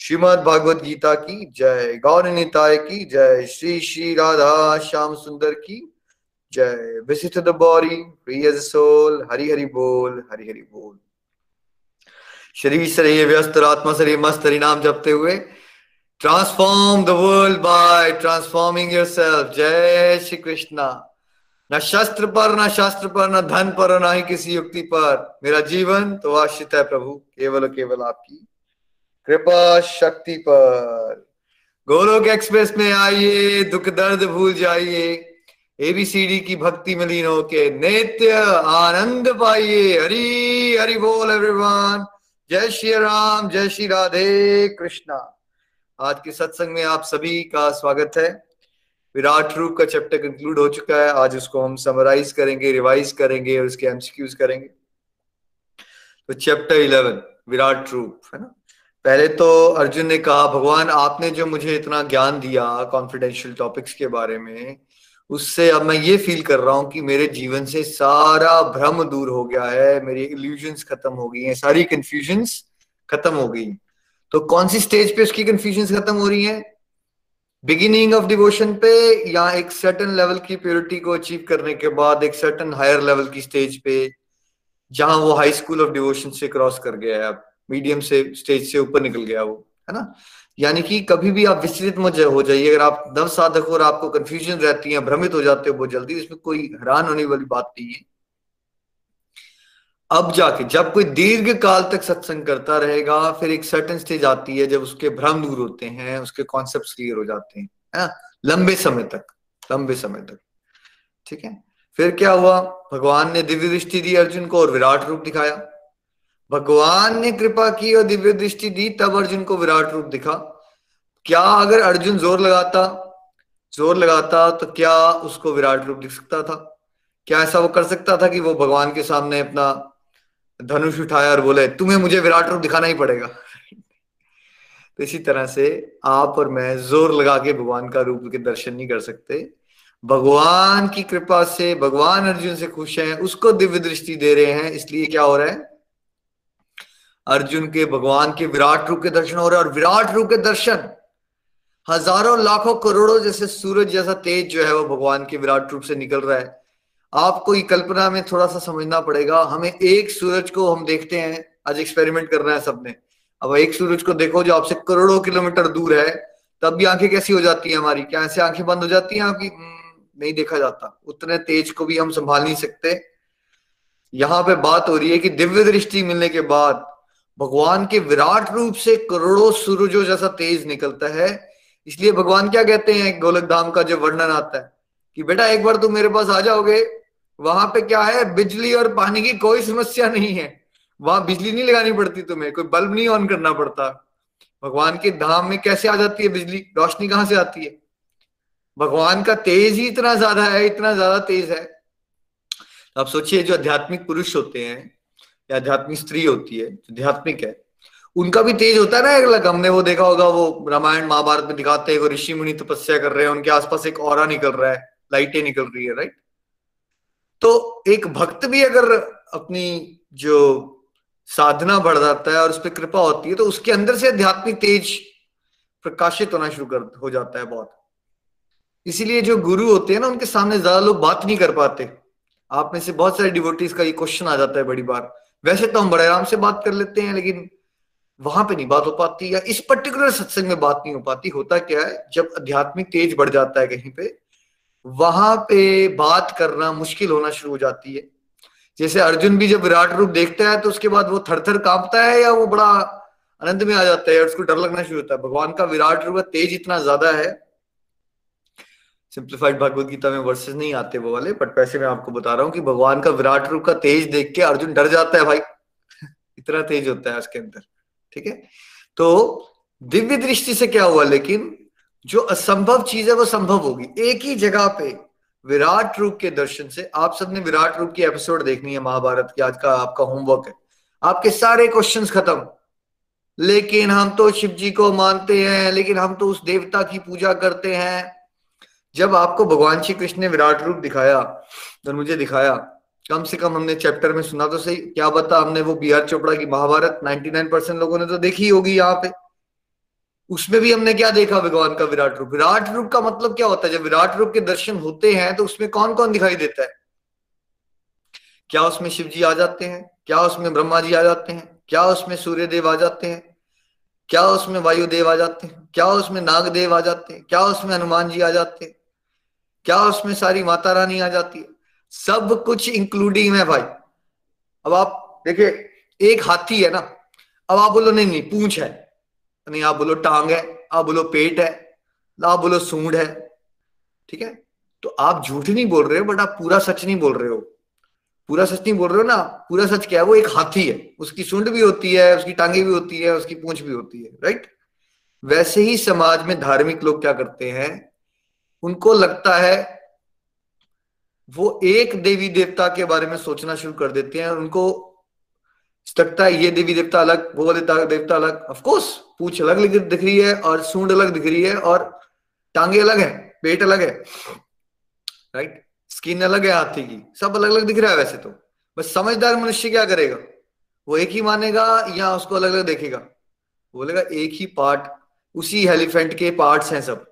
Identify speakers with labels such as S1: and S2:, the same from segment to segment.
S1: श्रीमद भागवत गीता की जय, गौर निताय की जय, श्री श्री राधा श्याम सुंदर की जय। Visit the body soul Hari Hari बोल, हरि हरि बोल। शरीर शरीर व्यस्त, आत्मा शरीर मस्त, हरि नाम जपते हुए। Transform the world by transforming your self जय श्री कृष्णा। न शस्त्र पर, न शास्त्र पर, न धन पर, न ही किसी युक्ति पर। मेरा जीवन तो आश्रित है प्रभु, केवल केवल आपकी। कृपा शक्ति पर। गोलोक एक्सप्रेस में आइए, दुख दर्द भूल जाइए। एबीसीडी की भक्ति में लीन होके नित्य आनंद पाइए। हरी, हरि बोल एवरीवन जय श्री राम, जय श्री राधे कृष्णा। आज के सत्संग में आप सभी का स्वागत है। विराट रूप का चैप्टर कंक्लूड हो चुका है। आज उसको हम समराइज करेंगे रिवाइज करेंगे और उसके एमसीक्यूज करेंगे। तो चैप्टर इलेवन विराट रूप, है ना? पहले तो अर्जुन ने कहा, भगवान, आपने जो मुझे इतना ज्ञान दिया कॉन्फिडेंशियल टॉपिक्स के बारे में, उससे अब मैं ये फील कर रहा हूँ कि मेरे जीवन से सारा भ्रम दूर हो गया है, मेरी इल्यूजन्स खत्म हो गई हैं, सारी कंफ्यूजन्स खत्म हो गई तो कौन सी स्टेज पे उसकी कंफ्यूजन्स खत्म हो रही हैं? बिगिनिंग ऑफ़ डिवोशन पे या एक सर्टन लेवल की प्योरिटी को अचीव करने के बाद एक सर्टन हायर लेवल की स्टेज पे, जहाँ वो हाई स्कूल ऑफ़ डिवोशन से क्रॉस कर गया है अब? मीडियम से, स्टेज से ऊपर निकल गया वो, है ना? यानी कि कभी भी आप विचलित मत हो जाइए। अगर आप नव साधक हो और आपको कंफ्यूजन रहती है, भ्रमित हो जाते हो बहुत जल्दी, इसमें कोई हैरान होने वाली बात नहीं है। अब जाके, जब कोई दीर्घ काल तक सत्संग करता रहेगा, फिर एक सर्टन स्टेज आती है जब उसके भ्रम दूर होते हैं, उसके कॉन्सेप्ट क्लियर हो जाते हैं, है ना? लंबे समय तक, लंबे समय तक, ठीक है? फिर क्या हुआ? भगवान ने दिव्य दृष्टि दी अर्जुन को और विराट रूप दिखाया। भगवान ने कृपा की और दिव्य दृष्टि दी, तब अर्जुन को विराट रूप दिखा। क्या अगर अर्जुन ज़ोर लगाता ज़ोर लगाता तो क्या उसको विराट रूप दिख सकता था? क्या ऐसा वो कर सकता था कि वो भगवान के सामने अपना धनुष उठाया और बोले, तुम्हें मुझे विराट रूप दिखाना ही पड़ेगा? तो इसी तरह से आप और मैं ज़ोर लगा के भगवान का रूप के दर्शन नहीं कर सकते। भगवान की कृपा से, भगवान अर्जुन से खुश हैं, उसको दिव्य दृष्टि दे रहे हैं, इसलिए क्या हो रहा है? अर्जुन के भगवान के विराट रूप के दर्शन हो रहे हैं और विराट रूप के दर्शन हज़ारों लाखों करोड़ों जैसे सूरज जैसा तेज जो है वो भगवान के विराट रूप से निकल रहा है। आपको ये कल्पना में थोड़ा सा समझना पड़ेगा हमें एक सूरज को हम देखते हैं आज एक्सपेरिमेंट करना है सबने। अब एक सूरज को देखो जो आपसे करोड़ों किलोमीटर दूर है तब भी आँखें कैसी हो जाती है हमारी? क्या ऐसे आँखें बंद हो जाती हैं आपकी? हम्म, नहीं देखा जाता। उतने तेज को भी हम संभाल नहीं सकते। यहाँ पे बात हो रही है कि दिव्य दृष्टि मिलने के बाद भगवान के विराट रूप से करोड़ों सूरजों जैसा तेज निकलता है। इसलिए भगवान क्या कहते हैं गोलक धाम का जो वर्णन आता है कि बेटा एक बार तुम मेरे पास आ जाओगे, वहाँ पे क्या है, बिजली और पानी की कोई समस्या नहीं है। वहाँ बिजली नहीं लगानी पड़ती तुम्हें, कोई बल्ब नहीं ऑन करना पड़ता। भगवान के धाम में कैसे आ जाती है बिजली? रोशनी कहाँ से आती है? भगवान का तेज ही इतना ज़्यादा है, इतना ज़्यादा तेज है। आप सोचिए, जो आध्यात्मिक पुरुष होते हैं या आध्यात्मिक स्त्री होती है, जो आध्यात्मिक है, उनका भी तेज होता है ना अलग, हमने वो देखा होगा, वो रामायण महाभारत में दिखाते हैं ऋषि मुनि तपस्या कर रहे हैं, उनके आसपास एक और निकल रहा है, लाइटें निकल रही है राइट तो एक भक्त भी अगर अपनी जो साधना बढ़ जाता है और उस पर कृपा होती है तो उसके अंदर से आध्यात्मिक तेज प्रकाशित होना शुरू कर, हो जाता है बहुत। इसीलिए जो गुरु होते हैं ना, उनके सामने ज़्यादा लोग बात नहीं कर पाते। आप में से बहुत सारे डिवोटीज का ये क्वेश्चन आ जाता है बड़ी बार वैसे तो हम बड़े आराम से बात कर लेते हैं, लेकिन वहाँ पे नहीं बात हो पाती या इस पर्टिकुलर सत्संग में बात नहीं हो पाती। होता क्या है, जब आध्यात्मिक तेज बढ़ जाता है कहीं पे, वहाँ पे बात करना मुश्किल होना शुरू हो जाती है। जैसे अर्जुन भी जब विराट रूप देखता है तो उसके बाद वो थर थर कांपता है या वो बड़ा आनंद में आ जाता है और उसको डर लगना शुरू होता है। भगवान का विराट रूप तेज इतना ज़्यादा है सिंप्लीफाइड भगवत गीता में वर्सेस नहीं आते वो वाले बट वैसे मैं आपको बता रहा हूँ कि भगवान का विराट रूप का तेज देख के अर्जुन डर जाता है भाई। इतना तेज होता है उसके अंदर, ठीक है? तो दिव्य दृष्टि से क्या हुआ, लेकिन जो असंभव चीज़ है वो संभव होगी। एक ही जगह पे विराट रूप के दर्शन से आप सबने विराट रूप की एपिसोड देखनी है महाभारत की, आज का आपका होमवर्क है। आपके सारे क्वेश्चन खत्म। लेकिन हम तो शिव जी को मानते हैं, लेकिन हम तो उस देवता की पूजा करते हैं। जब आपको भगवान श्री कृष्ण ने विराट रूप दिखाया और मुझे दिखाया, कम से कम हमने चैप्टर में सुना तो सही। क्या बता हमने वो बी आर चोपड़ा की महाभारत 99 परसेंट लोगों ने तो देखी होगी यहाँ पे। उसमें भी हमने क्या देखा भगवान का विराट रूप? विराट रूप का मतलब क्या होता है? जब विराट रूप के दर्शन होते हैं तो उसमें कौन कौन दिखाई देता है? क्या उसमें शिव जी आ जाते हैं? क्या उसमें ब्रह्मा जी आ जाते हैं? क्या उसमें सूर्य देव आ जाते हैं? क्या उसमें वायुदेव आ जाते हैं? क्या उसमें नागदेव आ जाते हैं? क्या उसमें हनुमान जी आ जाते हैं? क्या उसमें सारी माता रानी आ जाती है? सब कुछ इंक्लूडिंग है भाई। अब आप देखिए, एक हाथी है ना, अब आप बोलो, नहीं नहीं, पूंछ है। नहीं, आप बोलो, टांग है। आप बोलो, पेट है। आप बोलो, सूंड है। ठीक है? तो आप झूठ नहीं बोल रहे हो बट आप पूरा सच नहीं बोल रहे हो। पूरा सच नहीं बोल रहे हो ना, पूरा सच क्या है? वो एक हाथी है। उसकी सुंड भी होती है, उसकी टांगे भी होती है, उसकी पूंछ भी होती है राइट वैसे ही समाज में धार्मिक लोग क्या करते हैं? उनको लगता है वो एक देवी देवता के बारे में सोचना शुरू कर देते हैं और उनको लगता है ये देवी देवता अलग, वो वाले देवता अलग। ऑफकोर्स पूछ अलग दिख रही है और सूंड अलग दिख रही है और टांगे अलग है, पेट अलग है। राइट स्किन अलग है हाथी की। सब अलग अलग दिख रहा है वैसे तो। बस समझदार मनुष्य क्या करेगा? वो एक ही मानेगा या उसको अलग अलग देखेगा? बोलेगा एक ही पार्ट उसी एलिफेंट के पार्ट्स हैं सब।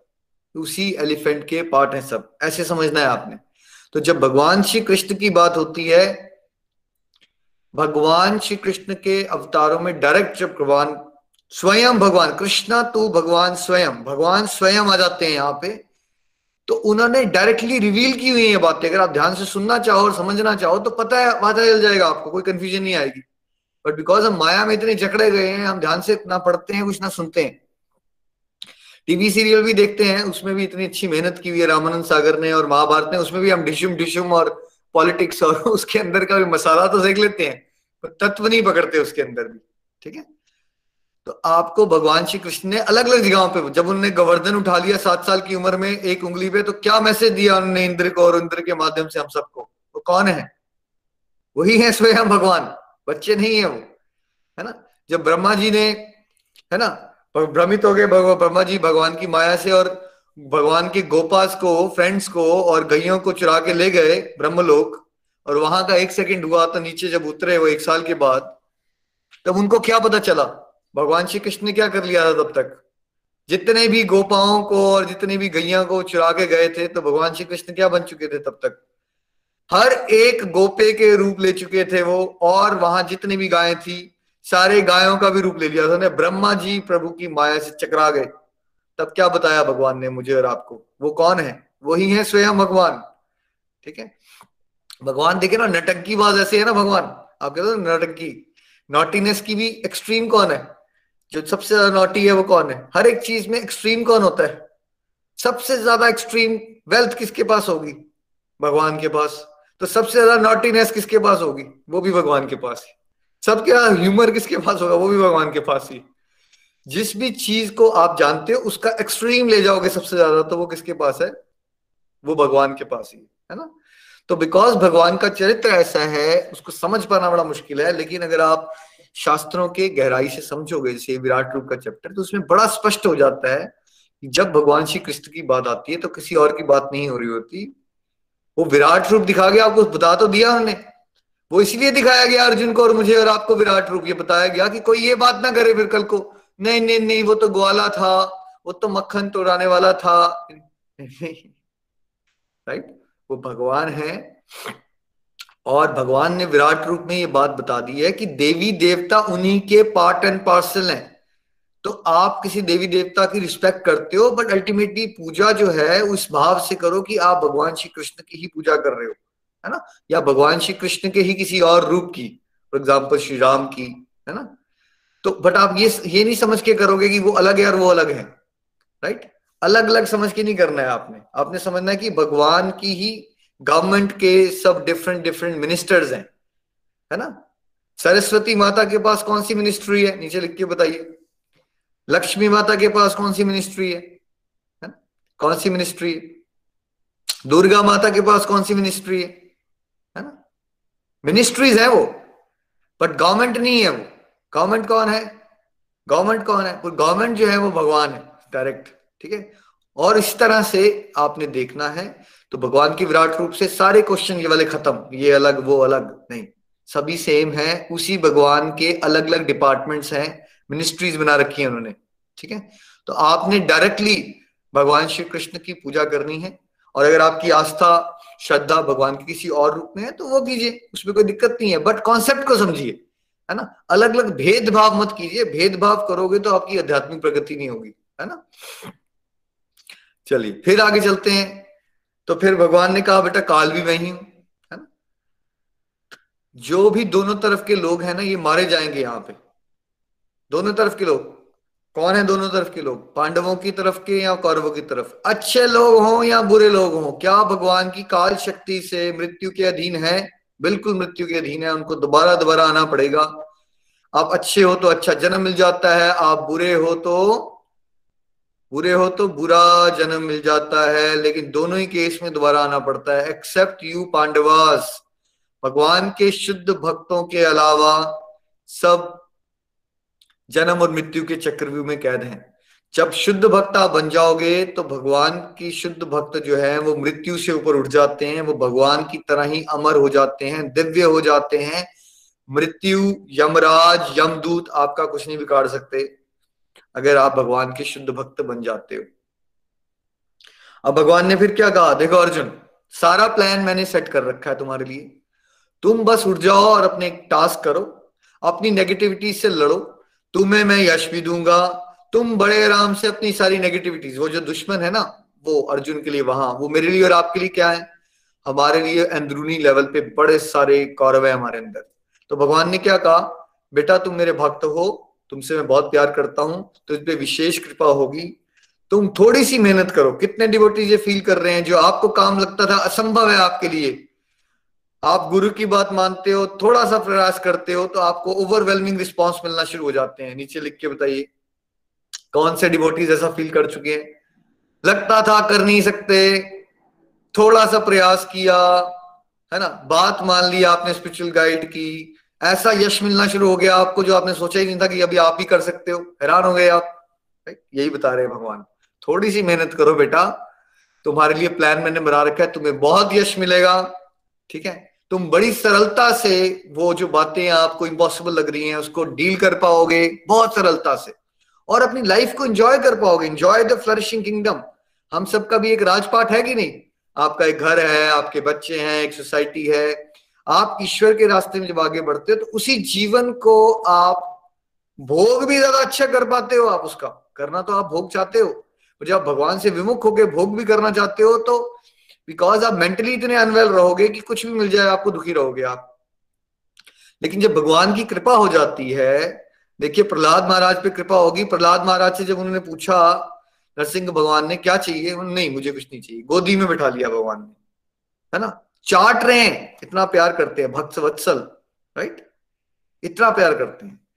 S1: उसी एलिफेंट के पार्ट हैं सब। ऐसे समझना है आपने। तो जब भगवान श्री कृष्ण की बात होती है, भगवान श्री कृष्ण के अवतारों में डायरेक्ट जब भगवान स्वयं भगवान, कृष्णा तो भगवान स्वयं भगवान स्वयं आ जाते हैं यहाँ पे तो उन्होंने डायरेक्टली रिवील की हुई है बातें। अगर आप ध्यान से सुनना चाहो और समझना चाहो तो पता है पता चल जाएगा आपको, कोई कंफ्यूजन नहीं आएगी। बट बिकॉज़ हम माया में इतने जकड़े गए हैं, हम ध्यान से ना पढ़ते हैं, कुछ ना सुनते हैं। टीवी सीरियल भी देखते हैं, उसमें भी इतनी अच्छी मेहनत की हुई है रामानंद सागर ने और महाभारत ने, उसमें भी हम डिशुम डिशुम और पॉलिटिक्स और उसके अंदर का भी मसाला तो देख लेते हैं, पर तत्व नहीं पकड़ते उसके अंदर भी, ठीक है? तो आपको भगवान श्री कृष्ण ने अलग अलग जगहों पे, जब उन्होंने गोवर्धन उठा लिया सात साल की उम्र में एक उंगली पे तो क्या मैसेज दिया उन्होंने इंद्र को और इंद्र के माध्यम से हम सबको? वो कौन है? वही है स्वयं भगवान, बच्चे नहीं है वो, है ना? जब ब्रह्मा जी ने, है ना भ्रमित हो गए ब्रह्मा जी भगवान की माया से और भगवान के गोपास को फ्रेंड्स को और गैयों को चुरा के ले गए ब्रह्मलोक। और वहाँ का एक सेकंड हुआ तो नीचे जब उतरे वो एक साल के बाद, तब उनको क्या पता चला? भगवान श्री कृष्ण ने क्या कर लिया था तब तक? जितने भी गोपाओं को और जितने भी गैया को चुरा के गए थे तो भगवान श्री कृष्ण क्या बन चुके थे तब तक? हर एक गोपे के रूप ले चुके थे वो, और वहाँ जितनी भी गायें थी सारे गायों का भी रूप ले लिया था ब्रह्मा जी प्रभु की माया से चकरा गए। तब क्या बताया भगवान ने मुझे और आपको? वो कौन है? वही है स्वयं भगवान। ठीक है? भगवान देखे ना, नटंकी बाज ऐसे है ना भगवान। आप कहते हो नटंकी। नॉटीनेस की भी एक्सट्रीम कौन है? जो सबसे ज़्यादा नॉटी है वो कौन है? हर एक चीज़ में एक्सट्रीम कौन होता है? सबसे ज़्यादा एक्सट्रीम वेल्थ किसके पास होगी? भगवान के पास। तो सबसे ज़्यादा नॉटीनेस किसके पास होगी? वो भी भगवान के पास ही। सबके ह्यूमर किसके पास होगा? वो भी भगवान के पास ही। जिस भी चीज़ को आप जानते हो, उसका एक्सट्रीम ले जाओगे सबसे ज़्यादा तो वो किसके पास है? वो भगवान के पास ही, है ना? तो बिकॉज़ भगवान का चरित्र ऐसा है, उसको समझ पाना बड़ा मुश्किल है, लेकिन अगर आप शास्त्रों के गहराई से समझोगे, जैसे विराट रूप का चैप्टर तो उसमें बड़ा स्पष्ट हो जाता है कि जब भगवान श्री कृष्ण की बात आती है तो किसी और की बात नहीं हो रही होती। वो विराट रूप दिखा गया, आपको बता तो दिया उन्होंने। वो इसलिए दिखाया गया अर्जुन को और मुझे और आपको विराट रूप ये बताया गया कि कोई ये बात ना करे फिर कल को। नहीं नहीं नहीं, वो तो ग्वाला था, वो तो मक्खन तोड़ाने वाला था। राइट वो भगवान है। और भगवान ने विराट रूप में ये बात बता दी है कि देवी देवता उन्हीं के पार्ट एंड पार्सल हैं। तो आप किसी देवी देवता की रिस्पेक्ट करते हो बट अल्टीमेटली पूजा जो है, उस भाव से करो कि आप भगवान श्री कृष्ण की ही पूजा कर रहे हो। है ना? या भगवान श्री कृष्ण के ही किसी और रूप की फॉर एग्ज़ाम्पल श्री राम की है ना? तो बट आप ये ये नहीं समझ के करोगे कि वो अलग है और वो अलग है राइट अलग अलग समझ के नहीं करना है आपने। आपने समझना है कि भगवान की ही गवर्नमेंट के सब डिफरेंट डिफरेंट मिनिस्टर्स हैं है ना? सरस्वती माता के पास कौन सी मिनिस्ट्री है? नीचे लिख के बताइए। लक्ष्मी माता के पास कौन सी मिनिस्ट्री है, है ना? कौन सी मिनिस्ट्री है? दुर्गा माता के पास कौन सी मिनिस्ट्री है? मिनिस्ट्रीज है वो बट गवर्नमेंट नहीं है वो। गवर्नमेंट कौन है? गवर्नमेंट कौन है? गवर्नमेंट जो है वो भगवान है डायरेक्ट ठीक है? और इस तरह से आपने देखना है तो भगवान की विराट रूप से सारे क्वेश्चन ये वाले खत्म, ये अलग, वो अलग, नहीं। सभी सेम है, उसी भगवान के अलग अलग डिपार्टमेंट्स हैं मिनिस्ट्रीज बना रखी है उन्होंने, ठीक है? तो आपने डायरेक्टली भगवान श्री कृष्ण की पूजा करनी है और अगर आपकी आस्था, श्रद्धा भगवान के किसी और रूप में है तो वो कीजिए, उसमें कोई दिक्कत नहीं है। बट कॉन्सेप्ट को समझिए, है ना? अलग अलग भेदभाव मत कीजिए। भेदभाव करोगे तो आपकी आध्यात्मिक प्रगति नहीं होगी, है ना? चलिए, फिर आगे चलते हैं। तो फिर भगवान ने कहा, बेटा, काल भी मैं ही हूँ, है ना? जो भी दोनों तरफ़ के लोग हैं ना, ये मारे जाएँगे यहाँ पे। दोनों तरफ़ के लोग कौन है दोनों तरफ़ के लोग? पांडवों की तरफ़ के या कौरवों की तरफ़? अच्छे लोग हों या बुरे लोग हों, क्या भगवान की काल शक्ति से मृत्यु के अधीन है? बिल्कुल मृत्यु के अधीन है, उनको दोबारा दोबारा आना पड़ेगा। आप अच्छे हो तो अच्छा जन्म मिल जाता है, आप बुरे हो तो बुरे हो तो बुरा जन्म मिल जाता है, लेकिन दोनों ही केस में दोबारा आना पड़ता है एक्सेप्ट यू पांडवास। भगवान के शुद्ध भक्तों के अलावा सब जन्म और मृत्यु के चक्रव्यूह में कैद हैं। जब शुद्ध भक्त आप बन जाओगे तो भगवान की शुद्ध भक्त जो है, वो मृत्यु से ऊपर उठ जाते हैं, वो भगवान की तरह ही अमर हो जाते हैं, दिव्य हो जाते हैं। मृत्यु, यमराज, यमदूत आपका कुछ नहीं बिगाड़ सकते, अगर आप भगवान के शुद्ध भक्त बन जाते हो। अब भगवान ने फिर क्या कहा? देखो अर्जुन, सारा प्लान मैंने सेट कर रखा है तुम्हारे लिए। तुम बस उठ जाओ और अपने एक टास्क करो, अपनी नेगेटिविटी से लड़ो तुम्हें मैं यश भी दूँगा। तुम बड़े आराम से अपनी सारी नेगेटिविटीज वो जो दुश्मन है ना, वो अर्जुन के लिए वहाँ, वो मेरे लिए और आपके लिए क्या है? हमारे लिए अंदरूनी लेवल पे बड़े सारे कौरव है हमारे अंदर। तो भगवान ने क्या कहा? बेटा, तुम मेरे भक्त हो, तुमसे मैं बहुत प्यार करता हूँ तो इस पर विशेष कृपा होगी। तुम थोड़ी सी मेहनत करो। कितने डिवोटीज ये फील कर रहे हैं जो आपको काम लगता था, असंभव है आपके लिए। आप गुरु की बात मानते हो थोड़ा सा प्रयास करते हो तो आपको ओवरवेलमिंग रिस्पॉन्स मिलना शुरू हो जाते हैं। नीचे लिख के बताइए, कौन से डिवोटीज ऐसा फील कर चुके हैं? लगता था कर नहीं सकते थोड़ा सा प्रयास किया, है ना? बात मान ली आपने स्पिरिचुअल गाइड की, ऐसा यश मिलना शुरू हो गया आपको, जो आपने सोचा ही नहीं था कि अभी आप ही कर सकते हो। हैरान हो गए आप। यही बता रहे हैं भगवान। थोड़ी सी मेहनत करो बेटा, तुम्हारे लिए प्लान मैंने बना रखा है, तुम्हें बहुत यश मिलेगा, ठीक है? तुम बड़ी सरलता से वो जो बातें आपको इम्पॉसिबल लग रही हैं, उसको डील कर पाओगे बहुत सरलता से। और अपनी लाइफ को एंजॉय कर पाओगे। एंजॉय द फ्लरिशिंग किंगडम हम सबका भी एक राजपाट है कि नहीं? आपका एक घर है, आपके बच्चे हैं, एक सोसाइटी है। आप ईश्वर के रास्ते में जब आगे बढ़ते हो तो उसी जीवन को आप भोग भी ज़्यादा अच्छा कर पाते हो आप उसका। करना तो आप भोग चाहते हो। जब भगवान से विमुख होकर भोग भी करना चाहते हो तो बिकॉज़ आप मेंटली इतने अनवेल रहोगे कि कुछ भी मिल जाए आपको दुखी रहोगे आप। लेकिन जब भगवान की कृपा हो जाती है देखिए प्रहलाद महाराज पे कृपा होगी। प्रहलाद महाराज से जब उन्होंने पूछा नरसिंह भगवान ने क्या चाहिए? नहीं मुझे कुछ नहीं चाहिए। गोदी में बिठा लिया भगवान ने। है ना? चाट रहे हैं। इतना प्यार करते हैं। भक्त वत्सल राइट इतना प्यार करते हैं।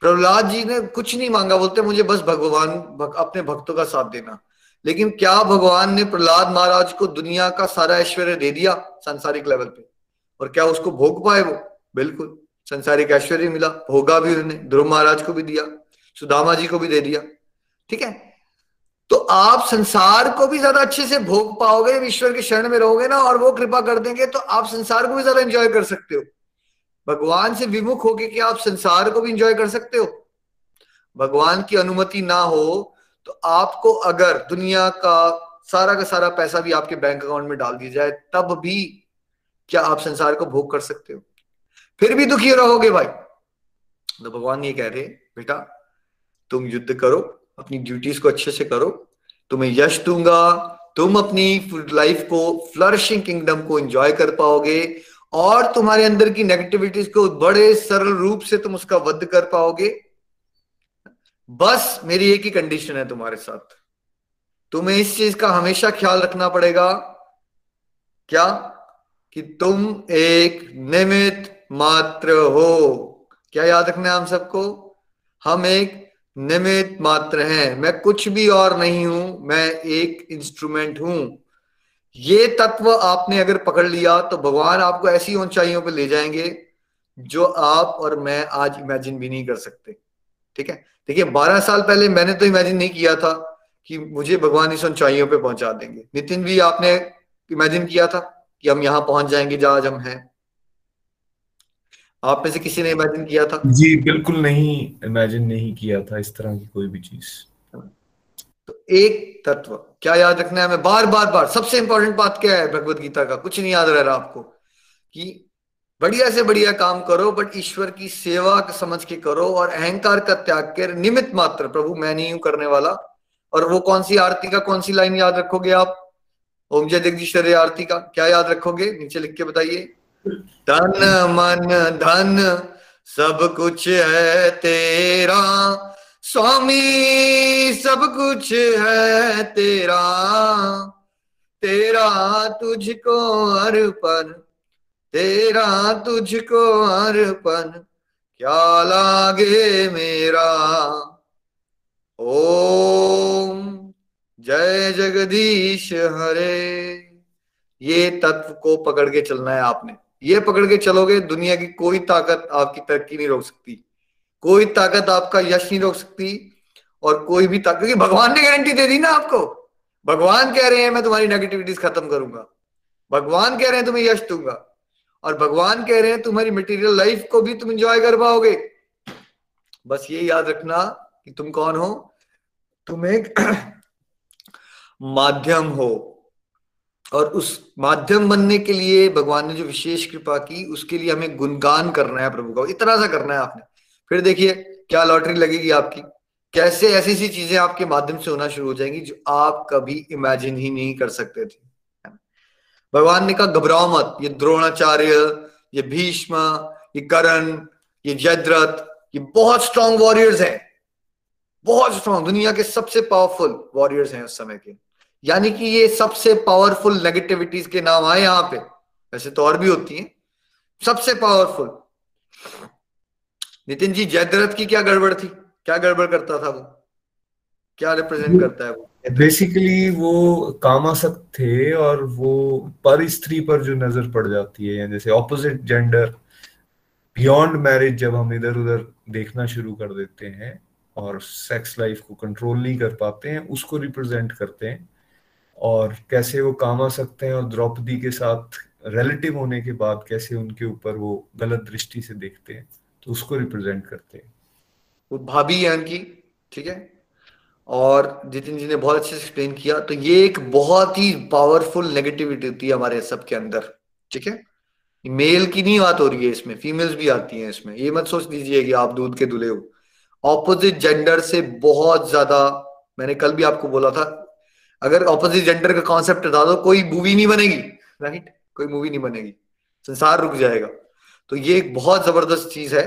S1: प्रहलाद जी ने कुछ नहीं मांगा। बोलते मुझे बस भगवान भग, अपने भक्तों का साथ देना। लेकिन क्या भगवान ने प्रहलाद महाराज को दुनिया का सारा ऐश्वर्य दे दिया सांसारिक लेवल पे? और क्या उसको भोग पाए वो? बिल्कुल। संसारिक ऐश्वर्य मिला, भोगा भी उन्होंने ध्रुव महाराज को भी दिया, सुदामा जी को भी दे दिया। ठीक है? तो आप संसार को भी ज़्यादा अच्छे से भोग पाओगे ईश्वर के शरण में रहोगे ना, और वो कृपा कर देंगे तो आप संसार को भी ज़्यादा एंजॉय कर सकते हो। भगवान से विमुख होके कि आप संसार को भी एंजॉय कर सकते हो? भगवान की अनुमति ना हो तो आपको अगर दुनिया का सारा का सारा पैसा भी आपके बैंक अकाउंट में डाल दिया जाए, तब भी क्या आप संसार को भोग कर सकते हो? फिर भी दुखी रहोगे भाई। तो भगवान ये कह रहे बेटा, तुम युद्ध करो, अपनी ड्यूटीज़ को अच्छे से करो, तुम्हें यश दूँगा, तुम अपनी लाइफ को फ्लरिशिंग किंगडम को एंजॉय कर पाओगे और तुम्हारे अंदर की नेगेटिविटीज को बड़े सरल रूप से तुम उसका वध कर पाओगे। बस मेरी एक ही कंडीशन है तुम्हारे साथ। तुम्हें इस चीज़ का हमेशा ख्याल रखना पड़ेगा। क्या? कि तुम एक निमित मात्र हो। क्या याद रखना है हम सबको? हम एक निमित मात्र हैं। मैं कुछ भी और नहीं हूँ, मैं एक इंस्ट्रूमेंट हूँ। ये तत्व आपने अगर पकड़ लिया तो भगवान आपको ऐसी ऊंचाइयों पर ले जाएँगे, जो आप और मैं आज इमेजिन भी नहीं कर सकते। ठीक है? देखिए बारह साल पहले मैंने तो इमेजिन नहीं किया था कि मुझे भगवान इस ऊंचाइयों पे पहुँचा देंगे। नितिन भी आपने इमेजिन किया था कि हम यहाँ पहुँच जाएँगे जहाँ आज हम हैं। आप में से किसी ने इमेजिन किया था?
S2: जी बिल्कुल नहीं इमेजिन नहीं किया था इस तरह की कोई भी चीज़।
S1: तो एक तत्व क्या याद रखना है हमें? बार बार बार सबसे इंपॉर्टेंट बात क्या है भगवत गीता का? कुछ नहीं याद रह रहा आपको कि बढ़िया से बढ़िया काम करो बट ईश्वर की सेवा समझ के करो और अहंकार का त्याग कर निमित मात्र, प्रभु, मैं नहीं हूँ करने वाला। और वो कौन सी आरती का, कौन सी लाइन याद रखोगे आप? ओम जय जगदीश्वर आरती का, क्या याद रखोगे? नीचे लिख के बताइए। धन, मन, धन, सब कुछ है तेरा। स्वामी, सब कुछ है तेरा। तेरा तुझको अर्पण तेरा तुझको अर्पण, क्या लागे मेरा? ओम जय जगदीश हरे। ये तत्व को पकड़ के चलना है आपने। ये पकड़ के चलोगे, दुनिया की कोई ताकत आपकी तरक्की नहीं रोक सकती। कोई ताकत आपका यश नहीं रोक सकती और कोई भी ताकत, क्योंकि भगवान ने गारंटी दे दी ना आपको। भगवान कह रहे हैं, मैं तुम्हारी नेगेटिविटीज खत्म करूँगा। भगवान कह रहे हैं, तुम्हें यश दूँगा। और भगवान कह रहे हैं, तुम्हारी मटेरियल लाइफ को भी तुम एंजॉय कर पाओगे। बस ये याद रखना कि तुम कौन हो? तुम एक माध्यम हो। और उस माध्यम बनने के लिए भगवान ने जो विशेष कृपा की, उसके लिए हमें गुणगान करना है प्रभु का। इतना सा करना है आपने। फिर देखिए, क्या लॉटरी लगेगी आपकी? कैसे ऐसी ऐसी चीज़ें आपके माध्यम से होना शुरू हो जाएँगी जो आप कभी इमेजिन ही नहीं कर सकते थे? भगवान ने कहा, घबराओ मत, ये द्रोणाचार्य, ये भीष्म, ये करण, ये जयद्रथ, ये बहुत स्ट्रॉन्ग वॉरियर्स हैं। बहुत स्ट्रॉन्ग दुनिया के सबसे पावरफुल वॉरियर्स हैं उस समय के। यानी कि ये सबसे पावरफुल नेगेटिविटीज के नाम आए यहाँ पे। वैसे तो और भी होती हैं। सबसे पावरफुल नितिन जी, जयद्रथ की क्या गड़बड़ थी? क्या गड़बड़ करता था वो? क्या रिप्रेजेंट करता है वो?
S2: बेसिकली वो कामासक्त थे और वो पर स्त्री पर जो नज़र पड़ जाती है जैसे ऑपोजिट जेंडर बियॉन्ड मैरिज जब हम इधर उधर देखना शुरू कर देते हैं और सेक्स लाइफ को कंट्रोल नहीं कर पाते हैं, उसको रिप्रेजेंट करते हैं और कैसे वो काम आ सकते हैं और द्रौपदी के साथ रिलेटिव होने के बाद कैसे उनके ऊपर वो गलत दृष्टि से देखते हैं तो उसको रिप्रेजेंट करते हैं।
S1: वो भाभी उनकी, ठीक है? और जितिन जी ने बहुत अच्छे से एक्सप्लेन किया तो ये एक बहुत ही पावरफुल नेगेटिविटी होती है हमारे सबके अंदर, ठीक है? मेल की नहीं बात हो रही है इसमें फीमेल्स भी आती हैं इसमें। ये मत सोच लीजिए कि आप दूध के दुले हो। ऑपोजिट जेंडर से बहुत ज़्यादा, मैंने कल भी आपको बोला था, अगर ऑपोजिट जेंडर का कॉन्सेप्ट हटा दो, कोई मूवी नहीं बनेगी राइट कोई मूवी नहीं बनेगी, संसार रुक जाएगा। तो ये एक बहुत ज़बरदस्त चीज़ है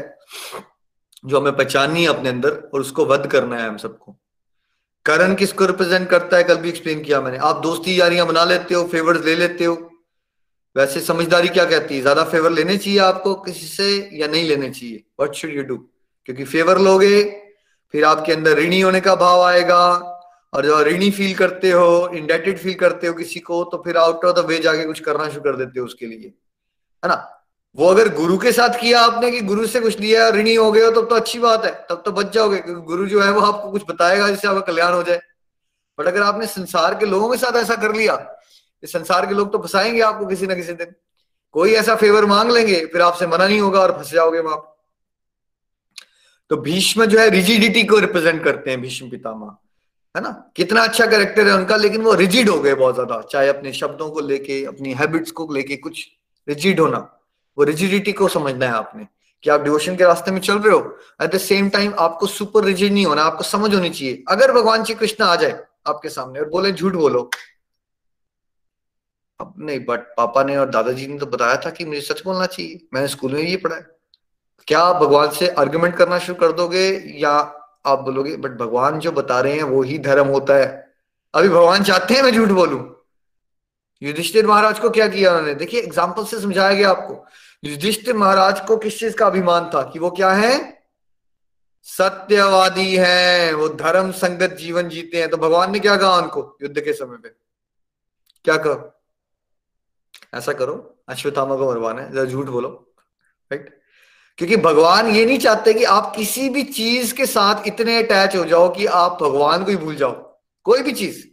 S1: जो हमें पहचाननी है अपने अंदर और उसको वध करना है हम सबको। करण किसको रिप्रेजेंट करता है, कल भी एक्सप्लेन किया मैंने। आप दोस्ती यारियाँ बना लेते हो फेवर्स ले लेते हो। वैसे समझदारी क्या कहती है? ज़्यादा फेवर लेने चाहिए आपको किसी से या नहीं लेने चाहिए? वट शुड यू डू क्योंकि फेवर लोगे, फिर आपके अंदर ऋणी होने का भाव आएगा। और जब ऋणी फील करते हो इंडेटेड फील करते हो किसी को तो फिर आउट ऑफ़ द वे जाके कुछ करना शुरू कर देते हो उसके लिए। है ना? वो अगर गुरु के साथ किया आपने कि गुरु से कुछ लिया, ऋणी हो गए हो, तब तो अच्छी बात है, तब तो बच जाओगे, क्योंकि गुरु जो है वो आपको कुछ बताएगा जिससे आपका कल्याण हो जाए। बट अगर आपने संसार के लोगों के साथ ऐसा कर लिया संसार के लोग तो फंसाएँगे आपको किसी ना किसी दिन। कोई ऐसा फेवर मांग लेंगे, फिर आपसे मना नहीं होगा और फंस जाओगे वहाँ तो भीष्म जो है रिजिडिटी को रिप्रेजेंट करते हैं भीष्म पितामह, है ना? कितना अच्छा कैरेक्टर है उनका, लेकिन वो रिजिड हो गए बहुत ज़्यादा, चाहे अपने शब्दों को लेके, अपनी हैबिट्स को लेके कुछ रिजिड होना। वो रिजिडिटी को समझना है आपने कि आप डिवोशन के रास्ते में चल रहे हो एट द सेम टाइम आपको सुपर रिजिड नहीं होना, आपको समझ होनी चाहिए। अगर भगवान श्री कृष्ण आ जाए आपके सामने और बोले, झूठ बोलो। अब नहीं बट पापा ने और दादाजी ने तो बताया था कि मुझे सच बोलना चाहिए। मैंने स्कूल में ये पढ़ा है। क्या आप भगवान से आर्ग्यूमेंट करना शुरू कर दोगे या आप बोलोगे बट भगवान जो बता रहे हैं वो ही धर्म होता है। अभी भगवान चाहते हैं मैं झूठ बोलूँ। युधिष्ठिर महाराज को क्या किया उन्होंने? देखिए एग्ज़ाम्पल से समझाया गया आपको। युधिष्ठिर महाराज को किस चीज़ का अभिमान था कि वो क्या है? सत्यवादी है, वो धर्म संगत जीवन जीते हैं। तो भगवान ने क्या कहा उनको युद्ध के समय पे? क्या कहा? ऐसा करो, अश्वत्थामा को मरवाना है, जरा झूठ बोलो राइट क्योंकि भगवान ये नहीं चाहते कि आप किसी भी चीज़ के साथ इतने अटैच हो जाओ कि आप भगवान को ही भूल जाओ। कोई भी चीज़।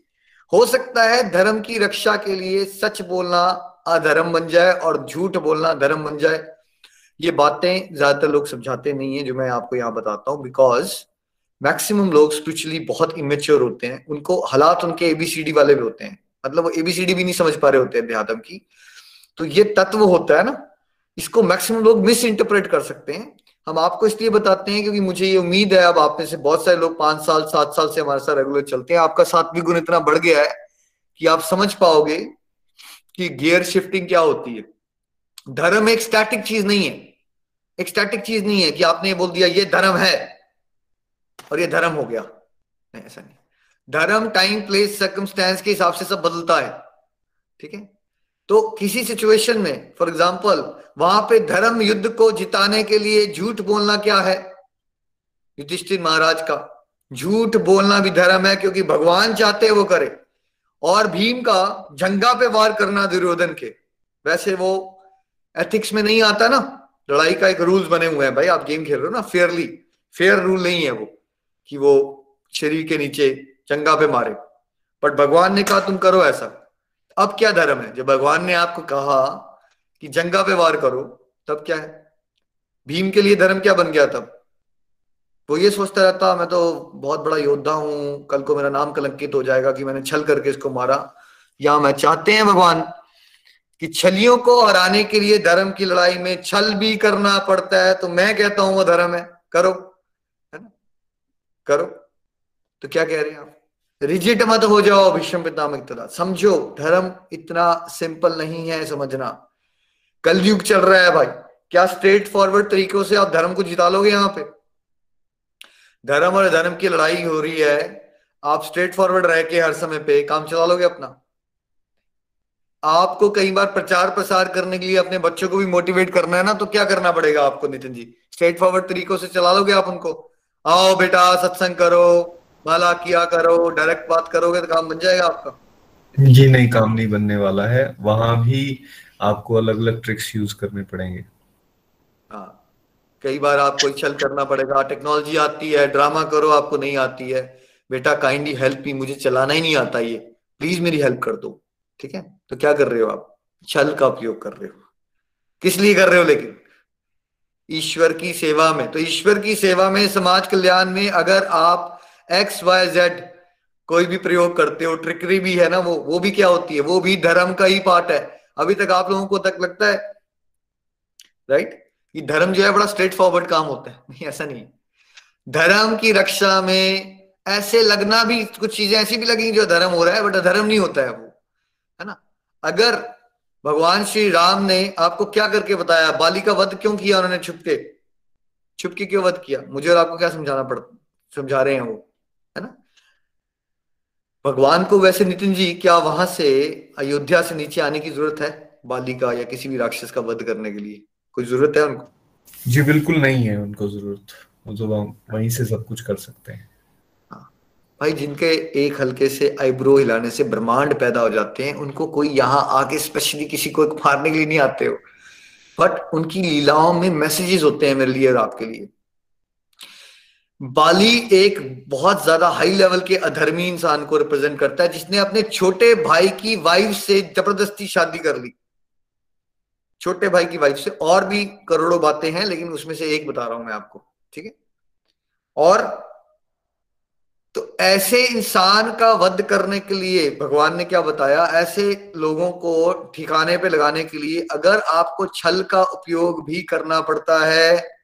S1: हो सकता है धर्म की रक्षा के लिए सच बोलना अधर्म बन जाए और झूठ बोलना धर्म बन जाए, ये बातें ज़्यादातर लोग समझाते नहीं है, जो मैं आपको यहाँ बताता हूँ बिकॉज़ मैक्सिमम लोग स्पिरिचुअली बहुत इमेच्योर होते हैं। उनको हालात उनके एबीसीडी वाले भी होते हैं। मतलब वो एबीसीडी भी नहीं समझ पा रहे होते हैं अध्यात्म की। तो ये तत्व होता है ना, इसको मैक्सिमम लोग मिस इंटरप्रेट कर सकते हैं। हम आपको इसलिए बताते हैं क्योंकि मुझे ये उम्मीद है, अब आप में से बहुत सारे लोग पाँच साल, सात साल से हमारे साथ रेगुलर चलते हैं। आपका सात्विक गुण इतना बढ़ गया है कि आप समझ पाओगे कि गियर शिफ्टिंग क्या होती है? धर्म एक स्टैटिक चीज़ नहीं है। एक स्टैटिक चीज़ नहीं है कि आपने बोल दिया, ये धर्म है और ये धर्म हो गया। नहीं, ऐसा नहीं। धर्म टाइम प्लेस सर्कमस्टेंस के हिसाब से सब बदलता है। ठीक है? तो किसी सिचुएशन में फॉर एग्ज़ाम्पल वहाँ पे धर्म युद्ध को जिताने के लिए झूठ बोलना क्या है? युधिष्ठिर महाराज का। झूठ बोलना भी धर्म है क्योंकि भगवान चाहते हैं वो करे। और भीम का जंगा पे वार करना दुर्योधन के। वैसे वो एथिक्स में नहीं आता ना। लड़ाई का एक रूल्स बने हुए हैं भाई, आप गेम खेल रहे हो ना फेयरली फेयर रूल नहीं है वो, कि वो शरीर के नीचे जंगा पे मारे। बट भगवान ने कहा, तुम करो ऐसा। अब क्या धर्म है? जब भगवान ने आपको कहा कि जंगा पे वार करो, तब क्या है? भीम के लिए धर्म क्या बन गया तब? वो ये सोचता रहता, मैं तो बहुत बड़ा योद्धा हूँ, कल को मेरा नाम कलंकित हो जाएगा कि मैंने छल करके इसको मारा। या मैं चाहते हैं भगवान कि छलियों को हराने के लिए धर्म की लड़ाई में छल भी करना पड़ता है तो मैं कहता हूँ वो धर्म है। करो, है ना? करो। तो क्या कह रहे हैं आप? रिजिट मत हो जाओ भीष्म पितामह समझो, धर्म इतना सिंपल नहीं है समझना। कलयुग चल रहा है भाई। क्या स्ट्रेट फॉरवर्ड तरीकों से आप धर्म को जिता लोगे यहाँ पे? धर्म और धर्म की लड़ाई हो रही है। आप स्ट्रेट फॉरवर्ड रह के हर समय पे काम चला लोगे अपना। आपको कई बार प्रचार प्रसार करने के लिए अपने बच्चों को भी मोटिवेट करना है ना तो क्या करना पड़ेगा आपको नितिन जी? स्ट्रेट फॉरवर्ड तरीकों से चला लोगे आप उनको? आओ बेटा सत्संग करो माला किया करो डायरेक्ट बात करोगे तो काम बन जाएगा आपका।
S2: जी नहीं काम नहीं बनने वाला है। वहाँ भी आपको अलग अलग ट्रिक्स यूज़ करने पड़ेंगे।
S1: हाँ। कई बार आपको छल करना पड़ेगा टेक्नोलॉजी आती है ड्रामा करो, आपको नहीं आती है। बेटा काइंडली हेल्प मी मुझे चलाना ही नहीं आता ये। प्लीज़ मेरी हेल्प कर दो। ठीक है? तो क्या कर रहे हो आप? छल का उपयोग कर रहे हो। किस लिए कर रहे हो लेकिन? ईश्वर की सेवा में। तो ईश्वर की सेवा में, समाज कल्याण में अगर आप एक्स वाई जेड कोई भी प्रयोग करते हो ट्रिकरी भी है ना, वो वो भी क्या होती है? वो भी धर्म का ही पार्ट है। अभी तक आप लोगों को तक लगता है? राइट ये धर्म जो है बड़ा स्ट्रेट फॉरवर्ड काम होता है। नहीं, ऐसा नहीं धर्म की रक्षा में ऐसे लगना भी, कुछ चीज़ें ऐसी भी लगेंगी जो धर्म हो रहा है, बट धर्म नहीं होता है वो, है ना? अगर भगवान श्री राम ने आपको क्या करके बताया? बाली का वध क्यों किया उन्होंने छुपके? छुपके क्यों वध किया? मुझे और आपको क्या समझाना पड़, समझा रहे हैं वो, है ना? भगवान को वैसे नितिन जी, क्या वहाँ से अयोध्या से नीचे आने की ज़रूरत है? बाली का या किसी भी राक्षस का वध करने के लिए? कोई ज़रूरत है उनको?
S2: जी बिल्कुल नहीं है उनको ज़रूरत। वो तो वहीं से सब कुछ कर सकते हैं।
S1: हाँ। भाई जिनके एक हल्के से आईब्रो हिलाने से ब्रह्मांड पैदा हो जाते हैं उनको कोई यहाँ आके स्पेशली किसी को मारने के लिए नहीं आते हो। बट उनकी लीलाओं में मैसेजेस होते हैं मेरे लिए और आपके लिए। बाली एक बहुत ज़्यादा हाई लेवल के अधर्मी इंसान को रिप्रेजेंट करता है जिसने अपने छोटे भाई की वाइफ से ज़बरदस्ती शादी कर ली। छोटे भाई की वाइफ से और भी करोड़ों बातें हैं, लेकिन उसमें से एक बता रहा हूँ मैं आपको, ठीक है? और तो ऐसे इंसान का वध करने के लिए, भगवान ने क्या बताया? ऐसे लोगों को ठिकाने पे लगाने के लिए अगर आपको छल का उपयोग भी करना पड़ता है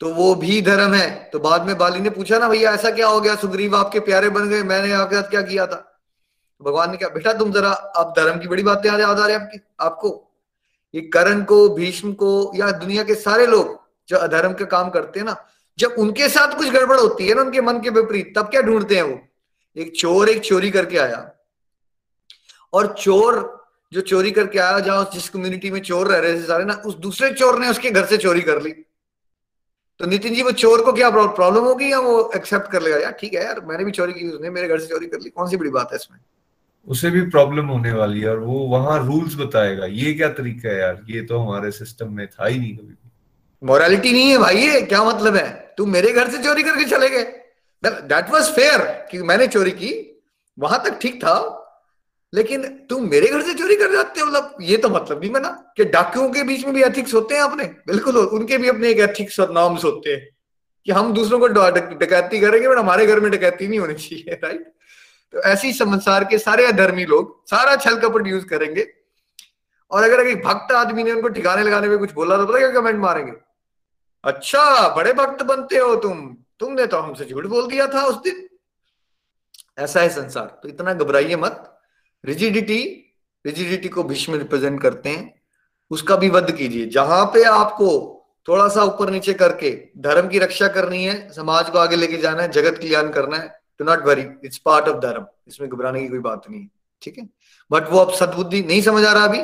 S1: तो वो भी धर्म है। तो बाद में बाली ने पूछा ना, भैया, ऐसा क्या हो गया? सुग्रीव आपके प्यारे बन गए, मैंने आपके साथ क्या किया था? भगवान ने क्या बेटा, तुम जरा अब धर्म की बड़ी बातें याद आ रही आपकी, आपको ये करण को, भीष्म को, या दुनिया के सारे लोग जो अधर्म के काम करते हैं ना, जब उनके साथ कुछ गड़बड़ होती है ना, उनके मन के विपरीत, तब क्या ढूंढते हैं वो? एक चोर, एक चोरी करके आया। और चोर, जो चोरी करके आया, जहाँ जिस कम्युनिटी में चोर रह रहे थे सारे ना, उस दूसरे चोर ने उसके घर से चोरी कर ली। तो नितिन जी, वो चोर को क्या प्रॉब्लम होगी या वो एक्सेप्ट कर लेगा? यार, ठीक है यार, मैंने भी चोरी की, उसने मेरे घर से चोरी कर ली, कौन सी बड़ी बात है इसमें?
S2: उसे भी प्रॉब्लम होने वाली है और वो वहाँ रूल्स बताएगा। ये क्या तरीका है यार? ये तो हमारे सिस्टम में था ही नहीं कभी
S1: मोरालिटी नहीं है भाई ये, क्या मतलब है? तुम मेरे घर से चोरी करके चले गए। दैट वॉज़ फेयर कि मैंने चोरी की। वहाँ तक ठीक था। लेकिन तुम मेरे घर से चोरी कर जाते हो मतलब ये तो मतलब नहीं बना कि डाकुओं के बीच में भी एथिक्स होते हैं अपने। बिल्कुल, उनके भी अपने एक एथिक्स और नॉर्म्स होते हैं कि हम दूसरों को डकैती करेंगे बट हमारे घर में डकैती नहीं होनी चाहिए राइट तो ऐसी संसार के सारे अधर्मी लोग सारा छल कपट यूज़ करेंगे। और अगर एक भक्त आदमी ने उनको ठिकाने लगाने में कुछ बोला तो पता क्या कमेंट मारेंगे? अच्छा बड़े भक्त बनते हो तुम। तुमने तो हमसे झूठ बोल दिया था उस दिन। ऐसा है संसार। तो इतना घबराइए मत। रिजिडिटी रिजिडिटी को भीष्म रिप्रेजेंट करते हैं। उसका भी वध कीजिए। जहाँ पे आपको थोड़ा सा ऊपर नीचे करके धर्म की रक्षा करनी है, समाज को आगे लेके जाना है, जगत कल्याण करना है to not worry it's part of dharma इसमें घबराने की कोई बात नहीं ठीक है? बट वो अब सदबुद्धि नहीं समझ आ रहा अभी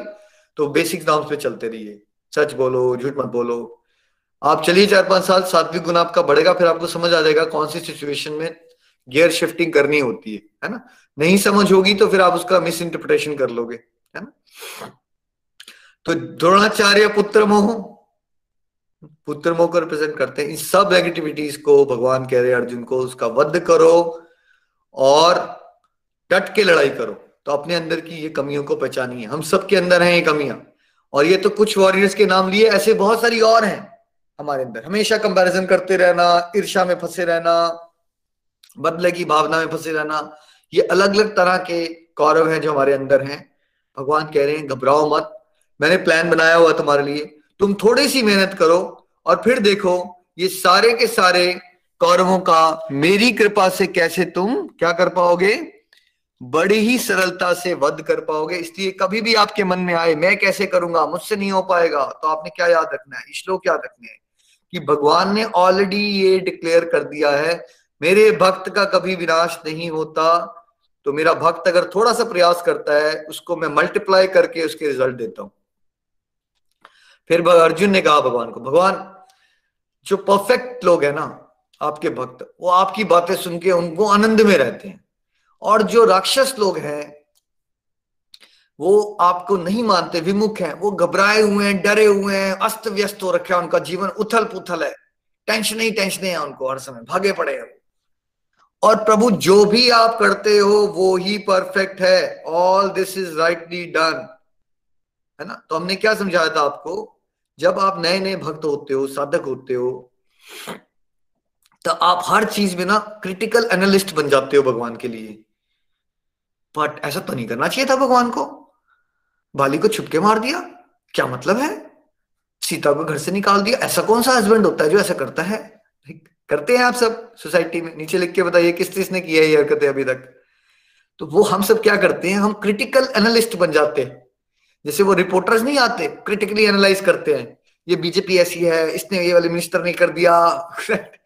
S1: तो बेसिक नॉर्म्स पे चलते रहिए। सच बोलो, झूठ मत बोलो। आप चलिए चार पाँच साल, सात्विक गुण आपका बढ़ेगा, फिर आपको समझ आ जाएगा कौन सी सिचुएशन में गियर शिफ्टिंग करनी होती है। है ना? नहीं समझ होगी तो फिर आप उसका मिस इंटरप्रिटेशन कर लोगे। है ना? तो द्रोणाचार्य पुत्र मोह पुत्र मोह को रिप्रेजेंट करते हैं। इन सब नेगेटिविटीज को भगवान कह रहे अर्जुन को, उसका वध करो। और डट के लड़ाई करो तो अपने अंदर की ये कमियों को पहचानिए। हम सबके अंदर हैं ये कमियाँ। और ये तो कुछ वॉरियर्स के नाम लिए ऐसे बहुत सारी और हैं हमारे अंदर। हमेशा कंपैरिजन करते रहना ईर्षा में फंसे रहना, बदले की भावना में फंसे रहना, ये अलग अलग तरह के कौरव हैं जो हमारे अंदर हैं। भगवान कह रहे हैं, घबराओ मत। मैंने प्लान बनाया हुआ तुम्हारे लिए। तुम थोड़ी सी मेहनत करो और फिर देखो, ये सारे के सारे कौरवों का मेरी कृपा से कैसे तुम क्या कर पाओगे? बड़ी ही सरलता से वध कर पाओगे। इसलिए कभी भी आपके मन में आए, मैं कैसे करूँगा? मुझसे नहीं हो पाएगा। तो आपने क्या याद रखना है? श्लोक याद रखने हैं? कि भगवान ने ऑलरेडी ये डिक्लेयर कर दिया है, मेरे भक्त का कभी विनाश नहीं होता। तो मेरा भक्त अगर थोड़ा सा प्रयास करता है, उसको मैं मल्टीप्लाई करके उसके रिज़ल्ट देता हूँ। फिर अर्जुन ने कहा भगवान को, भगवान, जो परफेक्ट लोग है ना आपके भक्त, वो आपकी बातें सुन के उनको आनंद में रहते हैं। और जो राक्षस लोग हैं, वो आपको नहीं मानते, विमुख हैं, वो घबराए हुए हैं, डरे हुए हैं अस्त व्यस्त हो रखे उनका जीवन उथल पुथल है। टेंशन ही टेंशन है उनको हर समय, भागे पड़े हैं और प्रभु, जो भी आप करते हो, वो ही परफेक्ट है। All this is rightly done है ना? तो हमने क्या समझाया था आपको? जब आप नए नए भक्त होते हो, साधक होते हो तो आप हर चीज़ में ना क्रिटिकल एनालिस्ट बन जाते हो भगवान के लिए। बट ऐसा तो नहीं करना चाहिए था भगवान को। बाली को छुपके मार दिया। क्या मतलब है? सीता को घर से निकाल दिया। ऐसा कौन सा हस्बैंड होता है जो ऐसा करता है? करते हैं आप सब सोसाइटी में। नीचे लिख के बताइए किस किसने किया है हरकतें अभी तक। तो वो हम सब क्या करते हैं? हम क्रिटिकल एनालिस्ट बन जाते हैं। जैसे वो रिपोर्टर्स नहीं आते क्रिटिकली एनालाइज करते हैं। ये बीजेपी ऐसी है, इसने ये वाले मिनिस्टर ने कर दिया।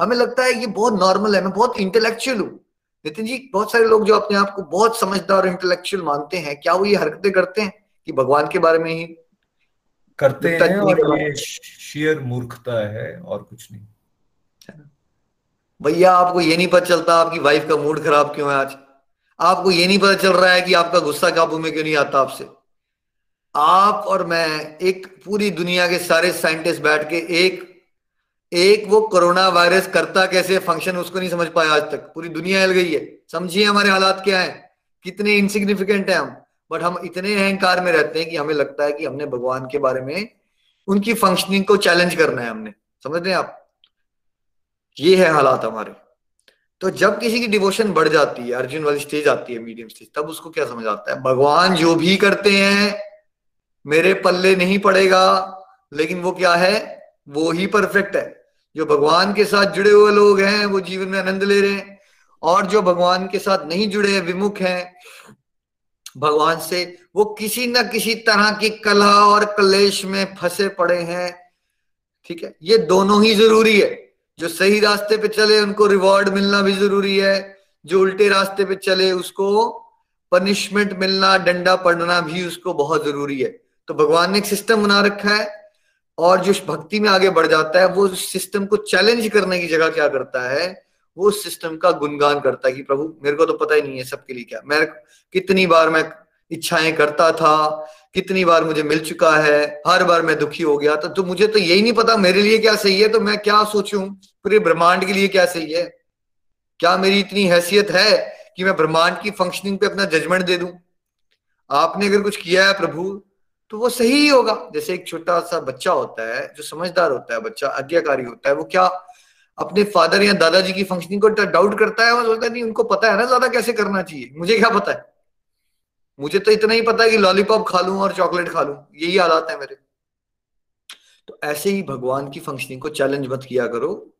S1: हमें लगता है ये बहुत नॉर्मल है मैं बहुत इंटेलेक्चुअल हूँ। नितिन जी बहुत सारे लोग जो अपने आप को बहुत समझदार और इंटेलेक्चुअल मानते हैं क्या वो ये हरकतें करते हैं कि भगवान के बारे में ही?
S2: करते हैं और ये शेयर मूर्खता है और कुछ नहीं।
S1: भैया आपको ये नहीं पता चलता आपकी वाइफ का मूड खराब क्यों है आज? आपको ये नहीं पता चल रहा है कि आपका गुस्सा काबू में क्यों नहीं आता आपसे? आप और मैं एक पूरी दुनिया के सारे साइंटिस्ट बैठ के एक एक वो कोरोना वायरस करता कैसे? फ़ंक्शन उसको नहीं समझ पाया आज तक। पूरी दुनिया हिल गई है। समझिए हमारे हालात क्या है। कितने इनसिग्निफिकेंट है हम। बट हम इतने अहंकार में रहते हैं कि हमें लगता है कि हमने भगवान के बारे में उनकी फंक्शनिंग को चैलेंज करना है हमने। समझ रहे हैं आप? ये है हालात हमारे। तो जब किसी की डिवोशन बढ़ जाती है, अर्जुन वाली स्टेज आती है मीडियम स्टेज तब उसको क्या समझ आता है? भगवान जो भी करते हैं, मेरे पल्ले नहीं पड़ेगा, लेकिन वो क्या है? वो ही परफेक्ट है। जो भगवान के साथ जुड़े हुए लोग हैं, वो जीवन में आनंद ले रहे हैं। और जो भगवान के साथ नहीं जुड़े हैं विमुख हैं, भगवान से वो किसी न किसी तरह की कला और कलेश में फंसे पड़े हैं। ठीक है? ये दोनों ही ज़रूरी है। जो सही रास्ते पे चले, उनको रिवॉर्ड मिलना भी ज़रूरी है। जो उल्टे रास्ते पे चले, उसको पनिशमेंट मिलना, डंडा पड़ना भी उसको बहुत ज़रूरी है। तो भगवान ने एक सिस्टम बना रखा है। और जो भक्ति में आगे बढ़ जाता है वो सिस्टम को चैलेंज करने की जगह क्या करता है? वो सिस्टम का गुणगान करता है कि प्रभु मेरे को तो पता ही नहीं है सबके लिए क्या। मैं कितनी बार मैं इच्छाएँ करता था कितनी बार मुझे मिल चुका है हर बार मैं दुखी हो गया तो, तो मुझे तो यही नहीं पता मेरे लिए क्या सही है तो मैं क्या सोचूं? पूरे ब्रह्मांड के लिए क्या सही है? क्या मेरी इतनी हैसियत है कि मैं ब्रह्मांड की फंक्शनिंग पे अपना जजमेंट दे दूँ? आपने अगर कुछ किया है प्रभु तो वो सही ही होगा। जैसे एक छोटा सा बच्चा होता है, जो समझदार होता है, बच्चा आज्ञाकारी होता है, वो क्या अपने फादर या दादाजी की फंक्शनिंग को डाउट करता है वो सोचता है नहीं उनको पता है ना ज़्यादा कैसे करना चाहिए? मुझे क्या पता है? मुझे तो इतना ही पता है कि लॉलीपॉप खा लूँ और चॉकलेट खा लूँ। यही हालात है मेरे। तो ऐसे ही भगवान की फंक्शनिंग को चैलेंज मत किया करो।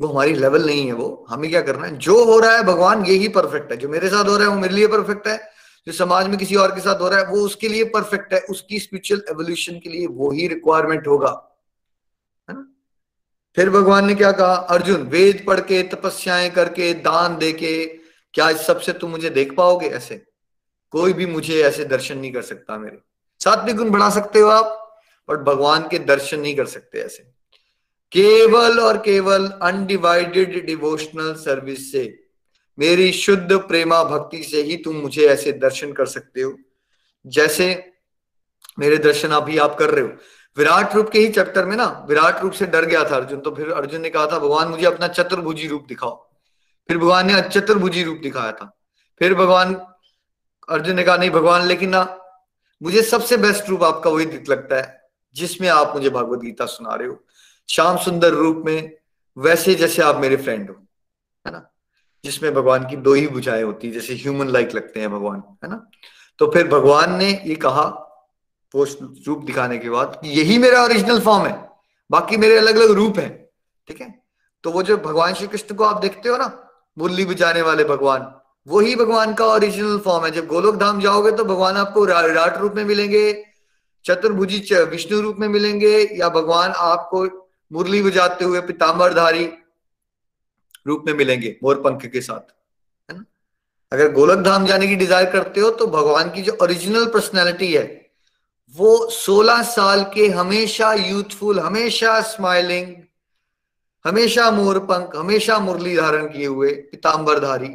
S1: वो हमारी लेवल नहीं है वो। हमें क्या करना है? जो हो रहा है, भगवान यही परफेक्ट है। जो मेरे साथ हो रहा है, वो मेरे लिए परफेक्ट है। जो समाज में किसी और के साथ हो रहा है, वो उसके लिए परफेक्ट है, उसकी स्पिरिचुअल एवोल्यूशन के लिए वो ही रिक्वायरमेंट होगा। है ना? फिर भगवान ने क्या कहा? अर्जुन, वेद पढ़ के तपस्याएँ करके, दान दे के क्या इस सबसे तुम मुझे देख पाओगे ऐसे? कोई भी मुझे ऐसे दर्शन नहीं कर सकता मेरे। सात्विक गुण बढ़ा सकते हो आप बट भगवान के दर्शन नहीं कर सकते ऐसे। केवल और केवल अनडिवाइडेड डिवोशनल सर्विस से मेरी शुद्ध प्रेमा भक्ति से ही तुम मुझे ऐसे दर्शन कर सकते हो। जैसे मेरे दर्शन अभी आप कर रहे हो। विराट रूप के ही चैप्टर में ना, विराट रूप से डर गया था अर्जुन। तो फिर अर्जुन ने कहा था, भगवान, मुझे अपना चतुर्भुजी रूप दिखाओ। फिर भगवान ने चतुर्भुजी रूप दिखाया था। फिर भगवान, अर्जुन ने कहा, नहीं भगवान, लेकिन ना, मुझे सबसे बेस्ट रूप आपका वही लगता है, जिसमें आप मुझे भगवत गीता सुना रहे हो। श्याम सुंदर रूप में, वैसे जैसे आप मेरे फ्रेंड हो। है ना? जिसमें भगवान की दो ही बुझाएँ होती है, जैसे ह्यूमन लाइक लगते हैं भगवान, है ना? तो फिर भगवान ने ये कहा पोस्ट रूप दिखाने के बाद यही मेरा ओरिजिनल फॉर्म है, बाकी मेरे अलग अलग रूप है, ठीक है? तो वो जो भगवान श्री कृष्ण को आप देखते हो ना, मुरली बुझाने वाले भगवान वही भगवान का ओरिजिनल फॉर्म है। जब गोलोक धाम जाओगे तो भगवान आपको विराट रूप में मिलेंगे, चतुर्भुजी विष्णु रूप में मिलेंगे, या भगवान आपको मुरली बजाते हुए पिताम्बरधारी रूप में मिलेंगे मोर पंख के साथ, है ना? अगर गोलक धाम जाने की डिज़ायर करते हो तो भगवान की जो ओरिजिनल पर्सनैलिटी है, वो 16 साल के हमेशा यूथफुल हमेशा स्माइलिंग हमेशा मोर पंख, हमेशा मुरली धारण किए हुए पिताम्बरधारी,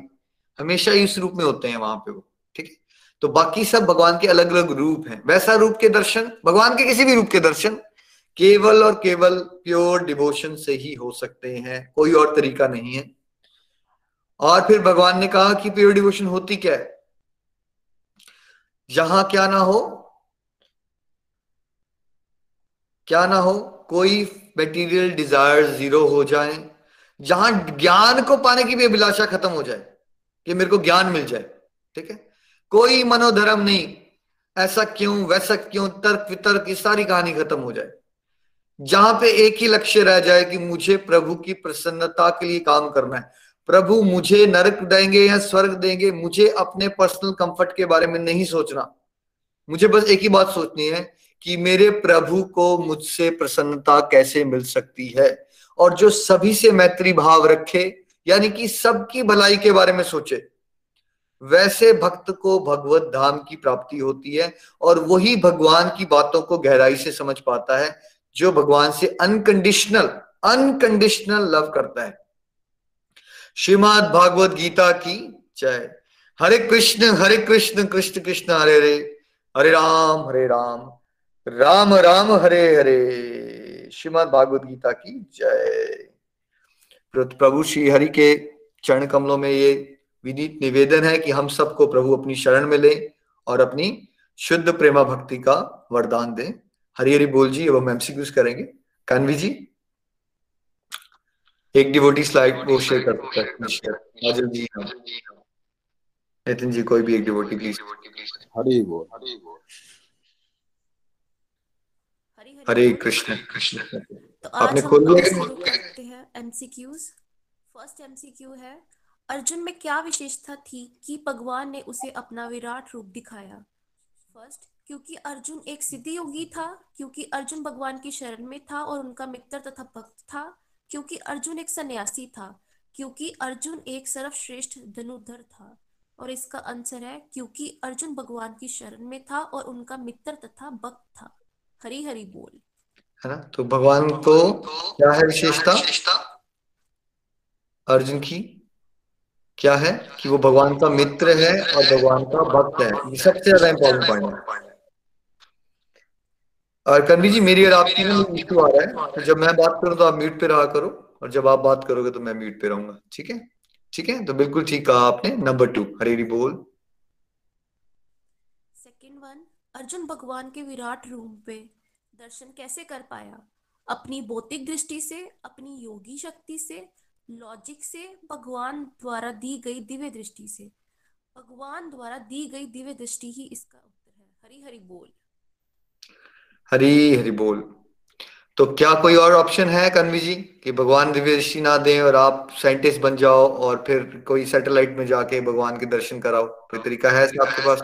S1: हमेशा इस रूप में होते हैं वहाँ पे वो, ठीक है? तो बाकी सब भगवान के अलग अलग रूप हैं। वैसा रूप के दर्शन, भगवान के किसी भी रूप के दर्शन केवल और केवल प्योर डिवोशन से ही हो सकते हैं, कोई और तरीका नहीं है। और फिर भगवान ने कहा कि प्योर डिवोशन होती क्या है? जहाँ क्या ना हो, क्या ना हो, कोई मेटीरियल डिज़ायर ज़ीरो हो जाए, जहाँ ज्ञान को पाने की भी अभिलाषा खत्म हो जाए, कि मेरे को ज्ञान मिल जाए, ठीक है? कोई मनोधर्म नहीं, ऐसा क्यों, वैसा क्यों तर्क वितर्क की सारी कहानी खत्म हो जाए। जहाँ पे एक ही लक्ष्य रह जाए कि मुझे प्रभु की प्रसन्नता के लिए काम करना है। प्रभु मुझे नरक देंगे या स्वर्ग देंगे, मुझे अपने पर्सनल कंफर्ट के बारे में नहीं सोचना। मुझे बस एक ही बात सोचनी है कि मेरे प्रभु को मुझसे प्रसन्नता कैसे मिल सकती है? और जो सभी से मैत्री भाव रखे, यानी कि सबकी भलाई के बारे में सोचे, वैसे भक्त को भगवत धाम की प्राप्ति होती है और वही भगवान की बातों को गहराई से समझ पाता है जो भगवान से अनकंडीशनल अनकंडीशनल लव करता है। श्रीमद भागवत गीता की जय। हरे कृष्ण हरे कृष्ण कृष्ण कृष्ण, हरे हरे। हरे राम हरे राम। राम राम, हरे हरे। श्रीमद भागवत गीता की जय। प्रभु श्री हरि के चरण कमलों में ये विनीत निवेदन है कि हम सबको प्रभु अपनी शरण में ले और अपनी शुद्ध प्रेमा भक्ति का वरदान दें। हरी हरी बोल जी एवं एमसीक्यूज करेंगे। कानवी जी एक डिवोटी स्लाइड वो शेयर कर सकता है। जी हाँ। नितिन जी कोई भी एक डिवोटी प्लीज़
S3: हरि बोल।
S1: हरे कृष्ण
S4: कृष्ण। तो
S1: आपने खोल
S4: हम
S1: लिया?
S4: हैं एमसीक्यूज फ़र्स्ट एमसीक्यू है। अर्जुन में क्या विशेषता थी कि भगवान ने उसे अपना विराट रूप दिखाया? फ़र्स्ट क्योंकि अर्जुन एक सिद्धि योगी था क्योंकि अर्जुन भगवान की शरण में था और उनका मित्र तथा भक्त था क्योंकि अर्जुन एक सन्यासी था क्योंकि अर्जुन एक सर्वश्रेष्ठ धनुर्धर था। और इसका आंसर है क्योंकि अर्जुन भगवान की शरण में था और उनका मित्र तथा भक्त था। हरी हरी बोल।
S1: है ना? तो भगवान को क्या है विशेषता? अर्जुन की क्या है कि वो भगवान का मित्र है और भगवान का भक्त है। ये सबसे ज़्यादा इंपॉर्टेंट पॉइंट है। और कन्वी जी मेरी और आपकी इशू आ रहा है। तो जब मैं बात करूँ तो आप म्यूट पे रहा करो और जब आप बात करोगे तो मैं म्यूट पे रहूँगा। ठीक है? ठीक है? तो बिल्कुल ठीक कहा आपने। नंबर टू हरेरी बोल।
S4: सेकंड वन अर्जुन भगवान के विराट रूप पे दर्शन कैसे कर पाया? अपनी भौतिक दृष्टि से अपनी योगी शक्ति से लॉजिक से भगवान द्वारा दी गई दिव्य दृष्टि से। भगवान द्वारा दी गई दिव्य दृष्टि ही इसका उत्तर है। हरी हरी बोल।
S1: हरी हरी बोल। तो क्या कोई और ऑप्शन है कन्वी जी, कि भगवान दिव्य दृष्टि ना दें और आप साइंटिस्ट बन जाओ और फिर कोई सैटेलाइट में जाके भगवान के दर्शन कराओ? कोई तरीका है आपके पास?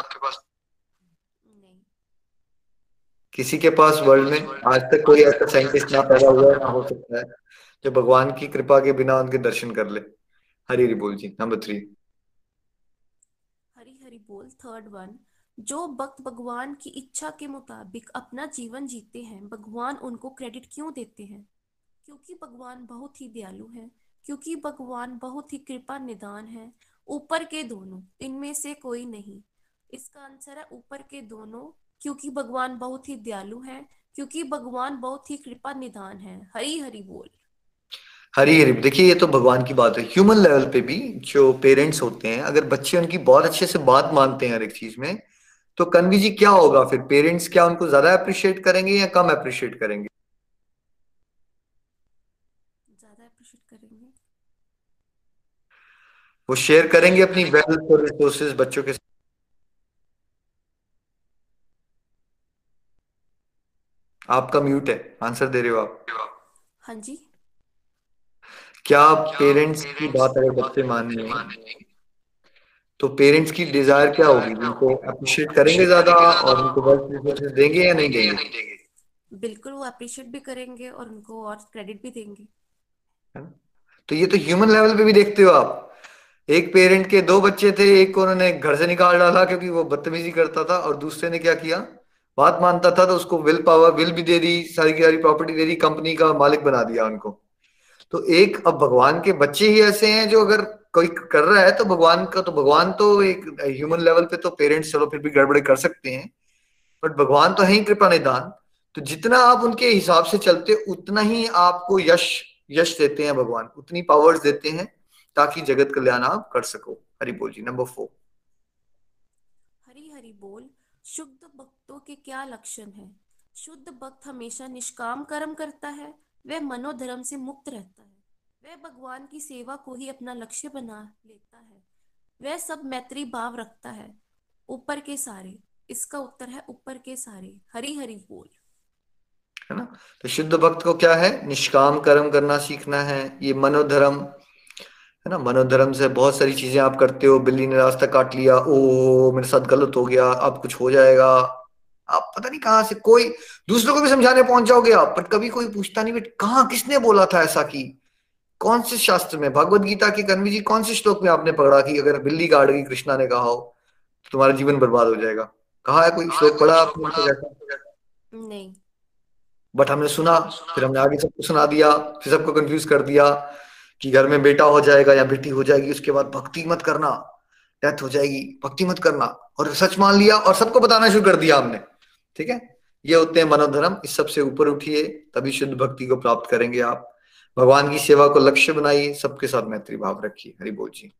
S1: किसी के पास वर्ल्ड में आज तक कोई ऐसा साइंटिस्ट ना पैदा हुआ ना हो सकता है, जो भगवान की कृपा के बिना उनके दर्शन कर ले। हरी हरी बोल जी नंबर थ्री
S4: हरी हरी बोल थर्ड वन जो भक्त भगवान की इच्छा के मुताबिक अपना जीवन जीते हैं, भगवान उनको क्रेडिट क्यों देते हैं? क्योंकि भगवान बहुत ही दयालु हैं, क्योंकि भगवान बहुत ही कृपा निदान है, ऊपर के दोनों, इनमें से कोई नहीं। इसका आंसर है ऊपर के दोनों, क्योंकि भगवान बहुत ही दयालु हैं, क्योंकि भगवान बहुत ही कृपा निदान है। हरी हरी बोल।
S1: हरी हरी, देखिए, ये तो भगवान की बात है। ह्यूमन लेवल पे भी जो पेरेंट्स होते हैं, अगर बच्चे उनकी बहुत अच्छे से बात मानते हैं हर एक चीज़ में तो कन्वी जी क्या होगा फिर? पेरेंट्स क्या उनको ज़्यादा अप्रिशिएट करेंगे या कम अप्रिशिएट करेंगे?
S4: ज़्यादा अप्रिशिएट करेंगे।
S1: वो शेयर करेंगे अपनी वेल्थ और रिसोर्सेज बच्चों के साथ आपका म्यूट है। आंसर दे रहे हो आप?
S4: हाँ जी।
S1: क्या पेरेंट्स की बात अगर बच्चे मान लें तो पेरेंट्स की डिज़ायर क्या होगी? उनको अप्रिशिएट करेंगे ज़्यादा और उनको रिसोर्सेज देंगे या नहीं देंगे?
S4: बिल्कुल वो अप्रिशिएट भी करेंगे और उनको और क्रेडिट भी देंगे।
S1: तो ये तो ह्यूमन लेवल पे भी देखते हो आप। एक पेरेंट के दो बच्चे थे एक को उन्होंने घर से निकाल डाला क्योंकि वो बदतमीजी करता था और दूसरे ने क्या किया? बात मानता था तो उसको विल पावर विल भी दे दी सारी की सारी प्रॉपर्टी दे दी कंपनी का मालिक बना दिया उनको। तो एक अब भगवान के बच्चे ही ऐसे हैं जो अगर कोई कर रहा है तो भगवान का तो भगवान तो एक ह्यूमन लेवल पे तो पेरेंट्स चलो फिर भी गड़बड़े कर सकते हैं। बट भगवान तो है ही कृपा निदान। तो जितना आप उनके हिसाब से चलते, उतना ही आपको यश यश देते हैं भगवान। उतनी पावर्स देते हैं ताकि जगत कल्याण आप कर सको। हरि बोल जी नंबर फोर
S4: हरी हरी बोल। शुद्ध भक्तों के क्या लक्षण है? शुद्ध भक्त हमेशा निष्काम कर्म करता है, वह मनोधर्म से मुक्त रहता है। वह भगवान की सेवा को ही अपना लक्ष्य बना लेता है। वह सब मैत्री भाव रखता है। ऊपर के सारे, इसका उत्तर है ऊपर के सारे। हरी हरी बोल।
S1: है ना? तो शुद्ध भक्त को क्या है? निष्काम कर्म करना सीखना है। ये मनोधर्म, है ना? मनोधर्म से बहुत सारी चीज़ें आप करते हो। बिल्ली ने रास्ता काट लिया ओ मेरे साथ गलत हो गया, अब कुछ हो जाएगा। आप पता नहीं कहाँ से, कोई दूसरों को भी समझाने पहुँच जाओगे आप, पर कभी कोई पूछता नहीं, बेट कहाँ किसने बोला था ऐसा की कौन से शास्त्र में? भगवत गीता के कन्वी जी कौन से श्लोक में आपने पढ़ा कि अगर बिल्ली गाड़ गई कृष्णा ने कहा हो तो तुम्हारा जीवन बर्बाद हो जाएगा? कहा है कोई श्लोक पढ़ा आपने?
S4: नहीं।
S1: बट हमने सुना फिर हमने आगे सबको सुना दिया फिर सबको कंफ्यूज कर दिया कि घर में बेटा हो जाएगा या बेटी हो जाएगी उसके बाद भक्ति मत करना डेथ हो जाएगी भक्ति मत करना। और सच मान लिया और सबको बताना शुरू कर दिया हमने। ठीक है? ये होते हैं मनोधर्म इस सबसे ऊपर उठिए तभी शुद्ध भक्ति को प्राप्त करेंगे आप। भगवान की सेवा को लक्ष्य बनाइए सबके साथ मैत्री भाव रखिए हरि बोल जी।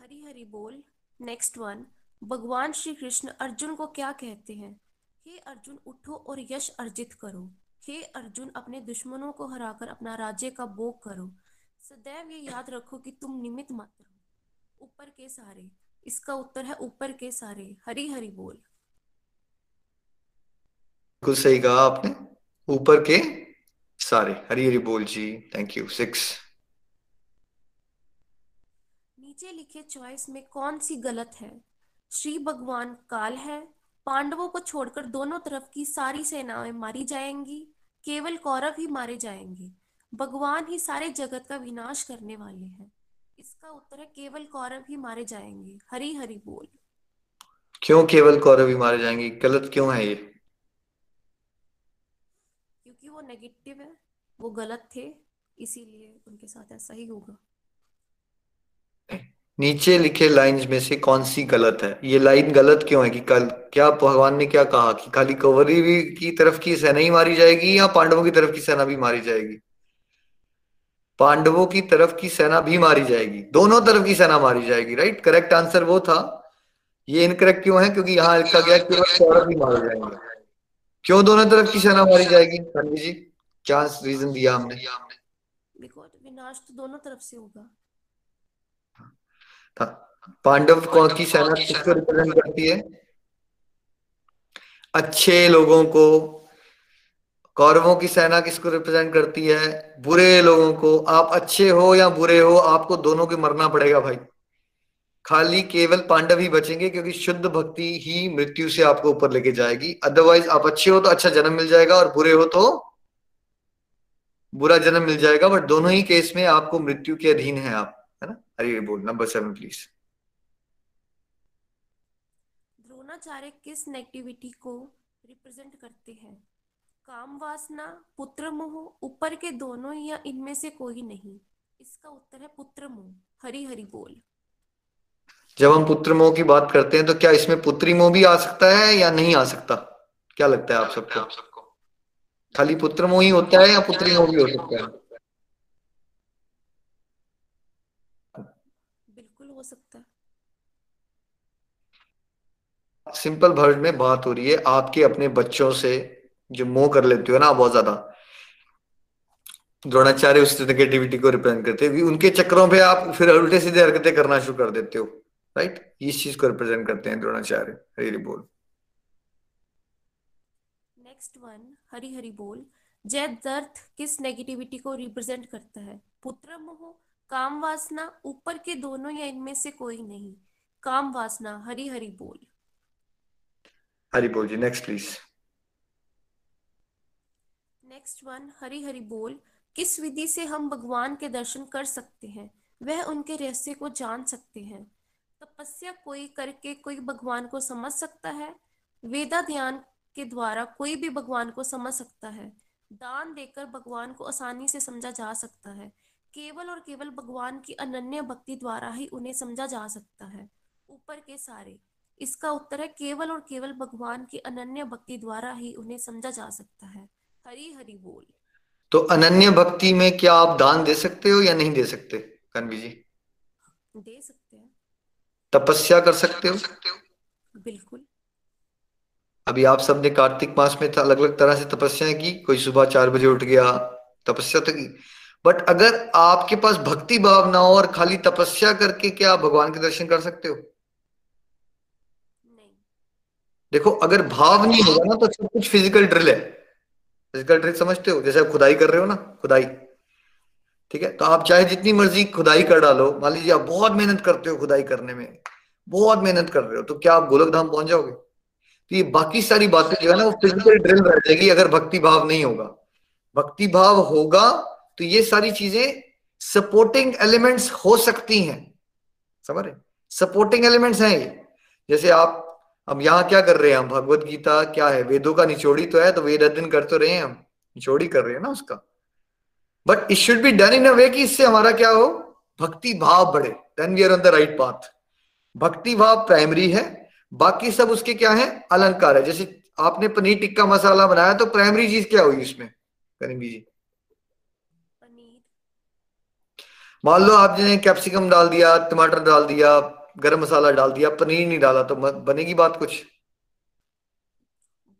S4: हरी हरी बोल। नेक्स्ट वन भगवान श्री कृष्ण अर्जुन को क्या कहते हैं? हे अर्जुन उठो और यश अर्जित करो। हे अर्जुन अपने दुश्मनों को हराकर अपना राज्य का भोग करो। सदैव ये याद रखो कि तुम निमित मात्र हो। ऊपर के सारे। इसका उत्तर है ऊपर के सारे। हरी हरी बोल।
S1: बिल्कुल सही कहा आपने। ऊपर के सारे हरी हरी बोल जी थैंक यू सिक्स
S4: नीचे लिखे चॉइस में कौन सी गलत है? श्री भगवान काल है। पांडवों को छोड़कर दोनों तरफ़ की सारी सेनाएँ मारी जाएँगी। केवल कौरव ही मारे जाएँगे। भगवान ही सारे जगत का विनाश करने वाले हैं। इसका उत्तर है केवल कौरव ही मारे जाएँगे। हरी हरी बोल।
S1: क्यों केवल कौरव ही मारे जाएँगे? गलत क्यों है ये?
S4: वो नेगेटिव है, वो गलत थे, इसीलिए उनके साथ ऐसा ही होगा।
S1: नीचे लिखे लाइंस में से कौन सी गलत है? ये लाइन गलत क्यों है कि कल, क्या भगवान ने क्या कहा कि खाली कौरवी भी की तरफ़ की सेना ही मारी जाएगी या पांडवों की तरफ़ की सेना भी मारी जाएगी? पांडवों की तरफ़ की सेना भी मारी जाएगी, दोनों तरफ़ की सेना मारी जाएगी राइट करेक्ट आंसर वो था। ये इनकरेक्ट क्यों है? क्योंकि यहाँ लिखा गया केवल कौरव ही मारे जाएँगे। क्यों दोनों तरफ़ की सेना मारी जाएगी पंडित जी? क्या रीजन दिया हमने?
S4: बिकॉज़ विनाश तो दोनों तरफ़ से होगा।
S1: पांडव कौन की सेना किसको रिप्रेजेंट करती है? अच्छे लोगों को कौरवों की सेना किसको रिप्रेजेंट करती है? बुरे लोगों को। आप अच्छे हो या बुरे हो आपको दोनों के मरना पड़ेगा भाई। खाली केवल पांडव ही बचेंगे, क्योंकि शुद्ध भक्ति ही मृत्यु से आपको ऊपर लेके जाएगी। अदरवाइज़ आप अच्छे हो तो अच्छा जन्म मिल जाएगा, और बुरे हो तो बुरा जन्म मिल जाएगा बट दोनों ही केस में आपको मृत्यु के अधीन है आप, है ना? अरे बोल नंबर सेवन प्लीज़
S4: द्रोणाचार्य किस नेगेटिविटी को रिप्रेजेंट करते हैं? काम वासना पुत्र मोह ऊपर के दोनों या इनमें से कोई नहीं? इसका उत्तर है पुत्र मोह हरी हरी बोल।
S1: जब हम पुत्र मोह की बात करते हैं तो क्या इसमें पुत्री मोह भी आ सकता है या नहीं आ सकता? क्या लगता है आप सबको? आप सबको खाली पुत्र मोह ही होता है या पुत्री मोह भी हो सकता है?
S4: बिल्कुल हो सकता है।
S1: सिंपल वर्ड में बात हो रही है आपके अपने बच्चों से जो मोह कर लेते हो ना बहुत ज़्यादा द्रोणाचार्य उस नेगेटिविटी को रिप्रेजेंट करते हैं उनके चक्रों पे आप फिर उल्टे सीधे हरकतें करना शुरू कर देते हो। राइट इस चीज़ को रिप्रेजेंट करते हैं द्रोणाचार्य हरी बोल
S4: नेक्स्ट वन हरी हरी बोल जय दर्थ किस नेगेटिविटी को रिप्रेजेंट करता है? पुत्र मोह काम वासना ऊपर के दोनों या इनमें से कोई नहीं? काम वासना हरी हरी बोल
S1: हरी बोल जी next please
S4: next one Hari Hari बोल किस विधि से हम भगवान के दर्शन कर सकते हैं? वह उनके रहस्य को जान सकते हैं। तपस्या कोई करके कोई भगवान को समझ सकता है? वेदा ध्यान के द्वारा कोई भी भगवान को समझ सकता है। दान देकर भगवान को आसानी से समझा जा सकता है। केवल और केवल भगवान की अनन्य भक्ति द्वारा ही उन्हें समझा जा सकता है। ऊपर के सारे। इसका उत्तर है केवल और केवल भगवान की अनन्य भक्ति द्वारा ही उन्हें समझा जा सकता है। हरी हरी बोल।
S1: तो अनन्य भक्ति में क्या आप दान दे सकते हो या नहीं दे सकते कन्वी जी?
S4: दे सकते हैं।
S1: तपस्या कर सकते हो?
S4: बिल्कुल।
S1: अभी आप सबने कार्तिक मास में अलग अलग तरह से तपस्या की कोई सुबह चार बजे उठ गया तपस्या तो की। बट अगर आपके पास भक्ति भाव ना हो और खाली तपस्या करके क्या आप भगवान के दर्शन कर सकते हो?
S4: नहीं।
S1: देखो अगर भाव नहीं होगा ना तो सब कुछ फ़िज़िकल ड्रिल है। फ़िज़िकल ड्रिल समझते हो? जैसे आप खुदाई कर रहे हो ना खुदाई। ठीक है? तो आप चाहे जितनी मर्ज़ी खुदाई कर डालो। मान लीजिए आप बहुत मेहनत करते हो खुदाई करने में। बहुत मेहनत कर रहे हो तो क्या आप गोलक धाम पहुँच जाओगे? तो ये बाकी सारी बातें जो है ना, वो फ़िज़िकल ड्रिल रह जाएगी अगर भक्ति भाव नहीं होगा। भक्ति भाव होगा तो ये सारी चीज़ें सपोर्टिंग एलिमेंट्स हो सकती हैं। समझ रहे सपोर्टिंग एलिमेंट्स हैं ये। जैसे आप अब यहाँ क्या कर रहे हैं? हम भगवत गीता क्या है? वेदों का निचोड़ी तो है तो वेद अध्ययन कर तो रहे हैं हम। निचोड़ी कर रहे हैं ना उसका। But it should be done in a way कि इससे हमारा क्या हो? भक्ति भाव बढ़े। Then we are on the right path भक्ति भाव प्राइमरी है। बाकी सब उसके क्या है? अलंकार है। जैसे आपने पनीर टिक्का मसाला बनाया तो प्राइमरी चीज़ क्या हुई उसमें? करीबी जी। मान लो आपने कैप्सिकम डाल दिया टमाटर डाल दिया गरम मसाला डाल दिया पनीर नहीं डाला तो बनेगी बात कुछ?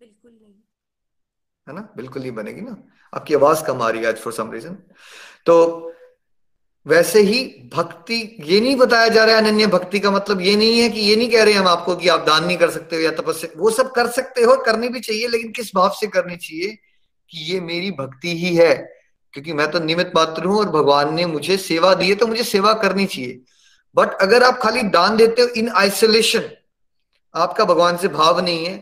S4: बिल्कुल नहीं।
S1: है ना? बिल्कुल नहीं बनेगी ना? आपकी आवाज़ कम आ रही है आज फॉर सम रीजन तो वैसे ही भक्ति, ये नहीं बताया जा रहा है अनन्य भक्ति का मतलब ये नहीं है कि ये नहीं कह रहे हम आपको कि आप दान नहीं कर सकते हो या तपस्या, वो सब कर सकते हो, करनी भी चाहिए, लेकिन किस भाव से करनी चाहिए कि ये मेरी भक्ति ही है? क्योंकि मैं तो निमित मात्र हूँ और भगवान ने मुझे सेवा दी है तो मुझे सेवा करनी चाहिए। बट अगर आप खाली दान देते हो इन आइसोलेशन आपका भगवान से भाव नहीं है,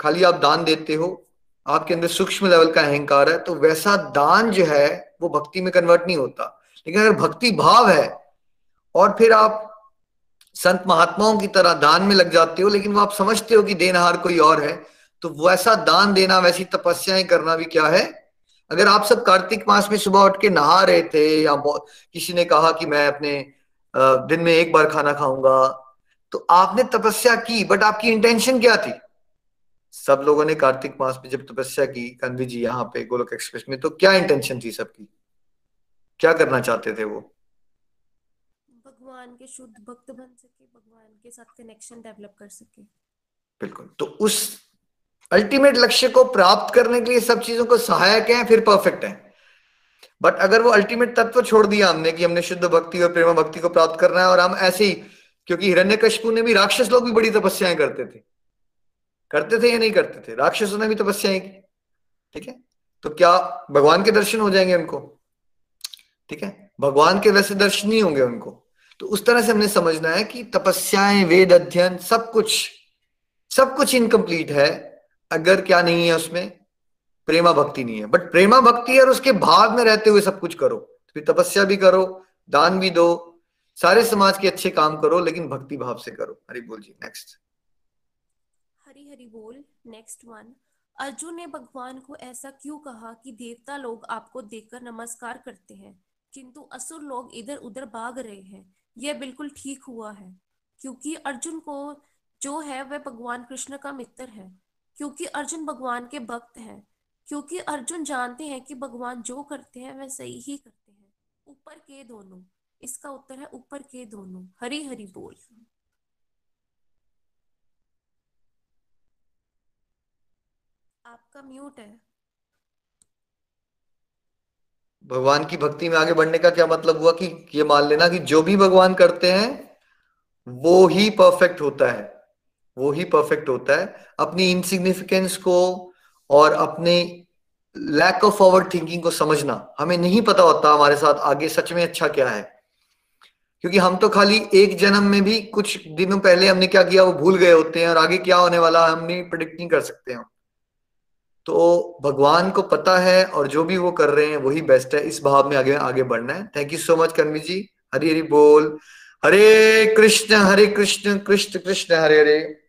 S1: खाली आप दान देते हो आपके अंदर सूक्ष्म लेवल का अहंकार है तो वैसा दान जो है, वो भक्ति में कन्वर्ट नहीं होता। लेकिन अगर भक्ति भाव है, और फिर आप संत महात्माओं की तरह दान में लग जाते हो, लेकिन वो आप समझते हो कि देनहार कोई और है तो वैसा दान देना, वैसी तपस्याएँ करना भी क्या है? अगर आप सब कार्तिक मास में सुबह उठ के नहा रहे थे, या किसी ने कहा कि मैं अपने दिन में एक बार खाना खाऊँगा तो आपने तपस्या की बट आपकी इंटेंशन क्या थी? सब लोगों ने कार्तिक मास में जब तपस्या की कन्वी जी यहाँ पे गोलक एक्सप्रेस में तो क्या इंटेंशन थी सबकी? क्या करना चाहते थे वो?
S4: भगवान के शुद्ध भक्त बन सके भगवान के साथ कनेक्शन डेवलप कर सके।
S1: बिल्कुल। तो उस अल्टीमेट लक्ष्य को प्राप्त करने के लिए सब चीज़ों को सहायक है फिर परफेक्ट है। बट अगर वो अल्टीमेट तत्व छोड़ दिया हमने कि हमने शुद्ध भक्ति और प्रेम भक्ति को प्राप्त करना है और हम ऐसे ही क्योंकि हिरण्यकशिपु ने भी राक्षस लोग भी बड़ी तपस्याएँ करते थे। करते थे या नहीं करते थे? राक्षसों ने भी तपस्याएँ की। ठीक है? तो क्या भगवान के दर्शन हो जाएँगे उनको? ठीक है? भगवान के वैसे दर्शन नहीं होंगे उनको। तो उस तरह से हमने समझना है कि तपस्याएँ, वेद अध्ययन, सब कुछ सब कुछ इनकम्प्लीट है, अगर क्या नहीं है उसमें, प्रेमा भक्ति नहीं है। बट प्रेमा भक्ति और उसके भाव में रहते हुए सब कुछ करो। फिर तपस्या भी करो, दान भी दो, सारे समाज के अच्छे काम करो, लेकिन भक्ति भाव से करो। हरि बोल जी नेक्स्ट
S4: हरी हरी बोल नेक्स्ट वन अर्जुन ने भगवान को ऐसा क्यों कहा कि देवता लोग आपको देखकर नमस्कार करते हैं, किंतु असुर लोग इधर उधर भाग रहे हैं? यह बिल्कुल ठीक हुआ है, क्योंकि अर्जुन को जो है वह भगवान कृष्ण का मित्र है, क्योंकि अर्जुन भगवान के भक्त हैं, क्योंकि अर्जुन जानते हैं कि भगवान जो करते हैं वह सही ही करते हैं। ऊपर के दोनों, इसका उत्तर है ऊपर के दोनों। हरी हरी बोल। आपका म्यूट है।
S1: भगवान की भक्ति में आगे बढ़ने का क्या मतलब हुआ कि ये मान लेना कि जो भी भगवान करते हैं, वो ही परफेक्ट होता है। वो ही परफेक्ट होता है। अपनी इनसिग्निफिकेंस को और अपने लैक ऑफ़ फॉरवर्ड थिंकिंग को समझना। हमें नहीं पता होता हमारे साथ आगे सच में अच्छा क्या है। क्योंकि हम तो खाली एक जन्म में भी कुछ दिनों पहले हमने क्या किया, वो भूल गए होते हैं और आगे क्या होने वाला हम नहीं प्रिडिक्ट नहीं कर सकते हैं तो भगवान को पता है और जो भी वो कर रहे हैं, वही बेस्ट है। इस भाव में आगे आगे बढ़ना है। Thank you so much Kanvi ji Hari Hari बोल। हरे कृष्ण हरे कृष्ण कृष्ण कृष्ण, हरे हरे।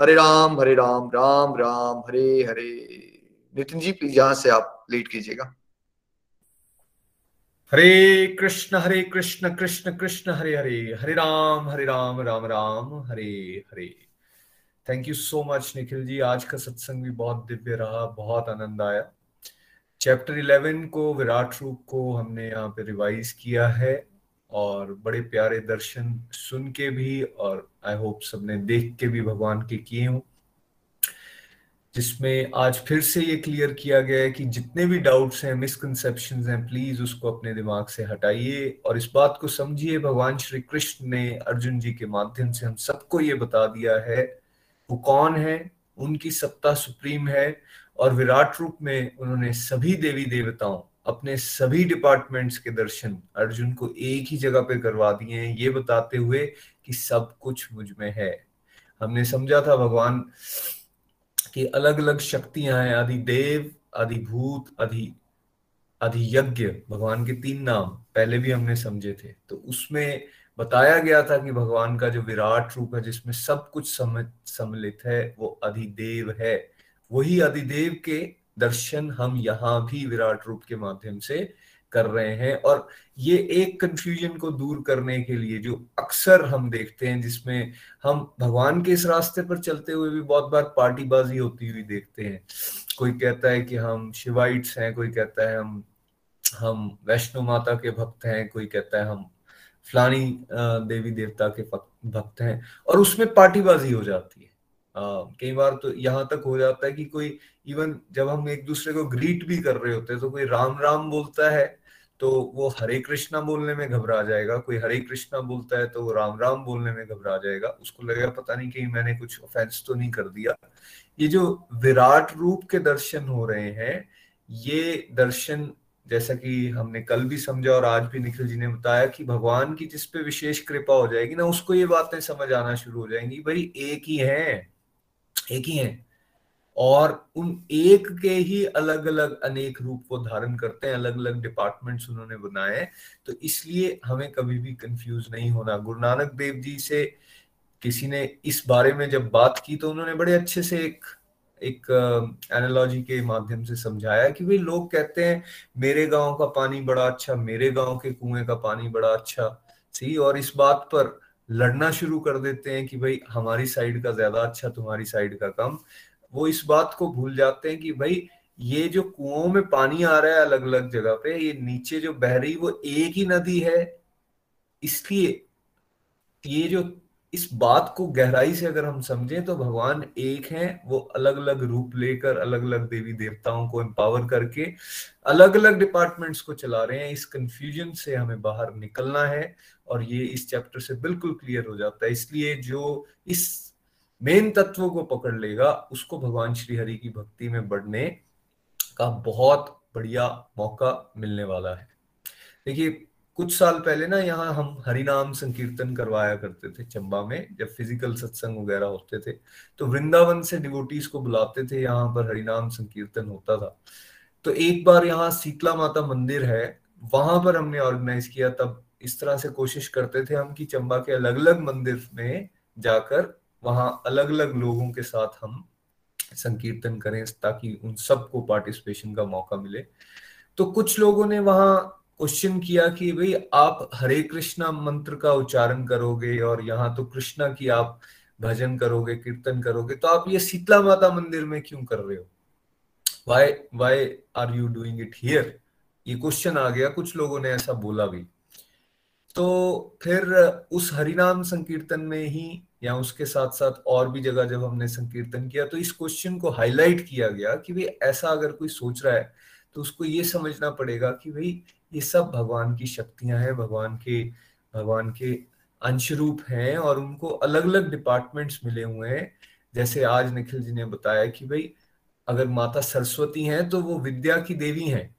S1: हरे राम हरे राम राम राम, हरे हरे। नितिन जी, प्लीज़ यहाँ से आप लीड कीजिएगा।
S2: Hare Krishna Hare Krishna Krishna Krishna, Hare Hare. Hare Ram Hare Ram Ram Ram, Hare Hare. Thank you so much Nikhil ji आज का सत्संग भी बहुत दिव्य रहा, बहुत आनंद आया। चैप्टर इलेवन को, विराट रूप को हमने यहाँ पे रिवाइज किया है और बड़े प्यारे दर्शन सुन के भी और आई होप सबने देख के भी भगवान के किए हों। जिसमें आज फिर से ये क्लियर किया गया है कि जितने भी डाउट्स हैं मिसकनसेप्शन हैं प्लीज़ उसको अपने दिमाग से हटाइए और इस बात को समझिए। भगवान श्री कृष्ण ने अर्जुन जी के माध्यम से हम सबको ये बता दिया है वो कौन है? उनकी सत्ता सुप्रीम है और विराट रूप में उन्होंने सभी देवी देवताओं अपने सभी डिपार्टमेंट्स के दर्शन अर्जुन को एक ही जगह पे करवा दिए हैं। ये बताते हुए कि सब कुछ मुझमें है। हमने समझा था भगवान की अलग अलग शक्तियाँ हैं। आदि देव, आदि भूत, आदि आदि यज्ञ, भगवान के तीन नाम पहले भी हमने समझे थे। तो उसमें बताया गया था कि भगवान का जो विराट रूप है, जिसमें सब कुछ सम्मिलित है, वो अधिदेव है। वही अधिदेव के दर्शन हम यहाँ भी विराट रूप के माध्यम से कर रहे हैं। और ये एक कंफ्यूजन को दूर करने के लिए जो अक्सर हम देखते हैं, जिसमें हम भगवान के इस रास्ते पर चलते हुए भी बहुत बार पार्टीबाजी होती हुई देखते हैं। कोई कहता है कि हम शिवाइट्स हैं, कोई कहता है हम हम वैष्णो माता के भक्त हैं, कोई कहता है हम फलानी देवी देवता के भक्त हैं और उसमें पार्टीबाजी हो जाती है। कई बार तो यहाँ तक हो जाता है कि कोई, इवन जब हम एक दूसरे को ग्रीट भी कर रहे होते हैं तो कोई राम राम बोलता है तो वो हरे कृष्णा बोलने में घबरा जाएगा। कोई हरे कृष्णा बोलता है तो वो राम राम बोलने में घबरा जाएगा। उसको लगेगा, पता नहीं कहीं मैंने कुछ ऑफेंस तो नहीं कर दिया। ये जो विराट रूप के दर्शन हो रहे हैं, ये दर्शन जैसा कि हमने कल भी समझा और आज भी निखिल जी ने बताया कि भगवान की जिस पे विशेष कृपा हो जाएगी ना, उसको ये बातें समझ आना शुरू हो जाएँगी भाई एक ही है, एक ही है। और उन एक के ही अलग अलग अनेक रूप को धारण करते हैं अलग अलग डिपार्टमेंट्स उन्होंने बनाए तो इसलिए हमें कभी भी कंफ्यूज नहीं होना। गुरु नानक देव जी से किसी ने इस बारे में जब बात की तो उन्होंने बड़े अच्छे से एक एक एनालॉजी के माध्यम से समझाया कि भाई लोग कहते हैं, मेरे गाँव का पानी बड़ा अच्छा मेरे गाँव के कुएँ का पानी बड़ा अच्छा। सही और इस बात पर लड़ना शुरू कर देते हैं कि भाई हमारी साइड का ज़्यादा अच्छा तुम्हारी साइड का कम। वो इस बात को भूल जाते हैं कि भाई ये जो कुओं में पानी आ रहा है अलग अलग जगह पे, ये नीचे जो बह रही वो एक ही नदी है। इसलिए ये जो इस बात को गहराई से अगर हम समझें तो भगवान एक हैं, वो अलग अलग रूप लेकर अलग अलग देवी देवताओं को एम्पावर करके अलग अलग डिपार्टमेंट्स को चला रहे हैं। इस कंफ्यूजन से हमें बाहर निकलना है और ये इस चैप्टर से बिल्कुल क्लियर हो जाता है। इसलिए जो इस मेन तत्व को पकड़ लेगा, उसको भगवान श्री हरि की भक्ति में बढ़ने का बहुत बढ़िया मौका मिलने वाला है। देखिए कुछ साल पहले ना यहाँ हम हरिनाम संकीर्तन करवाया करते थे चंबा में, जब फ़िज़िकल सत्संग वगैरह होते थे। तो वृंदावन से डिवोटीज को बुलाते थे, यहाँ पर हरिनाम संकीर्तन होता था। तो एक बार यहाँ शीतला माता मंदिर है, वहाँ पर हमने ऑर्गेनाइज किया, तब इस तरह से कोशिश करते थे हम कि चंबा के अलग अलग मंदिर में जाकर वहाँ अलग अलग लोगों के साथ हम संकीर्तन करें, ताकि उन सबको पार्टिसिपेशन का मौका मिले। तो कुछ लोगों ने वहाँ क्वेश्चन किया कि भाई आप हरे कृष्णा मंत्र का उच्चारण करोगे और यहाँ तो कृष्णा की आप भजन करोगे, कीर्तन करोगे तो आप ये शीतला माता मंदिर में क्यों कर रहे हो? Why why are you doing it here ये क्वेश्चन आ गया, कुछ लोगों ने ऐसा बोला भी। तो फिर उस हरिनाम संकीर्तन में ही या उसके साथ साथ और भी जगह जब हमने संकीर्तन किया तो इस क्वेश्चन को हाईलाइट किया गया कि भाई ऐसा अगर कोई सोच रहा है तो उसको ये समझना पड़ेगा कि भाई ये सब भगवान की शक्तियाँ हैं, भगवान के भगवान के अंश रूप हैं और उनको अलग अलग डिपार्टमेंट्स मिले हुए हैं। जैसे आज निखिल जी ने बताया कि भाई, अगर माता सरस्वती हैं तो वो विद्या की देवी हैं।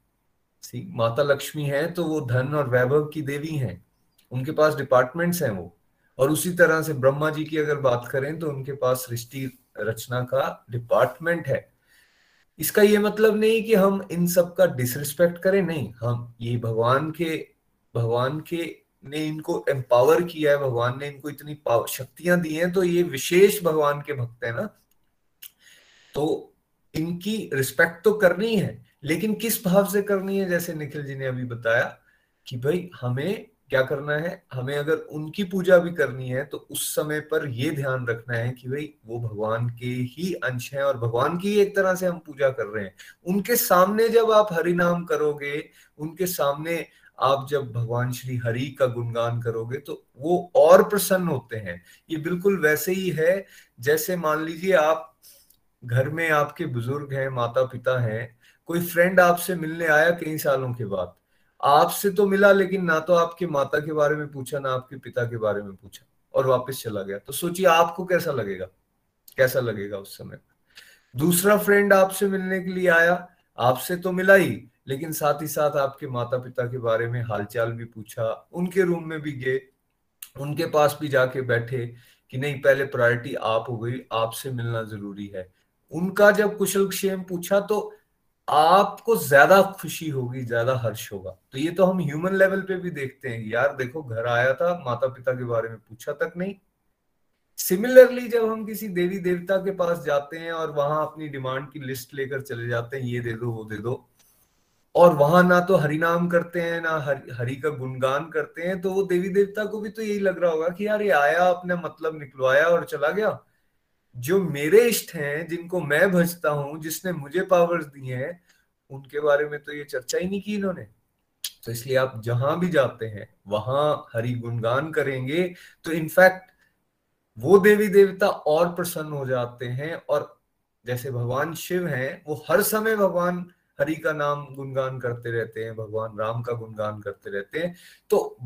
S2: सी, माता लक्ष्मी है तो वो धन और वैभव की देवी हैं। उनके पास डिपार्टमेंट्स हैं वो। और उसी तरह से ब्रह्मा जी की अगर बात करें तो उनके पास सृष्टि रचना का डिपार्टमेंट है। इसका ये मतलब नहीं कि हम इन सब का डिसरिस्पेक्ट करें, नहीं, हम ये भगवान के भगवान के ने इनको एम्पावर किया है, भगवान ने इनको इतनी शक्तियाँ दी हैं तो ये विशेष भगवान के भक्त है ना। तो इनकी रिस्पेक्ट तो करनी है, लेकिन किस भाव से करनी है? जैसे निखिल जी ने अभी बताया कि भाई, हमें क्या करना है? हमें अगर उनकी पूजा भी करनी है तो उस समय पर यह ध्यान रखना है कि भाई, वो भगवान के ही अंश हैं और भगवान की एक तरह से हम पूजा कर रहे हैं। उनके सामने जब आप हरि नाम करोगे, उनके सामने आप जब भगवान श्री हरि का गुणगान करोगे तो वो और प्रसन्न होते हैं। ये बिल्कुल वैसे ही है, जैसे मान लीजिए आप घर में आपके बुज़ुर्ग हैं माता पिता हैं, कोई फ्रेंड आपसे मिलने आया कई सालों के बाद आपसे तो मिला, लेकिन ना तो आपके माता के बारे में पूछा, ना आपके पिता के बारे में पूछा और वापस चला गया। तो सोचिए आपको कैसा लगेगा? कैसा लगेगा उस समय? दूसरा फ्रेंड आपसे मिलने के लिए आया, आपसे तो मिला ही, लेकिन साथ ही साथ आपके माता पिता के बारे में हालचाल भी पूछा, उनके रूम में भी गए, उनके पास भी जाके बैठे कि नहीं, पहले प्रायोरिटी आप हो गई, आपसे मिलना ज़रूरी है। उनका जब कुशल क्षेम पूछा तो आपको ज़्यादा खुशी होगी ज़्यादा हर्ष होगा। तो ये तो हम ह्यूमन लेवल पे भी देखते हैं यार देखो घर आया था माता पिता के बारे में पूछा तक नहीं। सिमिलरली जब हम किसी देवी देवता के पास जाते हैं और वहाँ अपनी डिमांड की लिस्ट लेकर चले जाते हैं ये दे दो वो दे दो और वहाँ ना तो हरिनाम करते हैं ना हरि, हरि का गुणगान करते हैं तो वो देवी देवता को भी तो यही लग रहा होगा कि यार ये आया अपने मतलब निकलवाया और चला गया। जो मेरे इष्ट हैं, जिनको मैं भजता हूँ, जिसने मुझे पावर्स दिए हैं, उनके बारे में तो ये चर्चा ही नहीं की इन्होंने। तो इसलिए आप जहाँ भी जाते हैं, वहाँ हरि गुणगान करेंगे। तो इनफैक्ट वो देवी देवता और प्रसन्न हो जाते हैं और जैसे भगवान शिव हैं, वो हर समय भगवान हरि का नाम गुणगान करते रहते हैं, भगवान राम का गुणगान करते रहते हैं। तो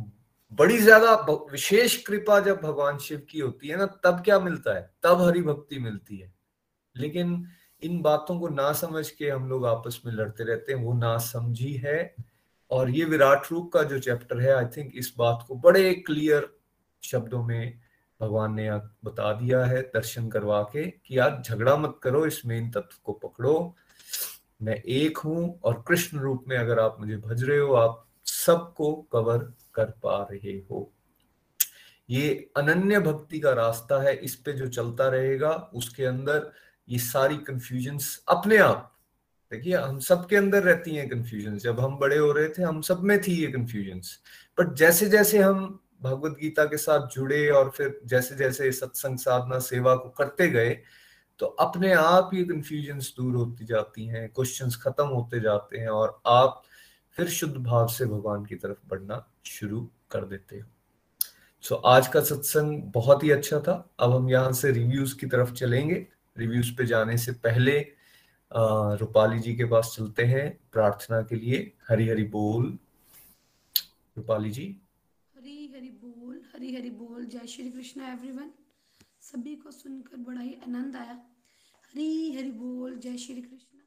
S2: बड़ी ज़्यादा विशेष कृपा जब भगवान शिव की होती है ना, तब क्या मिलता है? तब हरि भक्ति मिलती है। लेकिन इन बातों को ना समझ के हम लोग आपस में लड़ते रहते हैं, वो ना समझी है। और ये विराट रूप का जो चैप्टर है आई थिंक इस बात को बड़े क्लियर शब्दों में भगवान ने बता दिया है, दर्शन करवा के कि आज झगड़ा मत करो, इस मेन तत्व को पकड़ो। मैं एक हूँ और कृष्ण रूप में अगर आप मुझे भज रहे हो, आप सबको कवर कर पा रहे हो। ये अनन्य भक्ति का रास्ता है, इस पे जो चलता रहेगा, उसके अंदर ये सारी कंफ्यूजन अपने आप। देखिए, हम सबके अंदर रहती हैं कंफ्यूजन जब हम बड़े हो रहे थे, हम सब में थी ये कंफ्यूजन बट जैसे जैसे हम भगवत गीता के साथ जुड़े और फिर जैसे जैसे सत्संग, साधना, सेवा को करते गए तो अपने आप ये कंफ्यूजन दूर होती जाती हैं क्वेश्चंस खत्म होते जाते हैं और आप फिर शुद्ध भाव से भगवान की तरफ़ बढ़ना शुरू कर देते हो। सो so, आज का सत्संग बहुत ही अच्छा था। अब हम यहाँ से रिव्यूज़ की तरफ़ चलेंगे। रिव्यूज़ पे जाने से पहले रूपाली जी के पास चलते हैं प्रार्थना के लिए। हरी हरी बोल। रूपाली जी।
S3: हरी हरी बोल हरी हरी बोल। जय श्री कृष्ण एवरीवन सभी को सुनकर बड़ा ही आनंद आया। हरी हरी बोल जय श्री कृष्ण।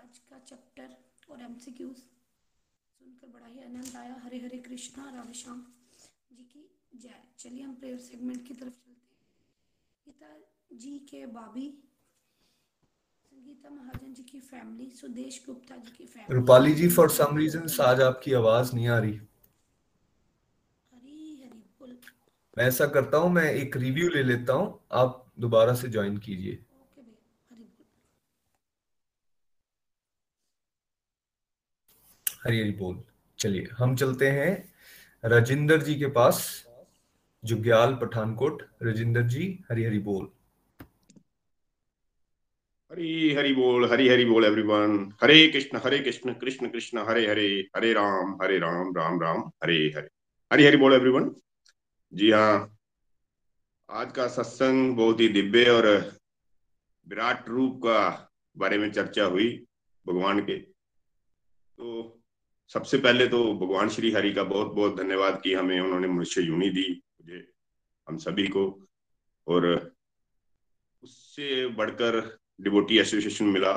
S3: आज का चैप्टर और एमसीक्यूज सुनकर बड़ा ही आनंद आया। हरे हरे कृष्णा राधे श्याम जी की जय। चलिए हम प्रेयर सेगमेंट की तरफ़ चलते हैं। गीता जी के बाबी संगीता महाजन जी की फैमिली सुदेश गुप्ता जी की family
S2: Rupali ji for some reason आज आपकी आवाज़ नहीं आ रही।
S3: हरी हरी बोल।
S2: मैं ऐसा करता हूँ मैं एक रिव्यू ले लेता हूँ। आप दोबारा से ज्वाइन कीजिए। हरी हरी बोल। चलिए, हम चलते हैं राजिंदर जी के पास, जुग्याल पठानकोट। राजिंदर जी हरी हरी बोल।
S5: हरी हरी बोल, हरी हरी बोल एवरीवन हरे कृष्ण हरे कृष्ण कृष्ण कृष्ण, हरे हरे हरे राम हरे राम राम राम, हरे हरे। हरी हरी बोल एवरीवन जी हाँ आज का सत्संग बहुत ही दिव्य और विराट रूप का बारे में चर्चा हुई भगवान के। तो सबसे पहले तो भगवान श्री हरि का बहुत बहुत धन्यवाद कि हमें उन्होंने मनुष्य यूनि दी, मुझे, हम सभी को। और उससे बढ़कर डिबोटी एसोसिएशन मिला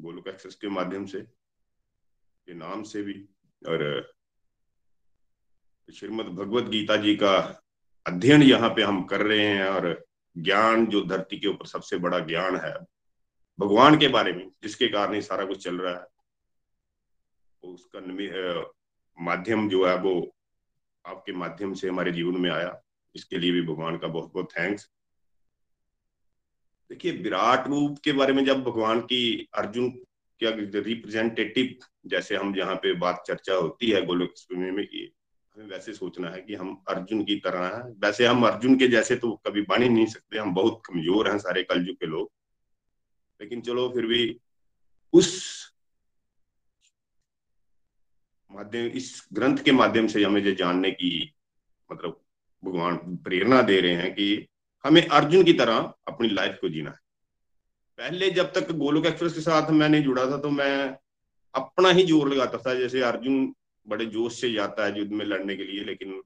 S5: गोलोक एक्सेस के माध्यम से, के नाम से भी। और श्रीमद भगवत गीता जी का अध्ययन यहाँ पे हम कर रहे हैं, और ज्ञान जो धरती के ऊपर सबसे बड़ा ज्ञान है, भगवान के बारे में, जिसके कारण ही सारा कुछ चल रहा है। उसका माध्यम जो है वो आपके माध्यम से हमारे जीवन में आया। इसके लिए भी भगवान का बहुत बहुत थैंक्स देखिए, विराट रूप के बारे में जब भगवान की अर्जुन क्या रिप्रेजेंटेटिव जैसे हम जहाँ पे बात चर्चा होती है गोलोक में कि हमें वैसे सोचना है कि हम अर्जुन की तरह हैं। वैसे हम अर्जुन के जैसे तो कभी बन ही नहीं सकते, हम बहुत कमज़ोर हैं सारे कलयुग के लोग। लेकिन चलो फिर भी उस माध्यम, इस ग्रंथ के माध्यम से हमें जो जानने की मतलब भगवान प्रेरणा दे रहे हैं कि हमें अर्जुन की तरह अपनी लाइफ को जीना है। पहले जब तक गोलोक एक्सप्रेस के साथ मैं नहीं जुड़ा था तो मैं अपना ही ज़ोर लगाता था, जैसे अर्जुन बड़े जोश से जाता है युद्ध में लड़ने के लिए, लेकिन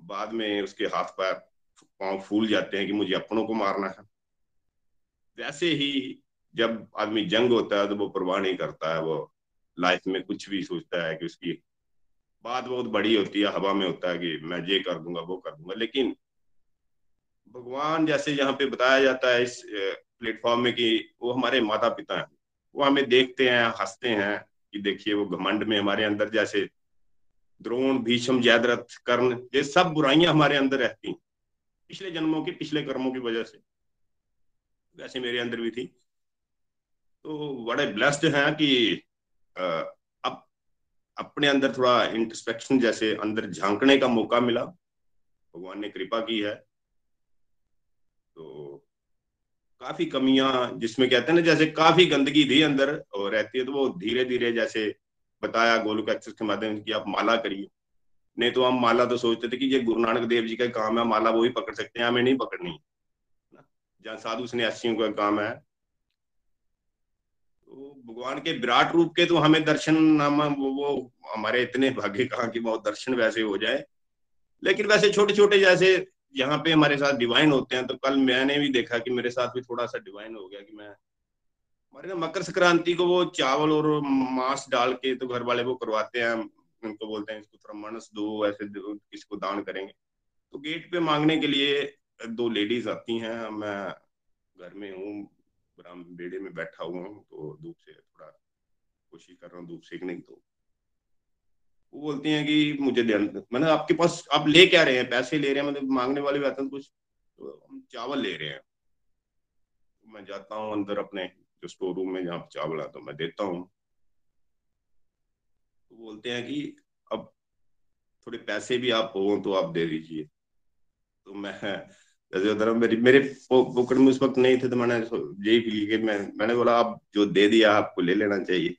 S5: बाद में उसके हाथ पैर, पाँव फूल जाते हैं कि मुझे अपनों को मारना है। वैसे ही जब आदमी जंग होता है तो वो परवाह नहीं करता है, वो लाइफ में कुछ भी सोचता है कि उसकी बात बहुत बड़ी होती है, हवा में होता है कि मैं ये कर दूँगा, वो कर दूँगा। लेकिन भगवान जैसे यहाँ पे बताया जाता है इस प्लेटफॉर्म में कि वो हमारे माता पिता हैं। वो हमें देखते हैं, हँसते हैं कि देखिए वो घमंड में हमारे अंदर जैसे द्रोण, भीषम, जयद्रथ, कर्ण, ये सब बुराइयाँ हमारे अंदर रहती पिछले जन्मों की, पिछले कर्मों की वजह से। वैसे मेरे अंदर भी थी। तो बड़े ब्लेस्ड हैं कि अब अपने अंदर थोड़ा इंटरस्पेक्शन जैसे अंदर झांकने का मौका मिला। भगवान ने कृपा की है। तो काफ़ी कमियाँ जिसमें कहते हैं ना, जैसे काफ़ी गंदगी थी अंदर और रहती है तो वो धीरे धीरे जैसे बताया गोलुक एक्सेस के माध्यम से कि आप माला करिए। नहीं तो हम माला तो सोचते थे कि ये गुरु नानक देव जी का काम है, माला वो ही पकड़ सकते हैं, हमें नहीं पकड़नी। जहाँ साधु सन्यासियों का काम है भगवान के विराट रूप के तो हमें दर्शन हम वो, वो हमारे इतने भाग्य कहा कि वो दर्शन वैसे हो जाए। लेकिन वैसे छोटे छोटे जैसे यहाँ पे हमारे साथ डिवाइन होते हैं तो कल मैंने भी देखा कि मेरे साथ भी थोड़ा सा डिवाइन हो गया कि मैं हमारे ना मकर संक्रांति को वो चावल और मांस डाल के तो घर वाले वो करवाते हैं उनको बोलते हैं इसको थोड़ा दो ऐसे किसको दान करेंगे? तो गेट पे मांगने के लिए दो लेडीज़ आती हैं मैं घर में हूँ बेड़े में बैठा हुआ हूँ तो धूप से थोड़ा कोशिश कर रहा हूँ धूप सेकने की तो। वो बोलती हैं कि मुझे ध्यान मैंने आपके पास, आप ले क्या रहे हैं? पैसे ले रहे हैं मतलब मांगने वाले भी आते हैं, कुछ तो हम चावल ले रहे हैं। तो मैं जाता हूँ अंदर अपने, जो स्टोर रूम में जहाँ चावल आता तो मैं देता हूँ। तो बोलते हैं कि अब थोड़े पैसे भी आप हो तो आप दे दीजिए। तो मैं जैसे मेरी, मेरे पॉकेट में उस वक्त नहीं थे तो मैंने यही फील किया मैं, मैंने बोला, आप जो दे दिया, आपको ले लेना चाहिए।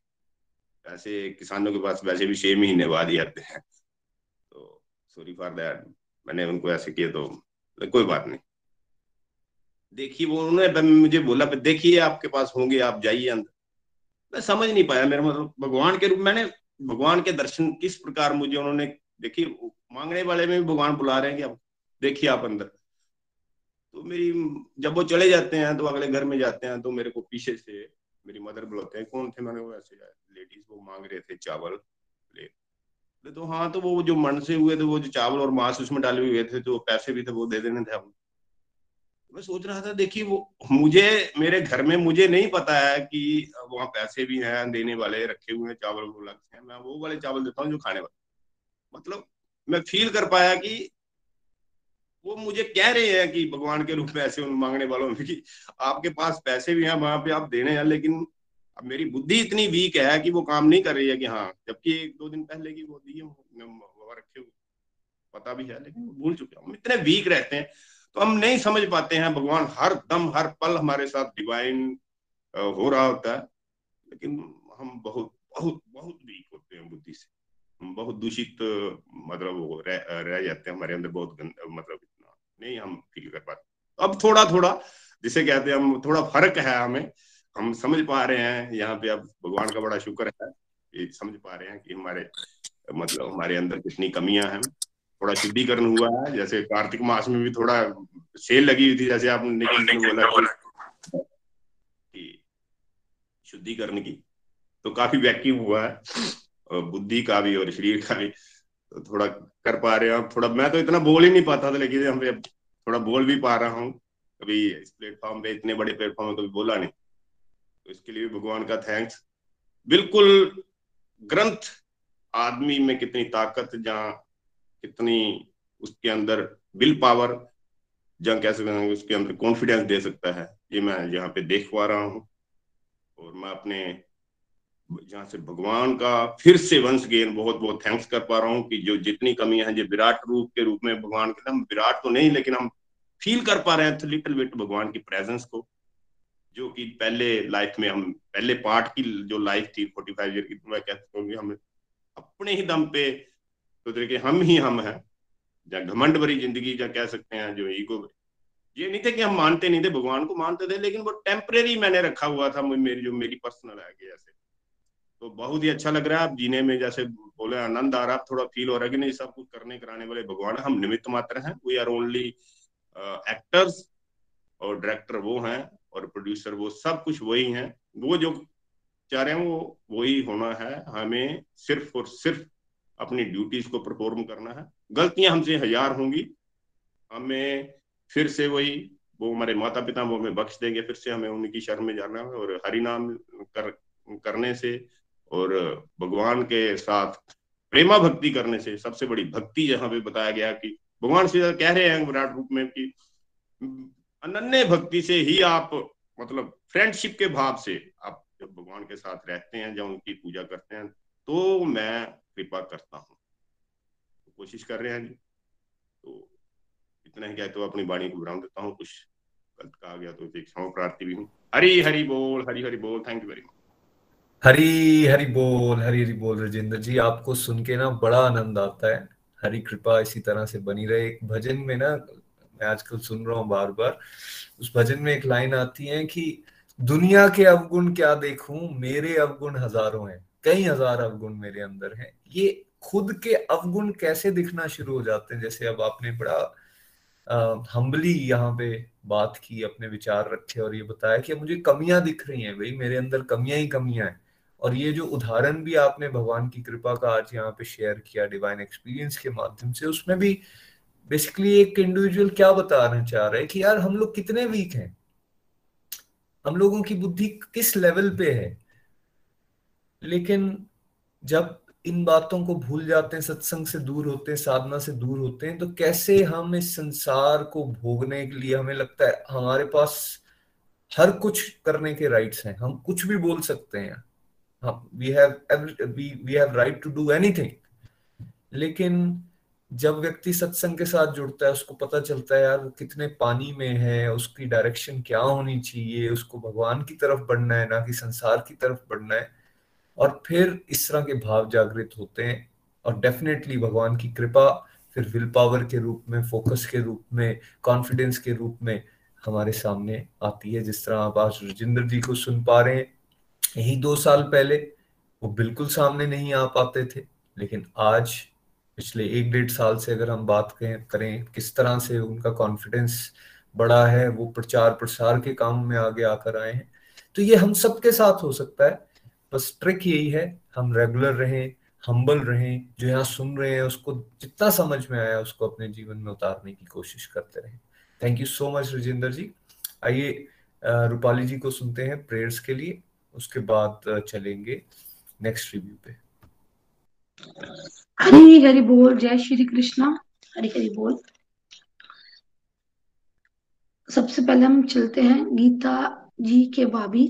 S5: वैसे किसानों के पास वैसे भी छह महीने बाद ही आते हैं। तो सॉरी फॉर दैट मैंने उनको ऐसे किया तो कोई बात नहीं। देखिए, वो उन्होंने मुझे बोला, देखिए, आपके पास होंगे, आप जाइए अंदर। मैं समझ नहीं पाया, मेरा मतलब भगवान के रूप, मैंने भगवान के दर्शन किस प्रकार मुझे उन्होंने, देखिए मांगने वाले में भी भगवान बुला रहे हैं कि आप, देखिए, आप अंदर। तो मेरी, जब वो चले जाते हैं तो अगले घर में जाते हैं तो मेरे को पीछे से मेरी मदर बुलाते हैं, कौन थे? मैंने वो ऐसे लेडीज़ वो मांग रहे थे चावल ले। तो हाँ तो वो जो मन से हुए थे, वो जो चावल और मांस उसमें डाले हुए थे तो पैसे भी थे, वो दे देने थे हम। मैं सोच रहा था, देखिए वो, मुझे, मेरे घर में मुझे नहीं पता है कि वहाँ पैसे भी हैं, देने वाले रखे हुए हैं, चावल वो लगते हैं। मैं वो वाले चावल देता हूँ जो खाने वाले। मतलब मैं फील कर पाया कि वो मुझे कह रहे हैं कि भगवान के रूप में ऐसे उन मांगने वालों में कि आपके पास पैसे भी हैं वहाँ पे आप देने हैं लेकिन अब मेरी बुद्धि इतनी वीक है कि वो काम नहीं कर रही है कि हाँ जबकि एक दो दिन पहले की वो दी रखे हुए। पता भी है लेकिन भूल चुके हम इतने वीक रहते हैं तो हम नहीं समझ पाते हैं भगवान हर दम हर पल हमारे साथ डिवाइन हो रहा होता है लेकिन हम बहुत बहुत बहुत वीक होते हैं बुद्धि से। हम बहुत दूषित मतलब रह, रह जाते हैं हमारे अंदर बहुत मतलब नहीं हम फील कर पाते। अब थोड़ा थोड़ा जिसे कहते हैं हम थोड़ा फ़र्क है हमें हम समझ पा रहे हैं यहाँ पे अब भगवान का बड़ा शुक्र है ये समझ पा रहे हैं कि हमारे मतलब हमारे अंदर कितनी कमियाँ हैं। थोड़ा शुद्धिकरण हुआ है जैसे कार्तिक मास में भी थोड़ा सेल लगी हुई थी जैसे आपने बोला कि शुद्धिकरण की तो काफ़ी वैक्यूम हुआ है बुद्धि का भी और शरीर का भी। थोड़ा कर पा रहे हैं थोड़ा, मैं तो इतना बोल ही नहीं पाता था, लेकिन हम थोड़ा बोल भी पा रहा हूँ, कभी इस प्लेटफॉर्म पे, इतने बड़े प्लेटफॉर्म में कभी बोला नहीं। तो इसके लिए भगवान का थैंक्स। बिल्कुल ग्रंथ आदमी में कितनी ताकत, जहाँ कितनी उसके अंदर विल पावर, जहाँ कह सकते हैं उसके अंदर कॉन्फिडेंस दे सकता है, ये मैं यहाँ पे देख पा रहा हूँ। और मैं अपने जहाँ से भगवान का फिर से वंश गेन बहुत बहुत थैंक्स कर पा रहा हूँ कि जो जितनी कमियाँ हैं, जो विराट रूप के रूप में भगवान के हम विराट तो नहीं, लेकिन हम फील कर पा रहे हैं लिटिल बिट भगवान की प्रेजेंस को, जो कि पहले लाइफ में हम, पहले पार्ट की जो लाइफ थी फोर्टी फाइव ईयर की मैं कहता हूँ हम अपने ही दम पे तो देखिए, हम ही हम हैं, या घमंड भरी ज़िंदगी या कह सकते हैं, जो ईगो ये नहीं थे कि हम मानते नहीं थे, भगवान को मानते थे, लेकिन वो टेम्परेरी मैंने रखा हुआ था, मेरी, जो मेरी पर्सनल है जैसे तो बहुत ही अच्छा लग रहा है। आप जीने में जैसे बोले आनंद आ रहा है। थोड़ा फील हो रहा है कि नहीं, सब कुछ करने कराने वाले भगवान हम निमित्त मात्र हैं। वी आर ओनली एक्टर्स और डायरेक्टर वो हैं और प्रोड्यूसर वो सब कुछ वही हैं। वो जो चाह रहे हैं वो, वही होना है। हमें सिर्फ़ और सिर्फ़ अपनी ड्यूटीज़ को परफॉर्म करना है। गलतियाँ हमसे हज़ार होंगी। हमें फिर से वही, वो हमारे माता पिता वो हमें बख्श देंगे। फिर से हमें उनकी शर्म में जाना है और हरि नाम कर, करने से और भगवान के साथ प्रेमा भक्ति करने से सबसे बड़ी भक्ति जहाँ पे बताया गया कि भगवान श्री कह रहे हैं विराट रूप में कि अनन्य भक्ति से ही आप मतलब फ्रेंडशिप के भाव से आप जब भगवान के साथ रहते हैं जब उनकी पूजा करते हैं तो मैं कृपा करता हूँ। तो कोशिश कर रहे हैं जी। तो इतना ही क्या तो अपनी वाणी को विराम देता हूँ। कुछ गलत कहा गया तो क्षमा प्रार्थी भी हूँ। हरी हरी बोल, हरी हरी बोल। Thank you very much
S2: Hari Hari बोल, हरी हरी बोल राजेंद्र जी, आपको सुन के ना बड़ा आनंद आता है। हरी कृपा इसी तरह से बनी रहे। एक भजन में ना, मैं आजकल सुन रहा हूँ बार बार उस भजन में एक लाइन आती है कि, दुनिया के अवगुण क्या देखूँ? मेरे अवगुण हज़ारों हैं। कई हज़ार अवगुण मेरे अंदर हैं। ये खुद के अवगुण कैसे दिखना शुरू हो जाते हैं? जैसे अब आपने बड़ा हम्बली यहाँ पे बात की, अपने विचार रखे और ये बताया कि मुझे कमियाँ दिख रही हैं। भाई, मेरे अंदर कमियाँ ही कमियाँ हैं। और ये जो उदाहरण भी आपने भगवान की कृपा का आज यहाँ पे शेयर किया डिवाइन एक्सपीरियंस के माध्यम से, उसमें भी बेसिकली एक इंडिविजुअल क्या बताना चाह रहे हैं कि यार हम लोग कितने वीक हैं? हम लोगों की बुद्धि किस लेवल पे है? लेकिन जब इन बातों को भूल जाते हैं, सत्संग से दूर होते हैं, साधना से दूर होते हैं तो कैसे हम इस संसार को भोगने के लिए हमें लगता है, हमारे पास हर कुछ करने के राइट्स हैं, हम कुछ भी बोल सकते हैं। हम we have we have right to do anything लेकिन जब व्यक्ति सत्संग के साथ जुड़ता है, उसको पता चलता है, यार वो कितने पानी में है, उसकी डायरेक्शन क्या होनी चाहिए, उसको भगवान की तरफ़ बढ़ना है ना कि संसार की तरफ़ बढ़ना है। और फिर इस तरह के भाव जागृत होते हैं और डेफिनेटली भगवान की कृपा फिर विल पावर के रूप में फोकस के रूप में कॉन्फिडेंस के रूप में हमारे सामने आती है, जिस तरह आप आज राजेंद्र जी को सुन पा रहे हैं। यही दो साल पहले वो बिल्कुल सामने नहीं आ पाते थे। लेकिन आज, पिछले एक डेढ़ साल से अगर हम बात करें करें, किस तरह से उनका कॉन्फिडेंस बड़ा है, वो प्रचार प्रसार के काम में आगे आकर आए हैं। तो ये हम सबके साथ हो सकता है। बस ट्रिक यही है, हम रेगुलर रहें हम्बल रहें, जो यहाँ सुन रहे हैं, उसको जितना समझ में आया, उसको अपने जीवन में उतारने की कोशिश करते रहें। Thank you so much Rajendra ji. आइए रूपाली जी को सुनते हैं प्रेयर्स के लिए। उसके बाद चलेंगे नेक्स्ट रिव्यू पे।
S3: हरी हरि बोल, जय श्री कृष्णा। हरी हरि बोल। सबसे पहले हम चलते हैं गीता जी के भाभी।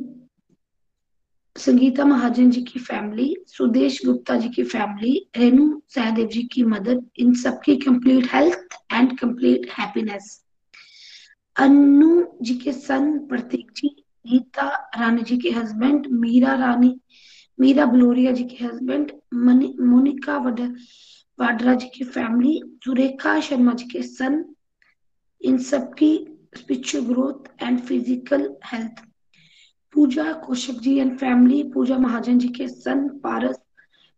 S3: संगीता महाजन जी की फैमिली सुदेश गुप्ता जी की फैमिली रेणु सहदेव जी की मदद, इन सबकी complete health and complete happiness Anu ji के सन प्रतीक जी गीता रानी जी के हस्बैंड मीरा रानी, मीरा बलोरिया जी के हस्बैंड मोनिका वाड्रा जी की फैमिली सुरेखा शर्मा जी के सन इन सबकी spiritual growth and physical health Pooja Kaushik ji and family Pooja Mahajan ji के सन पारस,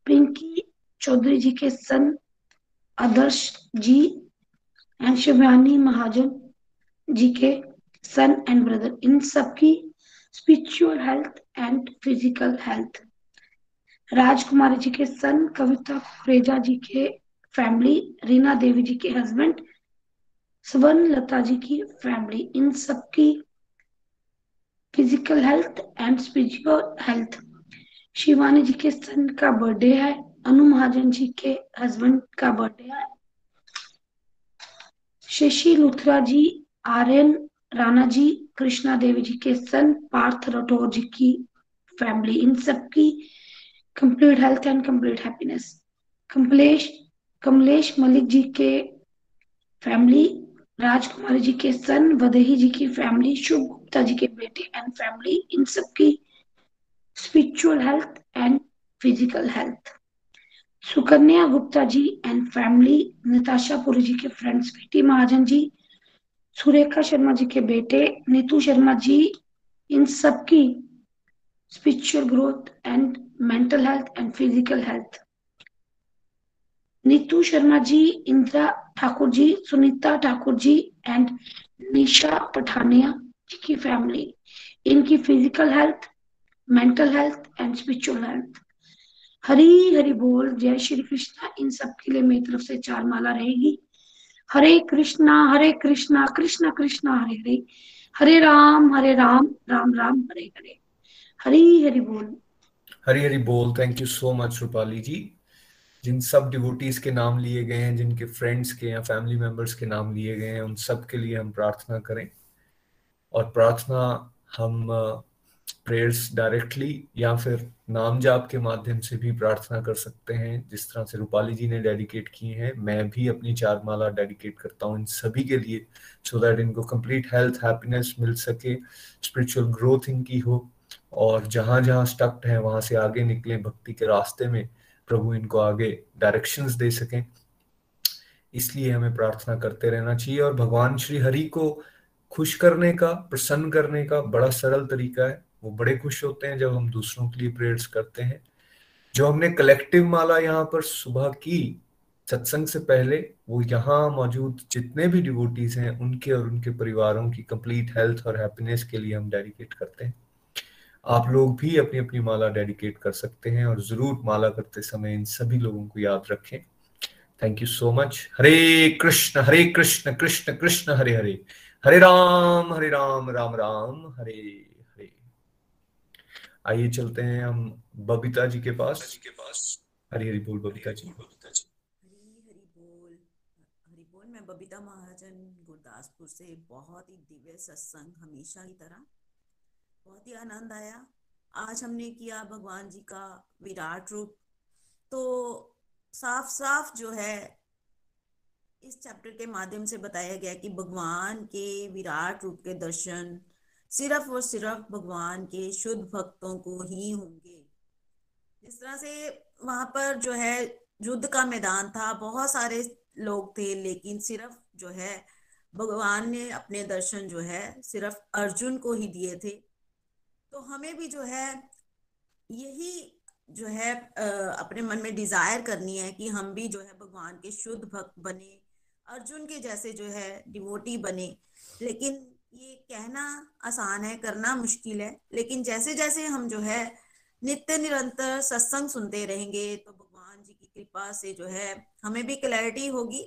S3: पिंकी चौधरी जी के सन आदर्श जी एंड शिवानी महाजन जी के सन एंड ब्रदर इन सबकी spiritual health and physical health Rajkumari ji के सन कविता कुरेजा जी के फैमिली रीना देवी जी के हस्बैंड स्वर्ण लता जी की फैमिली इन सबकी physical health and spiritual health Shivani ji के सन का बर्थडे है, अनु महाजन जी के हस्बैंड का बर्थडे है। शशि लुथरा जी, आर्यन राणा जी कृष्णा देवी जी के सन, पार्थ राठौर जी की फैमिली इन सबकी complete health and complete happiness Kamlesh Kamlesh Malik ji के फैमिली राजकुमारी जी के सन, वदेही जी की फैमिली शुभ गुप्ता जी के बेटे एंड फैमिली इन सबकी spiritual health and physical health Sukanya Gupta ji and family Nitasha Puri ji के फ्रेंड्स बेटी महाजन जी सुरेखा शर्मा जी के बेटे, नीतू शर्मा जी, इन सबकी spiritual growth and mental health and physical health Neetu Sharma ji, Indira Thakur ji, Sunita Thakur ji and Nisha Pathania ji की family इनकी physical health mental health and spiritual health Hari Hari बोल, जय श्री कृष्णा, इन सब के लिए मेरी तरफ़ से चार माला रहेगी। हरे कृष्णा हरे कृष्णा कृष्णा कृष्णा, हरे हरे। हरे राम हरे राम राम राम, हरे हरे। हरी हरि बोल।
S2: हरी हरि बोल। Thank you so much Rupali ji जिन सब डिवोटीज के नाम लिए गए हैं, जिनके फ्रेंड्स के या फैमिली मेंबर्स के नाम लिए गए हैं, उन सब के लिए हम प्रार्थना करें। और प्रार्थना हम प्रेयर्स डायरेक्टली या फिर नाम जाप के माध्यम से भी प्रार्थना कर सकते हैं। जिस तरह से रूपाली जी ने डेडिकेट की है, मैं भी अपनी चार माला डेडिकेट करता हूँ इन सभी के लिए सो दैट इनको कंप्लीट हेल्थ हैप्पीनेस मिल सके स्पिरिचुअल ग्रोथ इनकी हो। और जहाँ जहाँ स्टक्ड है, वहाँ से आगे निकले भक्ति के रास्ते में, प्रभु इनको आगे डायरेक्शंस दे सकें। इसलिए हमें प्रार्थना करते रहना चाहिए और भगवान श्री हरि को खुश करने का, प्रसन्न करने का बड़ा सरल तरीका है। वो बड़े खुश होते हैं जब हम दूसरों के लिए प्रेयर्स करते हैं। जो हमने कलेक्टिव माला यहाँ पर सुबह की, सत्संग से पहले, वो यहाँ मौजूद जितने भी डिवोटीज हैं, उनके और उनके परिवारों की कंप्लीट हेल्थ और हैप्पीनेस के लिए हम डेडिकेट करते हैं। आप लोग भी अपनी अपनी माला डेडिकेट कर सकते हैं और ज़रूर माला करते समय इन सभी लोगों को याद रखें। Thank you so much Hare Krishna Hare Krishna Krishna Krishna, Hare Hare. Hare Ram Hare Ram Ram Ram Hare Hare. आइए चलते हैं हम बबीता जी के पास। जी के पास। हरी हरी बोल बबीता जी। बबीता जी।
S6: हरी हरी बोल हरी बोल। मैं बबीता महाजन गुरदासपुर से बहुत ही दिव्य सत्संग हमेशा की तरह। बहुत ही आनंद आया। आज हमने किया भगवान जी का विराट रूप। तो साफ़ साफ़ जो है इस चैप्टर के माध्यम से बताया गया कि भगवान के विराट रूप के दर्शन सिर्फ़ और सिर्फ़ भगवान के शुद्ध भक्तों को ही होंगे। जिस तरह से वहाँ पर जो है, युद्ध का मैदान था, बहुत सारे लोग थे, लेकिन सिर्फ़ जो है, भगवान ने अपने दर्शन जो है, सिर्फ़ अर्जुन को ही दिए थे। तो हमें भी जो है, यही जो है अपने मन में डिज़ायर करनी है कि हम भी जो है, भगवान के शुद्ध भक्त बने, अर्जुन के जैसे जो है डिवोटी बने। लेकिन ये कहना आसान है, करना मुश्किल है, लेकिन जैसे जैसे हम जो है नित्य निरंतर सत्संग सुनते रहेंगे तो भगवान जी की कृपा से जो है हमें भी क्लैरिटी होगी।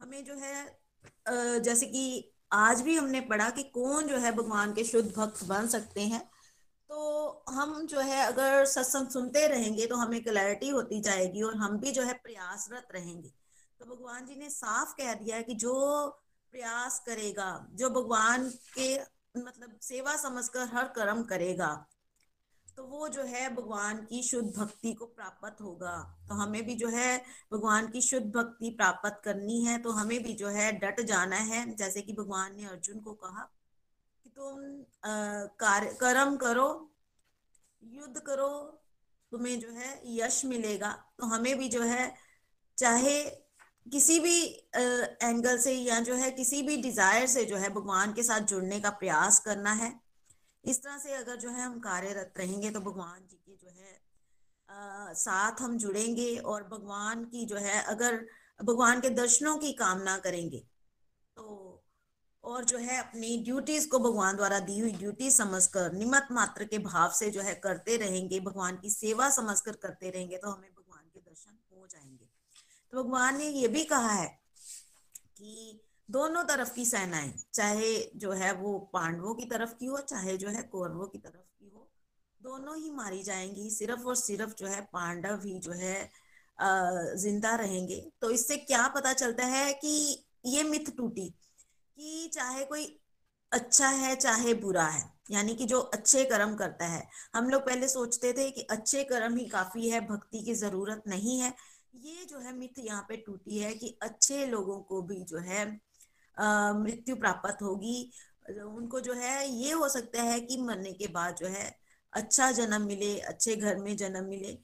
S6: हमें जो है जैसे कि आज भी हमने पढ़ा कि कौन जो है भगवान के शुद्ध भक्त बन सकते हैं। तो हम जो है अगर सत्संग सुनते रहेंगे तो हमें क्लैरिटी होती जाएगी और हम भी जो है प्रयासरत रहेंगे। तो भगवान जी ने साफ़ कह दिया है कि जो प्रयास करेगा, जो भगवान के मतलब सेवा समझकर हर कर्म करेगा तो वो जो है भगवान की शुद्ध भक्ति को प्राप्त होगा। तो हमें भी जो है भगवान की शुद्ध भक्ति प्राप्त करनी है तो हमें भी जो है डट जाना है। जैसे कि भगवान ने अर्जुन को कहा कि तुम कार्य, कर्म करो, युद्ध करो, तुम्हें जो है यश मिलेगा। तो हमें भी जो है चाहे किसी भी एंगल से या जो है किसी भी डिज़ायर से जो है भगवान के साथ जुड़ने का प्रयास करना है। इस तरह से अगर जो है हम कार्यरत रहेंगे तो भगवान जी के जो है आ, साथ हम जुड़ेंगे और भगवान की जो है अगर भगवान के दर्शनों की कामना करेंगे तो और जो है अपनी ड्यूटीज़ को भगवान द्वारा दी हुई ड्यूटी समझकर निमत मात्र के भाव से जो है करते रहेंगे भगवान की सेवा समझकर करते रहेंगे तो हमें भगवान के दर्शन हो जाएँगे तो भगवान ने ये भी कहा है कि दोनों तरफ़ की सेनाएँ, चाहे जो है वो पांडवों की तरफ़ की हो, चाहे जो है कौरवों की तरफ़ की हो, दोनों ही मारी जाएँगी, सिर्फ़ और सिर्फ़ जो है पांडव ही जो है ज़िंदा रहेंगे। तो इससे क्या पता चलता है कि ये मिथ टूटी कि चाहे कोई अच्छा है, चाहे बुरा है, यानी कि जो अच्छे कर्म करता है। हम लोग पहले सोचते थे कि अच्छे कर्म ही काफ़ी है, भक्ति की ज़रूरत नहीं है। ये जो है मिथ यहाँ पे टूटी है कि अच्छे लोगों को भी जो है मृत्यु प्राप्त होगी। उनको जो है ये हो सकता है कि मरने के बाद जो है अच्छा जन्म मिले, अच्छे घर में जन्म मिले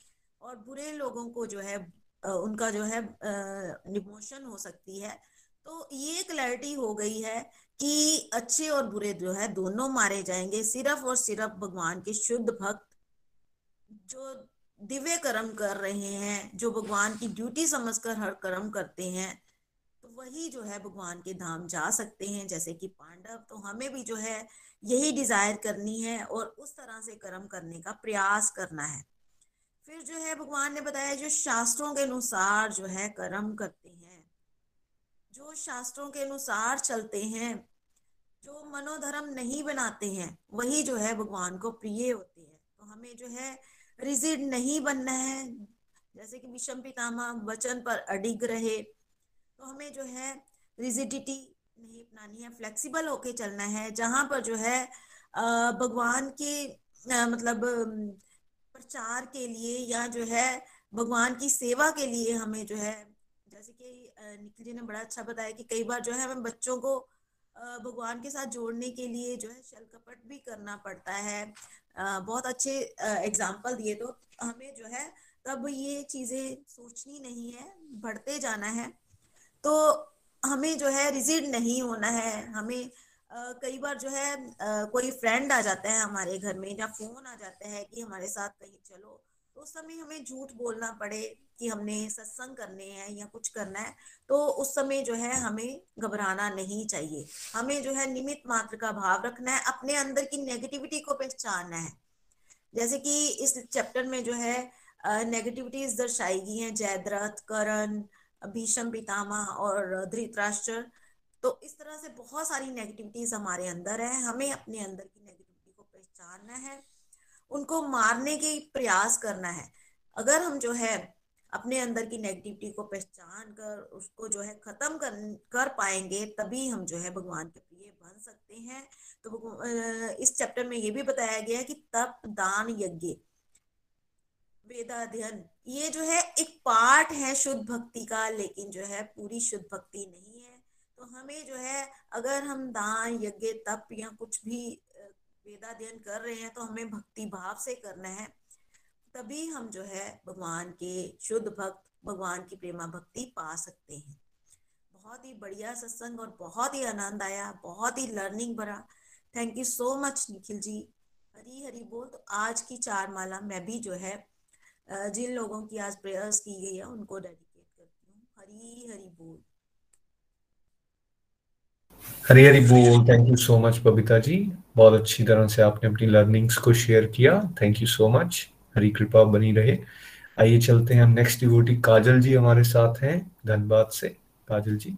S6: और बुरे लोगों को जो है उनका जो है निमोशन हो सकती है। तो ये क्लैरिटी हो गई है कि अच्छे और बुरे जो है दोनों मारे जाएँगे, सिर्फ़ और सिर्फ़ भगवान के शुद्ध भक्त जो दिव्य कर्म कर रहे हैं, जो भगवान की ड्यूटी समझकर हर कर्म करते हैं तो वही जो है भगवान के धाम जा सकते हैं। जैसे कि पांडव तो हमें भी जो है यही डिज़ायर करनी है और उस तरह से कर्म करने का प्रयास करना है। फिर जो है भगवान ने बताया जो शास्त्रों के अनुसार जो है कर्म करते हैं, जो शास्त्रों के अनुसार चलते हैं, जो मनोधर्म नहीं बनाते हैं, वही जो है भगवान को प्रिय होते हैं। तो हमें जो है रिजिड नहीं बनना है। जैसे कि विषम पितामा वचन पर अडिग रहे तो हमें जो है रिजिडिटी नहीं अपनानी है। फ्लेक्सिबल होके चलना है। जहाँ पर जो है भगवान के मतलब प्रचार के लिए या जो है भगवान की सेवा के लिए हमें जो है, जैसे कि निखिल जी ने बड़ा अच्छा बताया कि कई बार जो है हमें बच्चों को भगवान के साथ जोड़ने के लिए जो है शल कपट भी करना पड़ता है। बहुत अच्छे एग्ज़ाम्पल दिए। तो हमें जो है तब ये चीज़ें सोचनी नहीं है, बढ़ते जाना है। तो हमें जो है रिजिड नहीं होना है। हमें कई बार जो है कोई फ्रेंड आ जाता है हमारे घर में या फ़ोन आ जाता है कि हमारे साथ कहीं चलो। तो उस समय हमें झूठ बोलना पड़े कि हमने सत्संग करने हैं या कुछ करना है तो उस समय जो है हमें घबराना नहीं चाहिए। हमें जो है निमित मात्र का भाव रखना है, अपने अंदर की नेगेटिविटी को पहचानना है। जैसे कि इस चैप्टर में जो है नेगेटिविटीज दर्शाई गई हैं, जयद्रथ, करण, भीषम पितामा और धृतराष्ट्र। तो इस तरह से बहुत सारी नेगेटिविटीज हमारे अंदर है, हमें अपने अंदर की नेगेटिविटी को पहचानना है। उनको मारने के प्रयास करना है। अगर हम जो है अपने अंदर की नेगेटिविटी को पहचान कर, उसको जो है खत्म कर कर पाएँगे, तभी हम जो है भगवान के प्रिय बन सकते हैं। तो इस चैप्टर में ये भी बताया गया कि तप, दान, यज्ञ, वेदाध्ययन, ये जो है एक पार्ट है शुद्ध भक्ति का, लेकिन जो है पूरी शुद्ध भक्ति नहीं है। तो हमें जो है अगर हम दान, यज्ञ, तप या कुछ भी वेदाध्ययन कर रहे हैं तो हमें भक्ति भाव से करना है। तभी हम जो है भगवान के शुद्ध भक्त, भगवान की प्रेमा भक्ति पा सकते हैं। बहुत ही बढ़िया सत्संग और बहुत ही आनंद आया, बहुत ही लर्निंग भरा। Thank you so much Nikhil ji. Hari Hari बोल तो आज की चार माला मैं भी जो है जिन लोगों की आज प्रेयर्स की गई है, उनको डेडिकेट करती हूँ। हरी हरी बोल।
S2: हरी हरी बोल। Thank you so much Babita ji. बहुत अच्छी तरह से आपने अपनी लर्निंग्स को शेयर किया। Thank you so much Hari कृपा बनी रहे। आइए चलते हैं हम नेक्स्ट डिवोटी काजल जी हमारे साथ हैं। धनबाद से। काजल जी।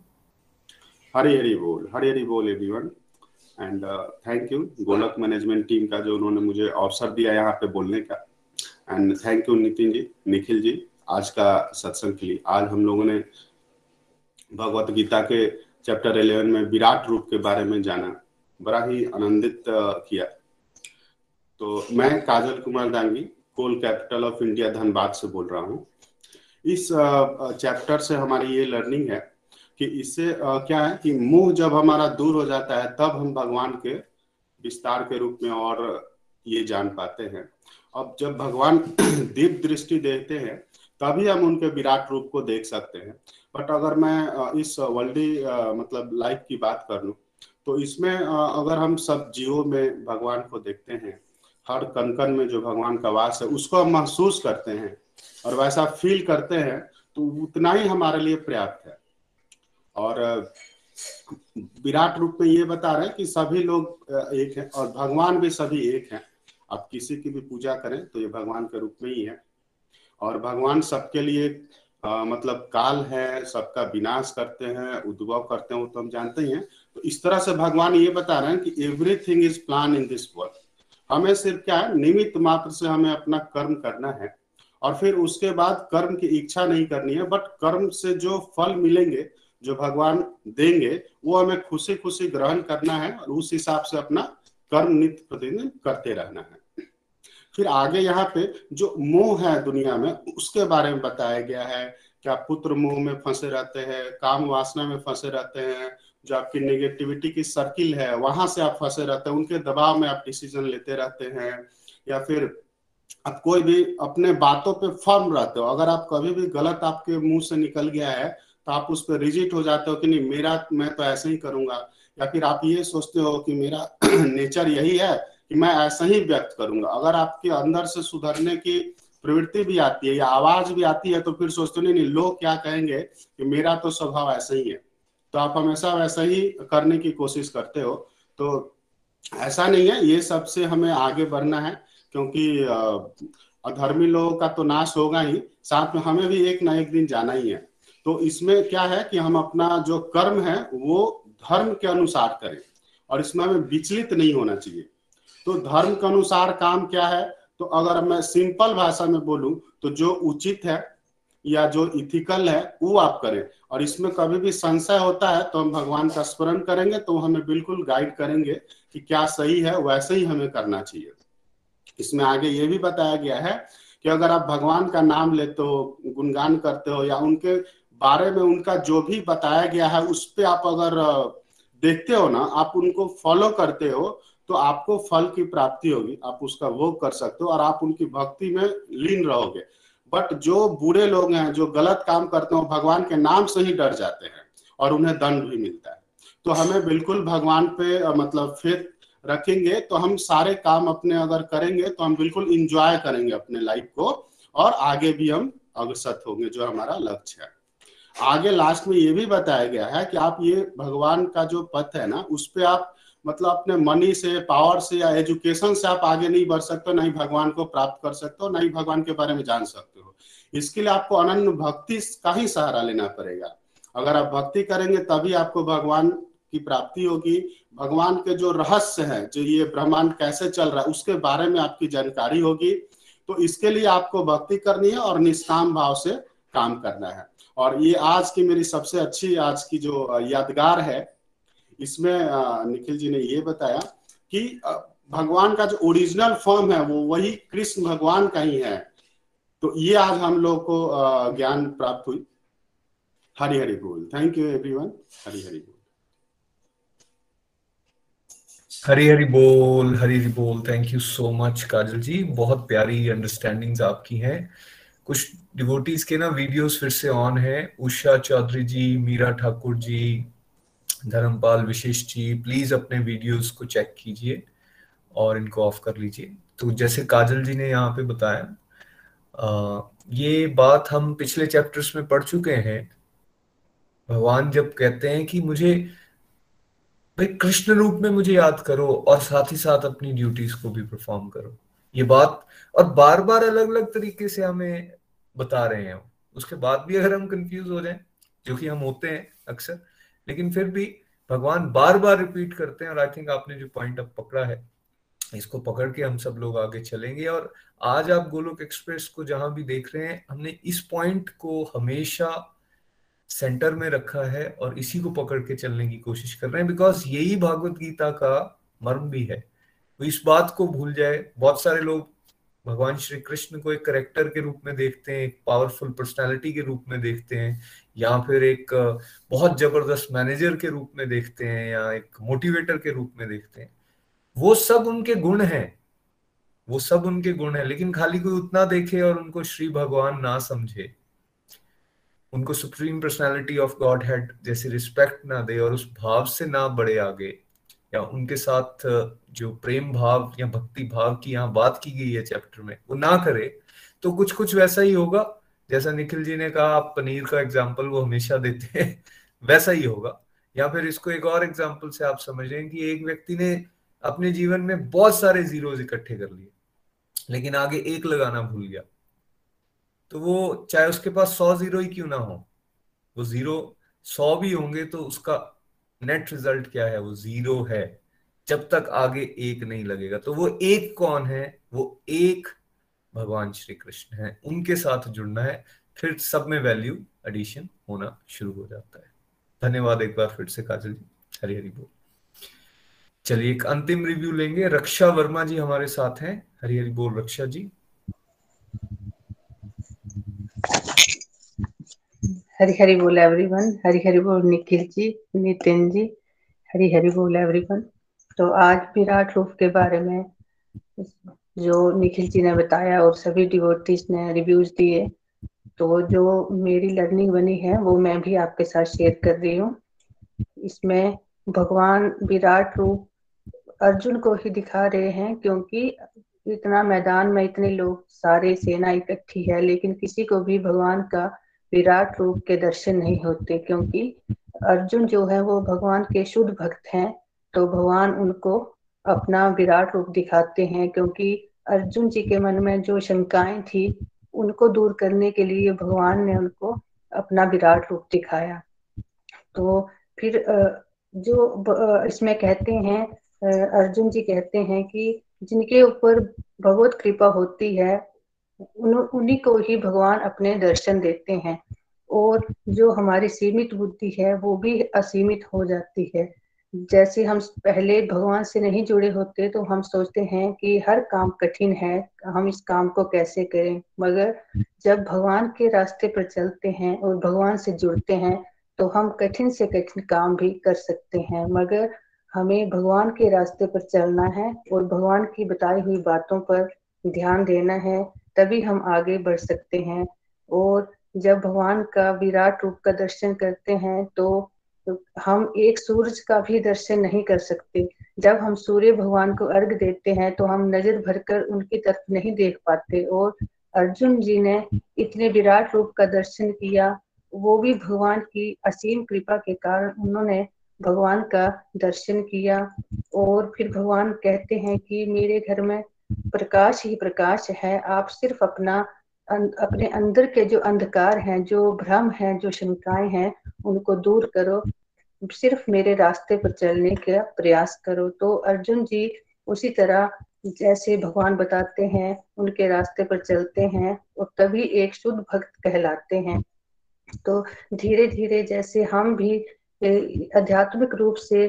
S7: हरी हरी बोल। हरी हरी बोल everyone and thank you Golok management team का जो उन्होंने मुझे अवसर दिया यहाँ पे बोलने का। And thank you Nitin ji, Nikhil ji, आज का सत्संग के लिए। आज हम लोगों ने भगवत गीता के चैप्टर इलेवन में विराट रूप के बारे में जाना। बड़ा ही आनंदित किया। तो मैं Kajal Kumar Dangi, coal capital of India Dhanbad से बोल रहा हूँ। इस चैप्टर से हमारी ये लर्निंग है कि इससे क्या है कि मुँह जब हमारा दूर हो जाता है, तब हम भगवान के विस्तार के रूप में और ये जान पाते हैं। अब जब भगवान दीप दृष्टि देते हैं तभी हम उनके विराट रूप को देख सकते हैं। बट अगर मैं इस वर्ल्डी मतलब लाइफ की बात कर लू तो इसमें अगर हम सब जीवों में भगवान को देखते हैं, हर कनकन में जो भगवान का वास है, उसको हम महसूस करते हैं और वैसा फील करते हैं तो उतना ही हमारे लिए पर्याप्त है। और विराट रूप में ये बता रहे हैं कि सभी लोग एक हैं और भगवान भी सभी एक हैं। आप किसी की भी पूजा करें तो ये भगवान के रूप में ही है। और भगवान सबके लिए आ, मतलब काल है सबका विनाश करते हैं उद्भव करते हैं वो तो हम जानते ही हैं। तो इस तरह से भगवान ये बता रहे हैं कि everything is plan in this world हमें सिर्फ़ क्या है निमित्त मात्र से हमें अपना कर्म करना है। और फिर उसके बाद कर्म की इच्छा नहीं करनी है बट कर्म से जो फल मिलेंगे जो भगवान देंगे वो हमें खुशी खुशी ग्रहण करना है और उस हिसाब से अपना कर्म नित्य प्रतिदिन करते रहना है। फिर आगे यहाँ पे जो मोह है दुनिया में, उसके बारे में बताया गया है। क्या पुत्र मोह में फंसे रहते हैं, काम वासना में फंसे रहते हैं, जो आपकी नेगेटिविटी की सर्किल है, वहाँ से आप फंसे रहते हैं, उनके दबाव में आप डिसीज़न लेते रहते हैं। या फिर आप कोई भी अपने बातों पे फर्म रहते हो, अगर आप कभी भी गलत आपके मुँह से निकल गया है तो आप उस पर रिजिट हो जाते हो कि नहीं, मेरा, मैं तो ऐसे ही करूँगा। या फिर आप ये सोचते हो कि मेरा नेचर यही है कि मैं ऐसा ही व्यक्त करूँगा। अगर आपके अंदर से सुधरने की प्रवृत्ति भी आती है या आवाज़ भी आती है तो फिर सोचते नहीं नहीं, लोग क्या कहेंगे कि मेरा तो स्वभाव ऐसा ही है। तो आप हमेशा वैसा ही करने की कोशिश करते हो। तो ऐसा नहीं है, ये सबसे हमें आगे बढ़ना है, क्योंकि अधर्मी लोगों का तो नाश होगा ही, साथ में हमें भी एक ना एक दिन जाना ही है। तो इसमें क्या है कि हम अपना जो कर्म है, वो धर्म के अनुसार करें, और इसमें हमें विचलित नहीं होना चाहिए। तो धर्म के अनुसार काम क्या है? तो अगर मैं सिंपल भाषा में बोलूँ तो जो उचित है या जो इथिकल है, वो आप करें। और इसमें कभी भी संशय होता है तो हम भगवान का स्मरण करेंगे तो हमें बिल्कुल गाइड करेंगे कि क्या सही है, वैसे ही हमें करना चाहिए। इसमें आगे ये भी बताया गया है कि अगर आप भगवान का नाम लेते हो, गुणगान करते हो, या उनके बारे में उनका जो भी बताया गया है, उस पर आप अगर देखते हो ना, आप उनको फॉलो करते हो तो आपको फल की प्राप्ति होगी, आप उसका भोग कर सकते हो और आप उनकी भक्ति में लीन रहोगे। बट जो बुरे लोग हैं, जो गलत काम करते हैं भगवान के नाम से ही डर जाते हैं और उन्हें दंड भी मिलता है। तो हमें बिल्कुल भगवान पे मतलब फिर रखेंगे तो हम सारे काम अपने अगर करेंगे तो हम बिल्कुल इंजॉय करेंगे अपने लाइफ को और आगे भी हम अग्रसत होंगे, जो हमारा लक्ष्य है। आगे लास्ट में ये भी बताया गया है कि आप ये भगवान का जो पथ है ना, उस पर आप मतलब अपने मनी से पावर से या एजुकेशन से आप आगे नहीं बढ़ सकते, नहीं भगवान को प्राप्त कर सकते हो नहीं भगवान के बारे में जान सकते हो। इसके लिए आपको अनन्य भक्ति का ही सहारा लेना पड़ेगा। अगर आप भक्ति करेंगे, तभी आपको भगवान की प्राप्ति होगी। भगवान के जो रहस्य है, जो ये ब्रह्मांड कैसे चल रहा है, उसके बारे में आपकी जानकारी होगी। तो इसके लिए आपको भक्ति करनी है और निष्काम भाव से काम करना है। और ये आज की मेरी सबसे अच्छी, आज की जो यादगार है इसमें निखिल जी ने ये बताया कि भगवान का जो ओरिजिनल फॉर्म है, वो वही कृष्ण भगवान का ही है। तो ये आज हम लोग को ज्ञान प्राप्त हुई। हरी हरी बोल। Thank you everyone Hari Hari बोल।
S2: हरी हरी बोल हरी हरी बोल। Thank you so much Kajal ji. बहुत प्यारी अंडरस्टैंडिंग्स आपकी हैं। कुछ डिवोटीज के ना वीडियोस फिर से ऑन है। उषा चौधरी जी, मीरा ठाकुर जी धर्मपाल विशेष जी प्लीज़ अपने वीडियोस को चेक कीजिए और इनको ऑफ़ कर लीजिए। तो जैसे काजल जी ने यहाँ पे बताया आ, ये बात हम पिछले चैप्टर्स में पढ़ चुके हैं। भगवान जब कहते हैं कि मुझे भाई कृष्ण रूप में मुझे याद करो और साथ ही साथ अपनी ड्यूटीज़ को भी परफॉर्म करो। ये बात और बार बार अलग अलग तरीके से हमें बता रहे हैं। उसके बाद भी अगर हम कंफ्यूज हो जाएँ जो कि हम होते हैं अक्सर लेकिन फिर भी भगवान बार बार रिपीट करते हैं और आई थिंक आपने जो पॉइंट अब पकड़ा है, इसको पकड़ के हम सब लोग आगे चलेंगे। और आज आप गोलोक एक्सप्रेस को जहाँ भी देख रहे हैं, हमने इस पॉइंट को हमेशा सेंटर में रखा है और इसी को पकड़ के चलने की कोशिश कर रहे हैं बिकॉज़ यही भागवत गीता का मर्म भी है। तो इस बात को भूल जाए। बहुत सारे लोग भगवान श्री कृष्ण को एक करेक्टर के रूप में देखते हैं, एक पावरफुल पर्सनालिटी के रूप में देखते हैं, या फिर एक बहुत ज़बरदस्त मैनेजर के रूप में देखते हैं, या एक मोटिवेटर के रूप में देखते हैं। वो सब उनके गुण हैं। वो सब उनके गुण है, लेकिन खाली कोई उतना देखे और उनको श्री भगवान ना समझे। उनको supreme personality of God head जैसे रिस्पेक्ट ना दे और उस भाव से ना बढ़े आगे। या उनके साथ जो प्रेम भाव या भक्ति भाव की यहाँ बात की गई है चैप्टर में, वो ना करे तो कुछ कुछ वैसा ही होगा। जैसा निखिल जी ने कहा, आप पनीर का एग्ज़ाम्पल वो हमेशा देते हैं, वैसा ही होगा। या फिर इसको एक और एग्ज़ाम्पल से आप समझ रहे हैं कि एक व्यक्ति ने अपने जीवन में बहुत सारे जीरोज इकट्ठे कर लिए, लेकिन आगे एक लगाना भूल गया। तो वो, चाहे उसके पास सौ ज़ीरो ही क्यों ना हो, वो ज़ीरो सौ भी होंगे तो उसका नेट रिज़ल्ट क्या है? वो ज़ीरो है। जब तक आगे एक नहीं लगेगा। तो वो एक कौन है? वो एक भगवान श्री कृष्ण है। उनके साथ जुड़ना है। फिर सब में वैल्यू एडिशन होना शुरू हो जाता है। धन्यवाद एक बार फिर से काजल जी। हरी हरी बोल। चलिए एक अंतिम रिव्यू लेंगे। रक्षा वर्मा जी हमारे साथ हैं। हरी हरी बोल, रक्षा जी।
S8: हरी हरी बोल एवरीवन हरी हरी बोल निखिल जी, नितिन जी। हरी हरी बोल एवरीवन तो आज विराट रूप के बारे में जो निखिल जी ने बताया और सभी डिवोटीज ने रिव्यूज़ दिए तो जो मेरी लर्निंग बनी है, वो मैं भी आपके साथ शेयर कर रही हूँ। इसमें भगवान विराट रूप अर्जुन को ही दिखा रहे हैं, क्योंकि इतना मैदान में इतने लोग, सारे सेना इकट्ठी है, लेकिन किसी को भी भगवान का विराट रूप के दर्शन नहीं होते क्योंकि अर्जुन जो है वो भगवान के शुद्ध भक्त हैं तो भगवान उनको अपना विराट रूप दिखाते हैं क्योंकि अर्जुन जी के मन में जो शंकाएँ थी, उनको दूर करने के लिए भगवान ने उनको अपना विराट रूप दिखाया। तो फिर जो इसमें कहते हैं अर्जुन जी कहते हैं कि जिनके ऊपर भगवत कृपा होती है उन्हीं को ही भगवान अपने दर्शन देते हैं। और जो हमारी सीमित बुद्धि है, वो भी असीमित हो जाती है। जैसे हम पहले भगवान से नहीं जुड़े होते तो हम सोचते हैं कि हर काम कठिन है, हम इस काम को कैसे करें? मगर जब भगवान के रास्ते पर चलते हैं और भगवान से जुड़ते हैं तो हम कठिन से कठिन काम भी कर सकते हैं। मगर हमें भगवान के रास्ते पर चलना है और भगवान की बताई हुई बातों पर ध्यान देना है। तभी हम आगे बढ़ सकते हैं। और जब भगवान का विराट रूप का दर्शन करते हैं तो हम एक सूरज का भी दर्शन नहीं कर सकते। जब हम सूर्य भगवान को अर्घ देते हैं तो हम नज़र भरकर उनकी तरफ़ नहीं देख पाते। और अर्जुन जी ने इतने विराट रूप का दर्शन किया, वो भी भगवान की असीम कृपा के कारण उन्होंने भगवान का दर्शन किया। और फिर भगवान कहते हैं कि मेरे घर में प्रकाश ही प्रकाश है। आप सिर्फ़ अपना अपने अंदर के जो अंधकार हैं, जो भ्रम हैं, जो शंकाएँ हैं, उनको दूर करो। सिर्फ़ मेरे रास्ते पर चलने का प्रयास करो। तो अर्जुन जी उसी तरह जैसे भगवान बताते हैं, उनके रास्ते पर चलते हैं और तभी एक शुद्ध भक्त कहलाते हैं। तो धीरे धीरे जैसे हम भी आध्यात्मिक रूप से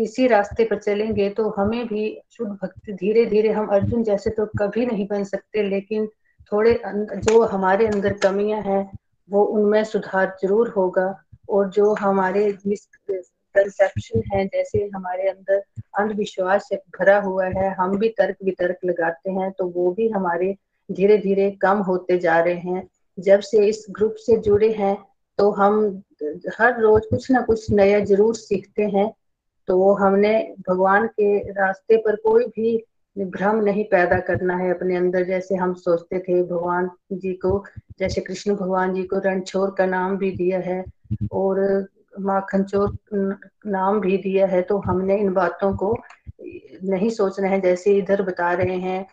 S8: इसी रास्ते पर चलेंगे तो हमें भी शुद्ध भक्ति धीरे धीरे हम अर्जुन जैसे तो कभी नहीं बन सकते, लेकिन थोड़े जो हमारे अंदर कमियाँ हैं, वो उनमें सुधार ज़रूर होगा। और जो हमारे मिसकंसेप्शन है, जैसे हमारे अंदर अंधविश्वास भरा हुआ है, हम भी तर्क वितर्क लगाते हैं तो वो भी हमारे धीरे धीरे कम होते जा रहे हैं। जब से इस ग्रुप से जुड़े हैं तो हम हर रोज कुछ ना कुछ नया ज़रूर सीखते हैं। तो वो हमने भगवान के रास्ते पर कोई भी भ्रम नहीं पैदा करना है अपने अंदर। जैसे हम सोचते थे, भगवान जी को, जैसे कृष्ण भगवान जी को रणछोर का नाम भी दिया है और माखन चोर नाम भी दिया है तो हमने इन बातों को नहीं सोचना है। जैसे इधर बता रहे हैं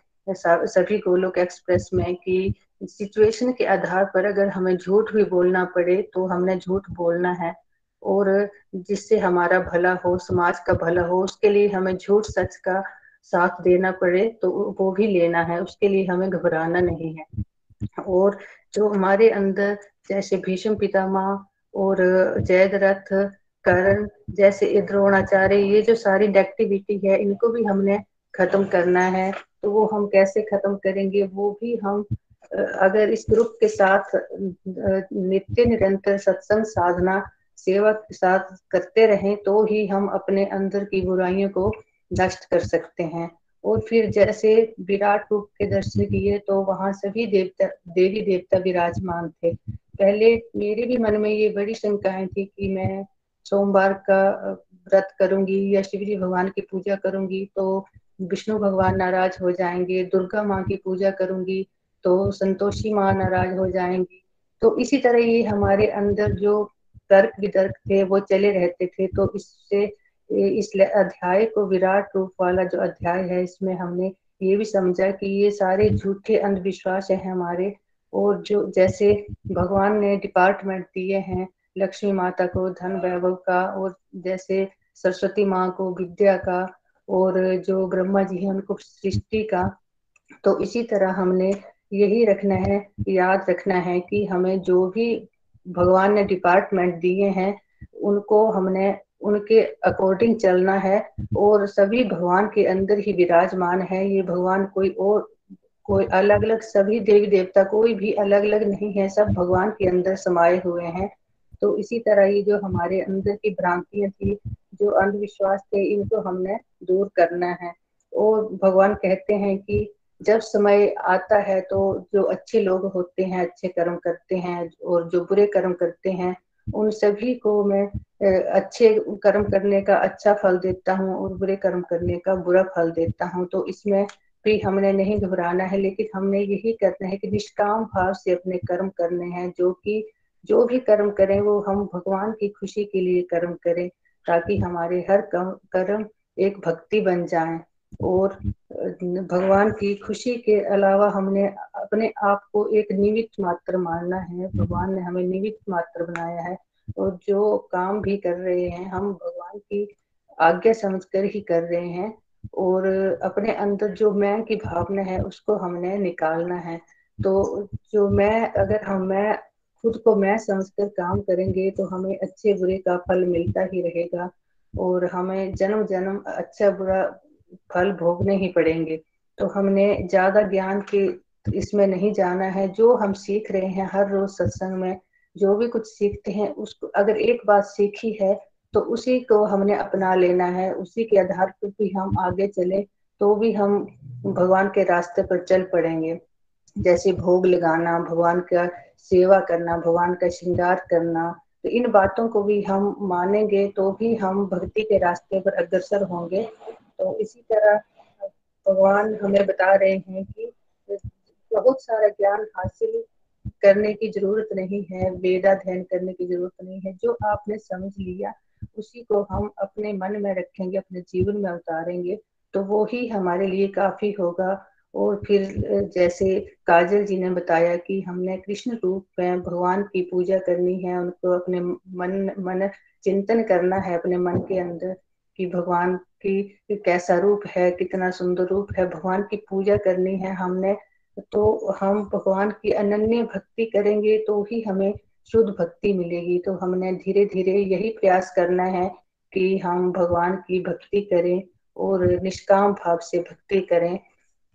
S8: सभी गोलोक एक्सप्रेस में कि सिचुएशन के आधार पर अगर हमें झूठ भी बोलना पड़े तो हमने झूठ बोलना है। और जिससे हमारा भला हो, समाज का भला हो, उसके लिए हमें झूठ सच का साथ देना पड़े तो वो भी लेना है। उसके लिए हमें घबराना नहीं है। और जो हमारे अंदर जैसे भीष्म पितामह और जयद्रथ करण जैसे द्रोणाचार्य, ये जो सारी एक्टिविटी है, इनको भी हमने खत्म करना है। तो वो हम कैसे खत्म करेंगे? वो भी हम अगर इस ग्रुप के साथ नित्य निरंतर सत्संग साधना सेवा के साथ करते रहें तो ही हम अपने अंदर की बुराइयों को नष्ट कर सकते हैं। और फिर जैसे विराट रूप के दर्शन किए तो वहाँ सभी देवता, देवी देवता विराजमान थे। पहले मेरे भी मन में ये बड़ी शंकाएँ थी कि मैं सोमवार का व्रत करूँगी या शिवजी भगवान की पूजा करूँगी तो विष्णु भगवान नाराज़ हो जाएँगे, दुर्गा माँ की पूजा करूँगी तो संतोषी माँ नाराज़ हो जाएँगी। तो इसी तरह ये हमारे अंदर जो तर्क वितर्क थे, वो चले रहते थे तो इससे, इस अध्याय को विराट रूप वाला जो अध्याय है, इसमें हमने ये भी समझा कि ये सारे झूठे अंधविश्वास है हमारे, और जो, जैसे भगवान ने डिपार्टमेंट दिए हैं, लक्ष्मी माता को, धन वैभव का, और जैसे सरस्वती माँ को, विद्या का, और जो ब्रह्मा जी है, उनको सृष्टि का तो इसी तरह हमने यही रखना है, याद रखना है कि हमें जो भी भगवान ने डिपार्टमेंट दिए हैं, उनको हमने, उनके अकॉर्डिंग चलना है, और सभी भगवान के अंदर ही विराजमान है, ये भगवान कोई और, कोई अलग अलग सभी देवी देवता कोई भी अलग अलग नहीं है, सब भगवान के अंदर समाये हुए हैं। तो इसी तरह ये जो हमारे अंदर की भ्रांतियाँ थी, जो अंधविश्वास थे, इनको हमने दूर करना है। और भगवान कहते हैं कि जब समय आता है तो जो अच्छे लोग होते हैं, अच्छे कर्म करते हैं और जो बुरे कर्म करते हैं, उन सभी को मैं अच्छे कर्म करने का अच्छा फल देता हूँ और बुरे कर्म करने का बुरा फल देता हूँ। तो इसमें भी हमने नहीं घबराना है, लेकिन हमने यही करना है कि निष्काम भाव से अपने कर्म करने हैं, जो कि, जो भी कर्म करें, वो हम भगवान की खुशी के लिए कर्म करें, ताकि हमारे हर कर्म एक भक्ति बन जाए। और भगवान की खुशी के अलावा हमने अपने आप को एक निमित्त मात्र मानना है। भगवान ने हमें निमित्त मात्र बनाया है और जो काम भी कर रहे हैं हम भगवान की आज्ञा समझकर ही कर रहे हैं और अपने अंदर जो मैं की भावना है उसको हमने निकालना है। तो जो मैं अगर हम मैं खुद को मैं समझकर काम करेंगे तो हमें अच्छे बुरे का फल मिलता ही रहेगा और हमें जन्म जन्म अच्छा बुरा फल भोगने ही पड़ेंगे। तो हमने ज़्यादा ज्ञान के इसमें नहीं जाना है। जो हम सीख रहे हैं हर रोज सत्संग में, जो भी कुछ सीखते हैं, उसको अगर एक बात सीखी है तो उसी को हमने अपना लेना है। उसी के आधार पर भी हम आगे चले तो भी हम भगवान के रास्ते पर चल पड़ेंगे। जैसे भोग लगाना, भगवान का सेवा करना, भगवान का श्रृंगार करना तो इन बातों को भी हम मानेंगे तो भी हम भक्ति के रास्ते पर अग्रसर होंगे। तो इसी तरह भगवान हमें बता रहे हैं कि बहुत सारा ज्ञान हासिल करने की ज़रूरत नहीं है वेदाध्ययन करने की ज़रूरत नहीं है। जो आपने समझ लिया, उसी को हम अपने मन में रखेंगे, अपने जीवन में उतारेंगे तो वो ही हमारे लिए काफ़ी होगा। और फिर जैसे काजल जी ने बताया कि हमने कृष्ण रूप में भगवान की पूजा करनी है, उनको अपने मन मन चिंतन करना है, अपने मन के अंदर कि भगवान की कैसा रूप है, कितना सुंदर रूप है, भगवान की पूजा करनी है हमने तो हम भगवान की अनन्य भक्ति करेंगे तो ही हमें शुद्ध भक्ति मिलेगी। तो हमने धीरे धीरे यही प्रयास करना है कि हम भगवान की भक्ति करें और निष्काम भाव से भक्ति करें।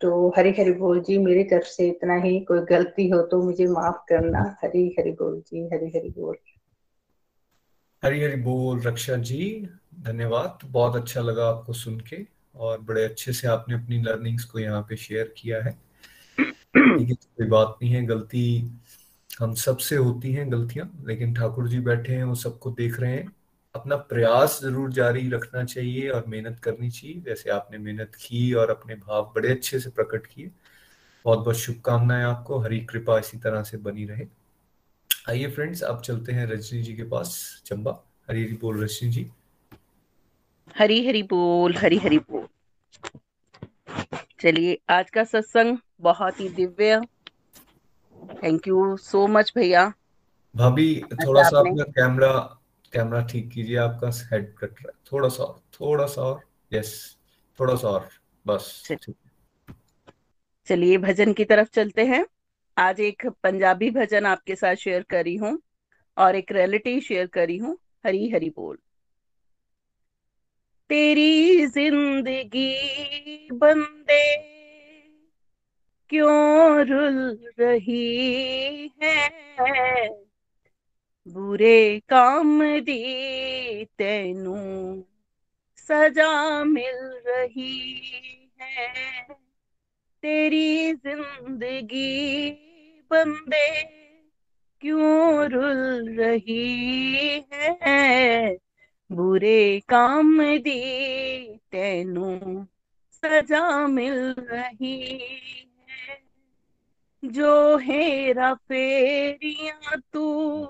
S8: तो हरी हरी बोल जी, मेरी तरफ़ से इतना ही, कोई गलती हो तो मुझे माफ़ करना। हरी हरि बोल जी हरी हरी बोल।
S2: हरी हरी बोल, रक्षा जी, धन्यवाद। बहुत अच्छा लगा आपको सुन के और बड़े अच्छे से आपने अपनी लर्निंग्स को यहाँ पे शेयर किया है। ठीक कोई बात नहीं है, गलती हम सबसे होती हैं, गलतियाँ, लेकिन ठाकुर जी बैठे हैं, वो सबको देख रहे हैं। अपना प्रयास ज़रूर जारी रखना चाहिए और मेहनत करनी चाहिए। जैसे आपने मेहनत की और अपने भाव बड़े अच्छे से प्रकट किए। बहुत बहुत शुभकामनाएँ आपको, हरी कृपा इसी तरह से बनी रहे। आइए फ्रेंड्स अब चलते हैं रजनी जी के पास। चंबा हरी हरी बोल रजनी जी।
S9: हरी हरी बोल हरी हरी बोल। चलिए आज का सत्संग बहुत ही Divya. Thank you so much भैया।
S2: भाभी थोड़ा सा अपना कैमरा कैमरा ठीक कीजिए आपका हेड कट रहा है। थोड़ा सा और थोड़ा सा और। यस थोड़ा सा और। बस
S9: चलिए भजन की तरफ़ चलते हैं। आज एक पंजाबी भजन आपके साथ शेयर करी हूँ और एक रियलिटी शेयर करी हूँ हरी हरी बोल। तेरी ज़िंदगी बंदे क्यों रुल रही है? बुरे काम दी तेनू सजा मिल रही है। तेरी ज़िंदगी बंदे क्यों रुल रही है? बुरे काम दी तेनू सजा मिल रही है। जो हेरा फेरिया तू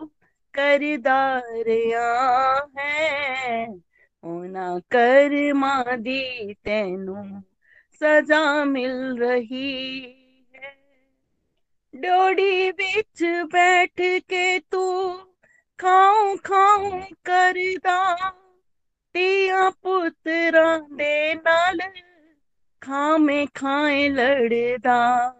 S9: करदारिया है ओना कर दी तेनू। सजा मिल रही है डोडी बिच बैठ के तू खाऊं खाऊं करदा ਧੀਆਂ ਪੁੱਤਰਾਂ ਦੇ ਨਾਲ ਖਾਵੇਂ ਖਾਏ ਲੜਦਾ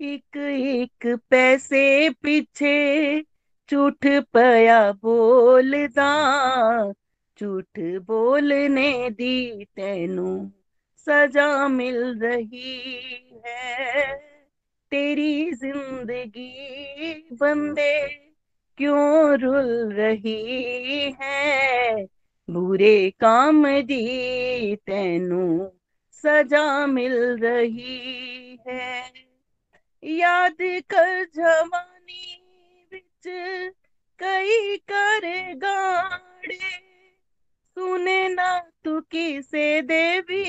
S9: ਇੱਕ ਇੱਕ ਪੈਸੇ ਪਿੱਛੇ ਝੂਠ ਪਿਆ ਬੋਲਦਾ ਝੂਠ ਬੋਲਨੇ ਦੀ ਤੈਨੂੰ सजा मिल रही है। तेरी ज़िंदगी बंदे क्यों रुल रही है? बुरे काम दी तेनु सजा मिल रही है। याद कर जवानी बिच कई कर गाड़े सुने ना तू किसे देवी?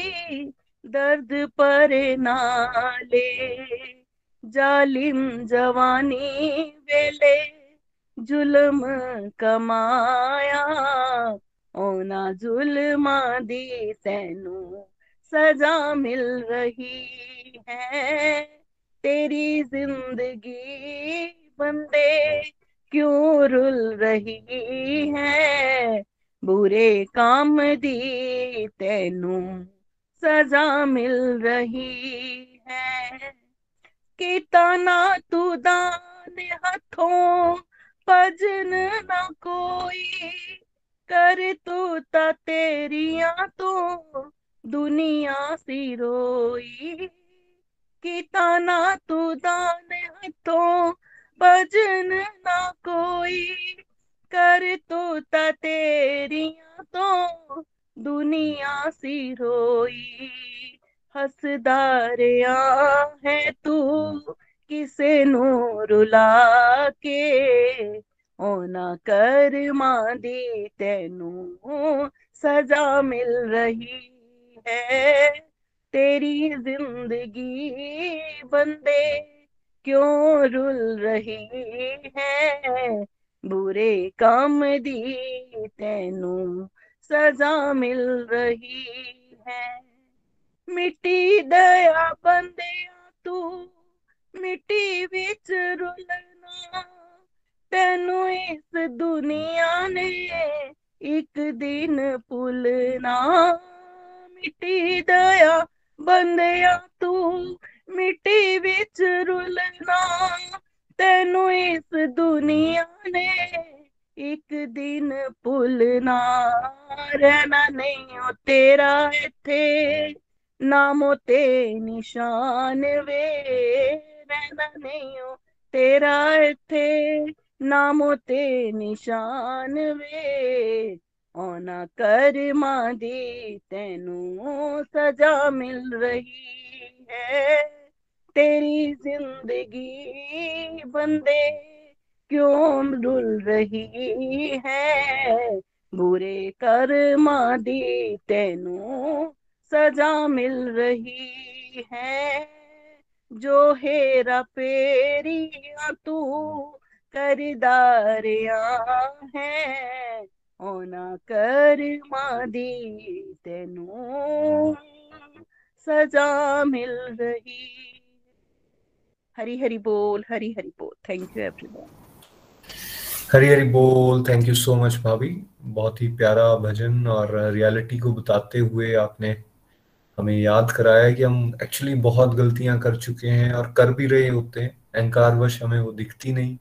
S9: दर्द पर नाले जालिम जवानी वेले। जुलम कमाया। ओना जुलमा दी तेनू सजा मिल रही है। तेरी ज़िंदगी बंदे क्यों रुल रही है? बुरे काम दी तेनू सजा मिल रही है। किता ना तू दान हथों, भजन ना कोई कर तू तेरिया तो दुनिया सी रोई। किता ना तू दान हथों, भजन ना कोई कर तू तेरिया तो दुनिया सी रोई। हसदारिया है तू, किसे नू रुला के ओना कर दी तेनू, सजा मिल रही है। तेरी ज़िंदगी बंदे क्यों रुल रही है? ਬੁਰੇ ਕੰਮ ਦੀ ਤੈਨੂੰ ਸਜ਼ਾ ਮਿਲ ਰਹੀ ਹੈ ਮਿੱਟੀ ਦਇਆ ਬੰਦਿਆ ਤੂੰ ਮਿੱਟੀ ਵਿੱਚ ਰੁਲਣਾ ਤੈਨੂੰ ਇਸ ਦੁਨੀਆ ਨੇ ਇੱਕ ਦਿਨ ਭੁੱਲਣਾ ਮਿੱਟੀ ਦਇਆ ਬੰਦਿਆ ਤੂੰ ਮਿੱਟੀ ਵਿੱਚ ਰੁਲਣਾ तेनु इस दुनिया ने एक दिन भूलना। रहना नहीं ओ तेरा इथे नामो ते निशान वे। रहना नहीं ओ तेरा इथे नामो ते निशान वे। ओना करमा दी तेनू सजा मिल रही है। तेरी ज़िंदगी बंदे क्यों डुल रही है? बुरे कर्मा दी तेनू सजा मिल रही है। जो हेरा फेरिया तू करदारिया है ओना कर्मा दी तेनू सजा मिल रही हरी हरी बोल हरी हरी बोल। Thank you everyone
S2: Hari Hari बोल थैंक यू सो मच भाभी। बहुत ही प्यारा भजन और रियलिटी को बताते हुए आपने हमें याद कराया कि हम एक्चुअली बहुत गलतियाँ कर चुके हैं और कर भी रहे होते हैं। अहंकारवश हमें वो दिखती नहीं।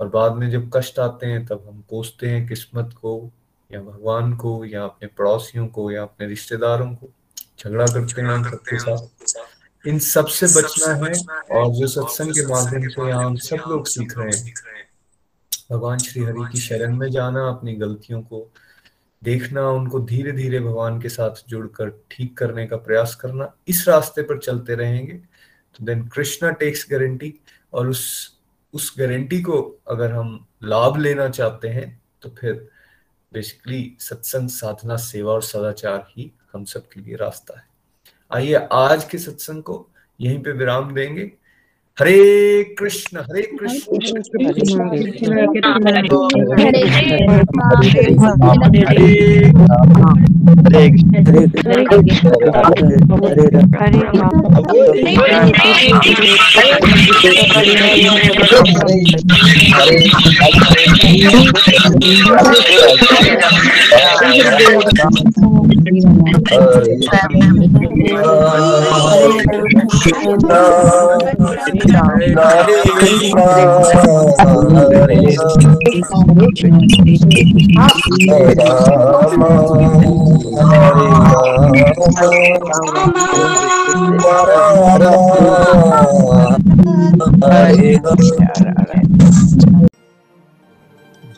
S2: और बाद में जब कष्ट आते हैं, तब हम कोसते हैं किस्मत को, या भगवान को, या अपने पड़ोसियों को, या अपने रिश्तेदारों को। झगड़ा करते हैं सबके साथ। इन सबसे बचना है और जो सत्संग के माध्यम से यहाँ हम सब लोग सीख रहे हैं। भगवान श्री हरि की शरण में जाना अपनी गलतियों को देखना उनको धीरे धीरे भगवान के साथ जुड़कर ठीक करने का प्रयास करना इस रास्ते पर चलते रहेंगे। तो देन कृष्णा टेक्स गारंटी और उस उस गारंटी को अगर हम लाभ लेना चाहते हैं तो फिर बेसिकली सत्संग साधना सेवा और सदाचार ही हम सब के लिए रास्ता है। आइए आज के सत्संग को यहीं पे विराम देंगे। हरे कृष्ण हरे कृष्ण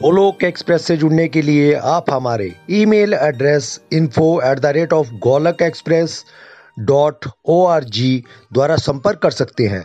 S10: गोलोक एक्सप्रेस से जुड़ने के लिए आप हमारे email address info at the rate of Golok express dot O R G द्वारा संपर्क कर सकते हैं।